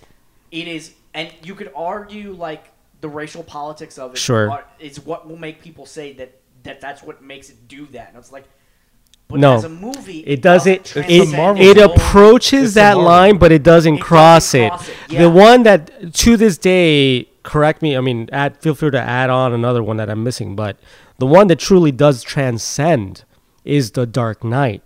it is, and you could argue like the racial politics of it. Sure. are- is what will make people say that that that's what makes it do that. And it's like, but No. as a movie, It doesn't. transcend It, it approaches that Marvel. line, but it doesn't It doesn't cross it. cross it, yeah. The one that to this day, correct me. I mean, add, feel free to add on another one that I'm missing. But the one that truly does transcend is the Dark Knight,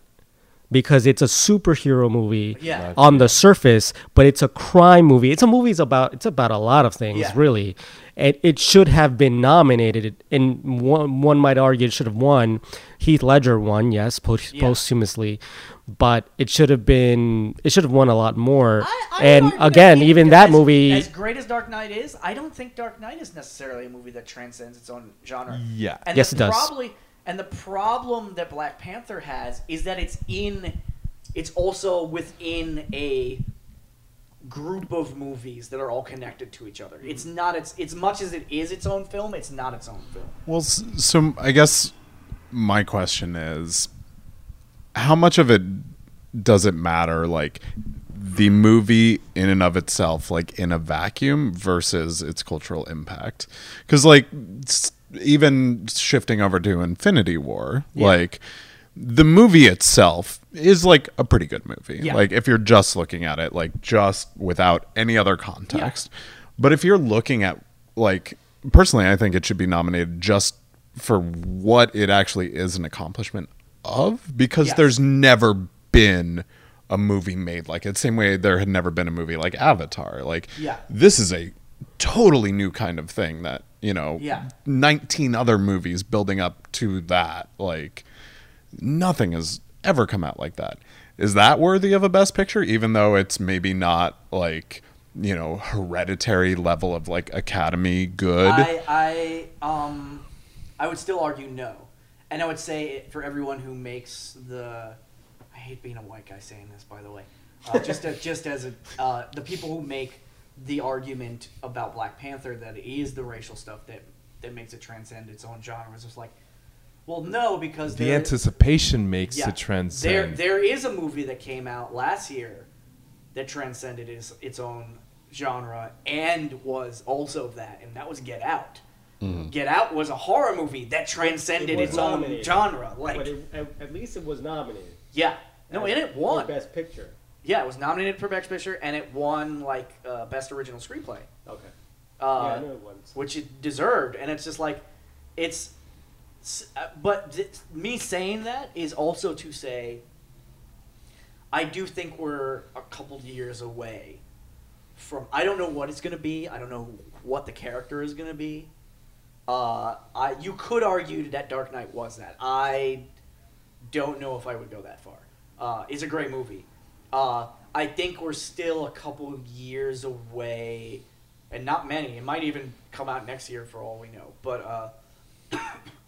because it's a superhero movie Yeah. on the surface, but it's a crime movie. It's a movie about it's about a lot of things, Yeah. really. And it should have been nominated, and one one might argue it should have won. Heath Ledger won, yes, post- Yeah. posthumously, but it should have been it should have won a lot more. I- I and argue that again, even that as- movie, as great as Dark Knight is, I don't think Dark Knight is necessarily a movie that transcends its own genre. Yeah. And Yes, it does. Probably, and the problem that Black Panther has is that it's in, it's also within a group of movies that are all connected to each other. It's mm-hmm. not its as much as it is its own film. It's not its own film. Well, s- so I guess my question is how much of it does it matter like the movie in and of itself like in a vacuum versus its cultural impact cuz like even shifting over to Infinity War like the movie itself is like a pretty good movie Yeah. like if you're just looking at it like just without any other context but if you're looking at like personally I think it should be nominated just for what it actually is an accomplishment of because Yes. there's never been a movie made like it same way there had never been a movie like Avatar like Yeah. this is a totally new kind of thing that you know Yeah. 19 other movies building up to that like nothing has ever come out like that is that worthy of a best picture even though it's maybe not like you know hereditary level of like academy good I, I, um, I would still argue no, and I would say it for everyone who makes the. I hate being a white guy saying this, by the way. Uh, [LAUGHS] just, as, just as a, uh, the people who make the argument about Black Panther that it is the racial stuff that that makes it transcend its own genres. It's like, well, no, because The there- anticipation makes yeah, it transcend. There, there is a movie that came out last year that transcended its, its own genre and was also that, and that was Get Out. Get Out was a horror movie that transcended was its own genre. Like, But it, at, at least it was nominated. yeah, no, and it For won. Best Picture. Yeah, it was nominated for Best Picture, and it won like uh, Best Original Screenplay, Okay. uh, yeah, I know it won. which it deserved. And it's just like, it's, s- but th- me saying that is also to say, I do think we're a couple years away from. I don't know what it's going to be. I don't know what the character is going to be. Uh, I you could argue that Dark Knight was that. I don't know if I would go that far. Uh, it's a great movie. Uh, I think we're still a couple years away, and not many. It might even come out next year for all we know. But uh, [COUGHS]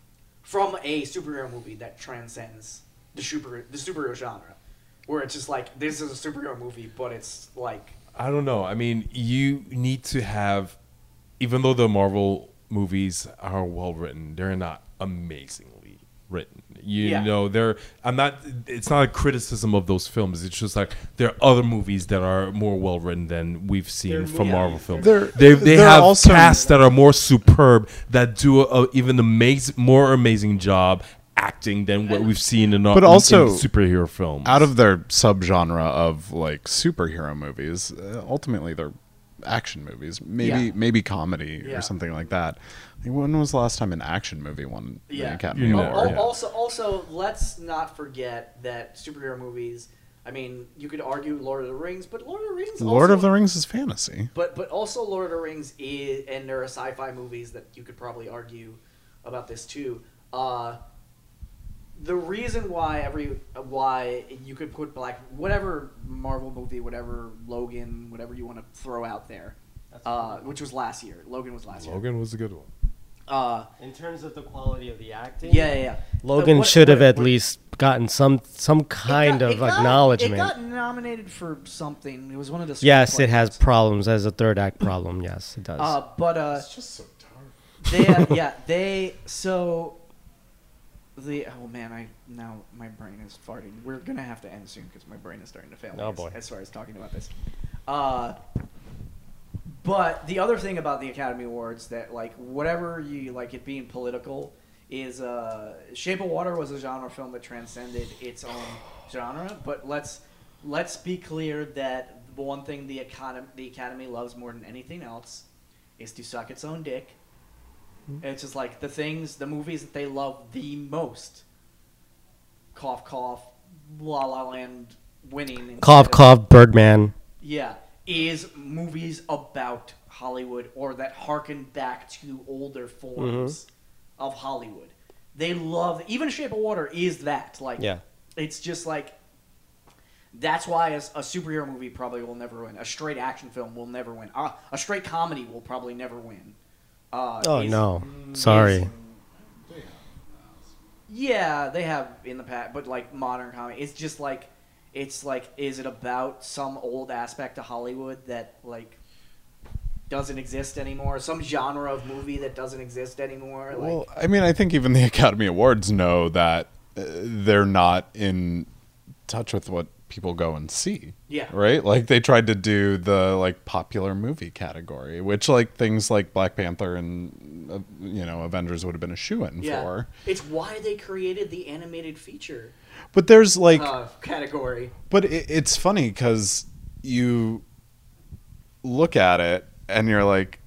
from a superhero movie that transcends the super the superhero genre, where it's just like this is a superhero movie, but it's like I don't know. I mean, you need to have, even though the Marvel movies are well written, they're not amazingly written. You Yeah. know, they're I'm not. It's not a criticism of those films. It's just like there are other movies that are more well written than we've seen They're from more- Marvel films. They're- they they they're have also- casts that are more superb that do a, a even amazing, more amazing job acting than what we've seen in, But in- also, in superhero films. out of their subgenre of like superhero movies, uh, ultimately they're action movies. Maybe Yeah. maybe comedy Yeah. or something like that. When was the last time an action movie won the Yeah. Academy You know, Award? yeah. Also, also, let's not forget that superhero movies. I mean, you could argue Lord of the Rings, but Lord of the Rings. Lord also, of the Rings is fantasy. But but also Lord of the Rings is, and there are sci-fi movies that you could probably argue about this too. Uh, the reason why every why you could put Black whatever Marvel movie, whatever Logan, whatever you want to throw out there, uh, which was last year. Logan was last year. Logan was a good one. Uh, In terms of the quality of the acting, yeah, yeah, yeah. Logan What- should have what- at what- least gotten some some kind got- of it got- acknowledgement. It got nominated for something. It was one of the. yes, it has problems as a third act problem. Yes, it does. Uh, but uh, just so dark. they have, yeah they so the oh man I now my brain is farting. We're gonna have to end soon because my brain is starting to fail. Oh, as, boy. As far as talking about this, uh, but the other thing about the Academy Awards that like whatever you like it being political is uh, Shape of Water was a genre film that transcended its own genre. But let's let's be clear that the one thing the Academy the Academy loves more than anything else is to suck its own dick. It's just like the things, the movies that they love the most. Cough, cough, La La Land winning. cough, cough, Birdman. Yeah, is movies about Hollywood or that harken back to older forms of Hollywood. They love even Shape of Water is that like Yeah. it's just like that's why a, a superhero movie probably will never win. A straight action film will never win. Uh, a straight comedy will probably never win. Uh, Oh no, sorry. yeah, they have in the past, but like modern comedy, it's just like, it's like, is it about some old aspect of Hollywood that like doesn't exist anymore? Some genre of movie that doesn't exist anymore? Like, Well, I mean, I think even the [LAUGHS] Academy Awards know that uh, they're not in touch with what people go and see. Yeah. Right? Like they tried to do the like popular movie category, which like things like Black Panther and uh, you know Avengers would have been a shoe in yeah, for. it's why they created the animated feature But there's like uh, category. But it, it's funny because you look at it and you're like,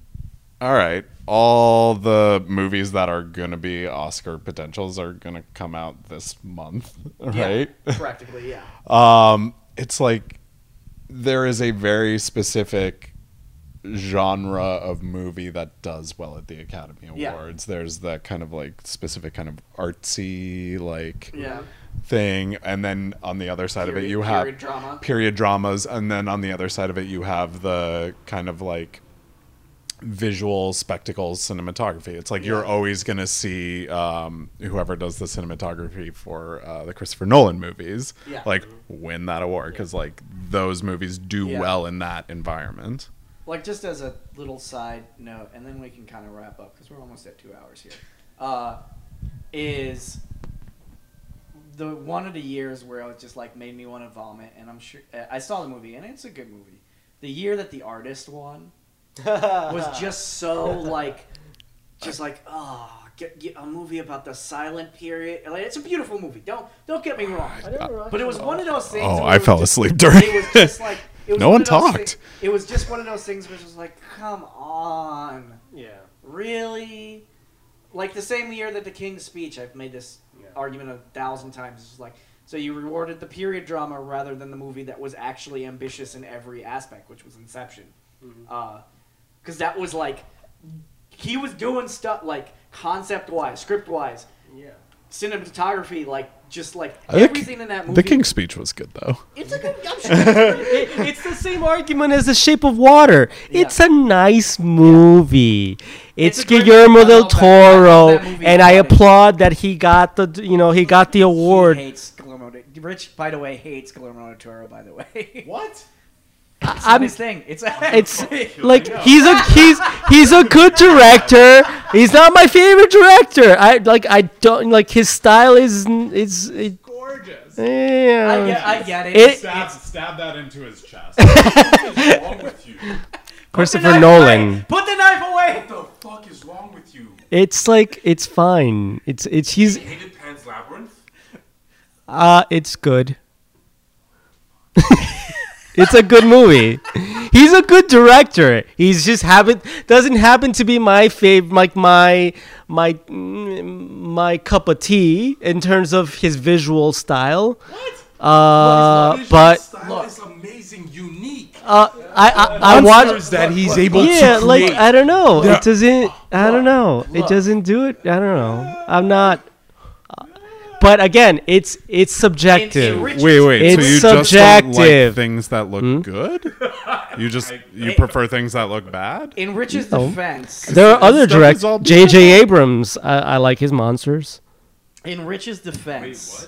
all right, all the movies that are going to be Oscar potentials are going to come out this month, right? Yeah, practically, yeah. [LAUGHS] Um, it's like there is a very specific genre of movie that does well at the Academy Yeah. Awards. There's that kind of like specific kind of artsy like Yeah. thing, and then on the other side of it Period- you have period drama. period dramas, and then on the other side of it you have the kind of like visual spectacles cinematography. It's like you're always going to see um, whoever does the cinematography for uh, the Christopher Nolan movies, Yeah. like win that award because like those movies do Yeah. well in that environment. like just as a little side note, and then we can kind of wrap up because we're almost at two hours here. Uh, is the one of the years where it just like made me want to vomit, and I'm sure I saw the movie, and it's a good movie. The year that the artist won was [LAUGHS] just so like, just like oh, get, get a movie about the silent period. Like it's a beautiful movie. Don't don't get me wrong. But it was one of those things. Oh, I fell just- asleep during It was just [LAUGHS] like it was No one one talked. thi- it was just one of those things which was like, come on, Yeah. really? Like the same year that the King's Speech, I've made this Yeah. argument a thousand times. It's just like, so you rewarded the period drama rather than the movie that was actually ambitious in every aspect, which was Inception. Uh, Because that was like, he was doing stuff like concept wise, script wise, Yeah. cinematography, like just like I think everything in that movie. The King's Speech was good though. It's a good. I'm [LAUGHS] sure it's It- it's the same argument as The Shape of Water. Yeah. It's a nice movie. It's, It's Guillermo movie. Del love I Toro, love that movie and I applaud that he got the you know he got the award. He hates Guillermo. Rich, by the way, hates Guillermo del Toro. By the way, What? [LAUGHS] It's I'm- not his thing. It's [LAUGHS] It's [LAUGHS] like he's a he's he's a good director. He's not my favorite director. I like I don't like his style is is it, Gorgeous. yeah. I get, I get it. It- Stab, stab that into his chest. [LAUGHS] what is wrong with you? Christopher knife Nolan. away. Put the knife away. What the fuck is wrong with you? It's like it's fine. It's it's he's Hated Pan's Labyrinth. uh it's good. It's a good movie. He's a good director. He's just happen doesn't happen to be my favorite like my my mm, my cup of tea in terms of his visual style. What? Uh, but style is amazing, unique. uh, I I, I watch. That he's able Yeah, to like. I don't know. Yeah. It doesn't. I don't know. It doesn't do it. I don't know. I'm not. But again, it's it's subjective. In- in Wait, wait. It's so you just don't subjective. like things that look Hmm? good? [LAUGHS] You just you prefer things that look bad? In Rich's No. defense, there are other directors. direct. is J.J. Abrams. I, I like his monsters. in Rich's defense,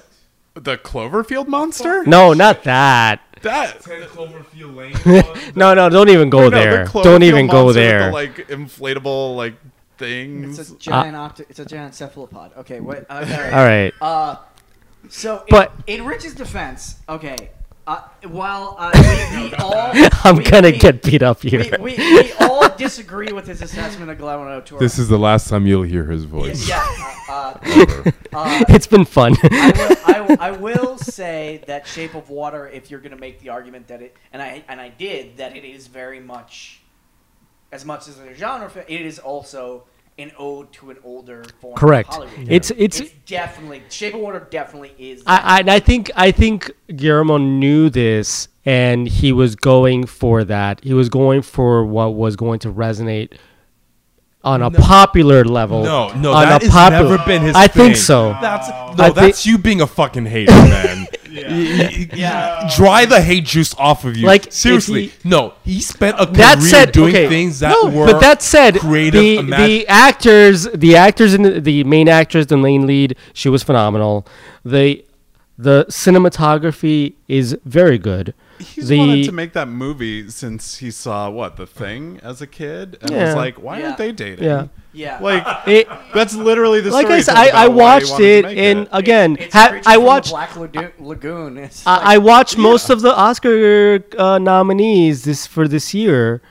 The Cloverfield monster? No, not that. That. Ten Cloverfield Lane. [LAUGHS] No, no, don't even go No, there. the Don't even go there. The, like inflatable like things. it's a giant octo- It's a giant cephalopod. Okay, what? Uh, [LAUGHS] All right. Uh, so, But- in, in Rich's defense, okay, uh, while uh, we, [LAUGHS] we all, I'm we- gonna we- get beat up here. We, we, we all disagree with his assessment of Guillermo del Toro. this is the last time you'll hear his voice. yeah. Uh, uh, uh, [LAUGHS] it's been fun. I will, I, will, I will say that Shape of Water, if you're going to make the argument that it, and I and I did, that it is very much, as much as a genre film, it is also an ode to an older form Correct. of Hollywood. It's- it's- definitely Shape of Water definitely is. I, I, I think I think Guillermo knew this, and he was going for that. He was going for what was going to resonate on a popular level. No, no, on that a has popular- never been his I thing. think so. That's no, think- that's you being a fucking hater, man. [LAUGHS] yeah. Yeah. Dry the hate juice off of you. Like, seriously, he- no. He spent a career that said, doing okay, things that no, were but that said, creative. the imag- the actors, the actors in the, the main actress, the main lead, she was phenomenal. The the cinematography is very good. He's the wanted to make that movie since he saw what the thing as a kid, and Yeah. was like, "Why Yeah. aren't they dating?" yeah, yeah. Like it, that's literally the like story. I said, I, I about why he watched it, make and it. again, it's ha- I watched. Black Lagoon. Lagoon. It's I, I watched most of the Oscar uh, nominees this for this year,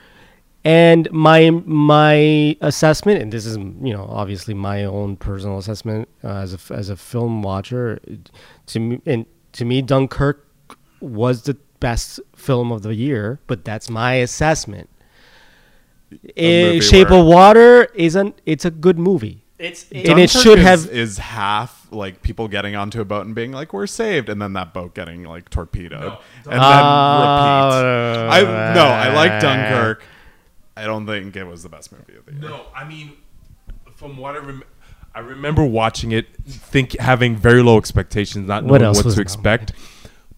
and my my assessment, and this is you know obviously my own personal assessment uh, as a as a film watcher, to me and to me Dunkirk was the best film of the year, but that's my assessment. Movie Shape where- of Water isn't. it's a good movie. it's And it should is, have- is half like people getting onto a boat and being like, "We're saved," and then that boat getting like torpedoed, and then Uh, repeat. I no, I like Dunkirk. I don't think it was the best movie of the year. No, I mean, from what I rem- I remember watching it, think having very low expectations, not knowing else what to nominated? expect,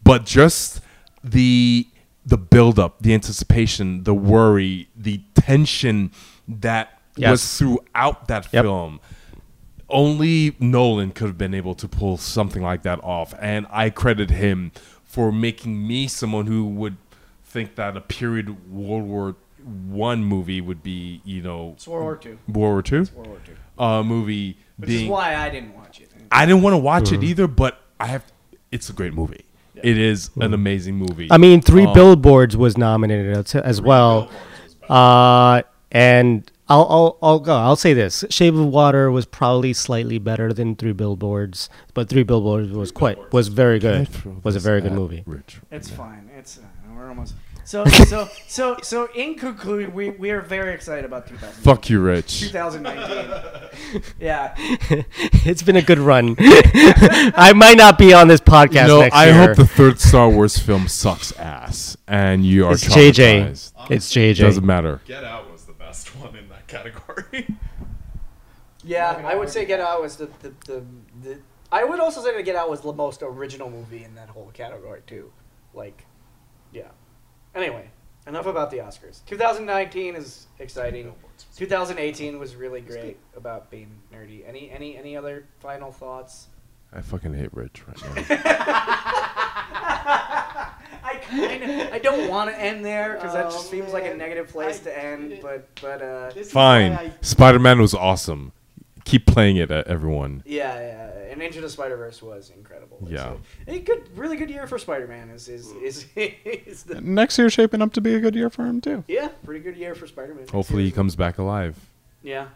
but just the the build up, the anticipation, the worry, the tension that Yes. was throughout that Yep. film. Only Nolan could have been able to pull something like that off, and I credit him for making me someone who would think that a period World War One movie would be, you know, it's World War Two. World War Two World War Two. uh, movie Which being. is why I didn't watch it. I didn't want to watch it either, but I have. It's a great movie. It is an amazing movie. I mean, Three Um, Billboards was nominated as, as well. Uh, and I'll, I'll I'll go. I'll say this: Shape of Water was probably slightly better than Three Billboards, but Three Billboards was quite was very good. Was a very good movie. Rich. It's fine. It's uh, we're almost. So so so so in conclusion, we we are very excited about 2000. Fuck you, Rich. 2019. yeah. [LAUGHS] it's been a good run. [LAUGHS] I might not be on this podcast no, next I year. hope the third Star Wars film sucks ass, and you are it's JJ. traumatized. It's JJ. Doesn't matter. Get Out was the best one in that category. [LAUGHS] Yeah, I would say Get Out was the, the, the, the I would also say that Get Out was the most original movie in that whole category too. Like, yeah. Anyway, enough about the Oscars. 2019 is exciting. 2018 was really great about being nerdy. Any any any other final thoughts? I fucking hate Rich right now. [LAUGHS] I kind of I don't want to end there because that Oh, just seems like a negative place I- to end. But but uh, Fine. I- Spider-Man was awesome. Keep playing it, uh, everyone. yeah, yeah, and Into the Spider Verse was incredible. It's Yeah. a, a good, really good year for Spider Man. Is is is, [LAUGHS] is the, Next year shaping up to be a good year for him too. yeah, pretty good year for Spider Man. Hopefully he comes back alive. Yeah,